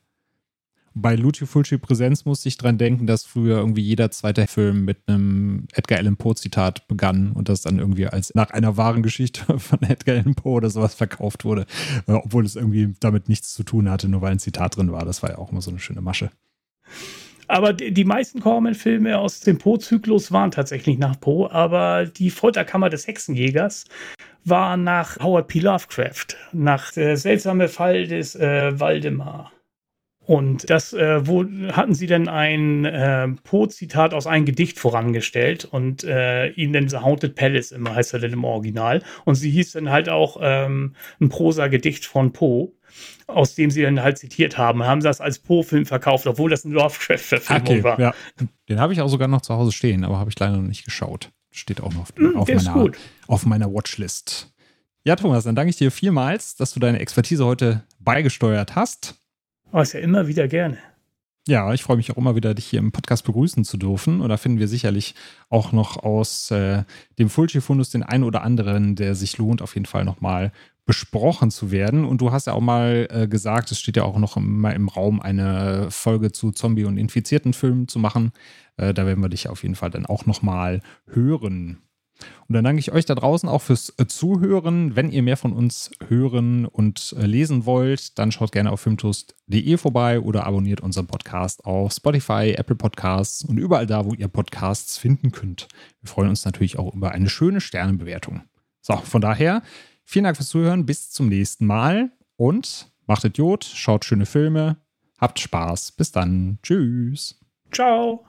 Speaker 1: bei Lucio Fulci Präsenz musste ich dran denken, dass früher irgendwie jeder zweite Film mit einem Edgar Allan Poe Zitat begann und das dann irgendwie als nach einer wahren Geschichte <laughs> von Edgar Allan Poe oder sowas verkauft wurde, äh, obwohl es irgendwie damit nichts zu tun hatte, nur weil ein Zitat drin war. Das war ja auch immer so eine schöne Masche.
Speaker 2: Aber die, meisten Corman-Filme aus dem Poe-Zyklus waren tatsächlich nach Poe, aber die Folterkammer des Hexenjägers war nach Howard P. Lovecraft, nach der seltsame Fall des äh, Waldemar. Und das, äh, wo hatten sie denn ein äh, Poe-Zitat aus einem Gedicht vorangestellt und äh, ihn denn The Haunted Palace immer heißt er denn im Original. Und sie hieß dann halt auch ähm, ein Prosa-Gedicht von Poe, aus dem sie dann halt zitiert haben. Haben das als Poe-Film verkauft, obwohl das ein Lovecraft-Verfilmung okay, war. Ja.
Speaker 1: Den habe ich auch sogar noch zu Hause stehen, aber habe ich leider noch nicht geschaut. Steht auch noch auf, mm, auf meiner, auf meiner Watchlist. Ja, Thomas, dann danke ich dir vielmals, dass du deine Expertise heute beigesteuert hast.
Speaker 2: Oh, ist ja immer wieder gerne.
Speaker 1: Ja, ich freue mich auch immer wieder, dich hier im Podcast begrüßen zu dürfen. Und da finden wir sicherlich auch noch aus äh, dem Fulci-Fundus den einen oder anderen, der sich lohnt, auf jeden Fall nochmal besprochen zu werden. Und du hast ja auch mal äh, gesagt, es steht ja auch noch immer im Raum, eine Folge zu Zombie- und infizierten Filmen zu machen. Äh, da werden wir dich auf jeden Fall dann auch nochmal hören. Und dann danke ich euch da draußen auch fürs äh, Zuhören. Wenn ihr mehr von uns hören und äh, lesen wollt, dann schaut gerne auf filmtoast.de vorbei oder abonniert unseren Podcast auf Spotify, Apple Podcasts und überall da, wo ihr Podcasts finden könnt. Wir freuen uns natürlich auch über eine schöne Sternebewertung. So, von daher, vielen Dank fürs Zuhören. Bis zum nächsten Mal und macht Idiot, schaut schöne Filme, habt Spaß. Bis dann. Tschüss.
Speaker 2: Ciao.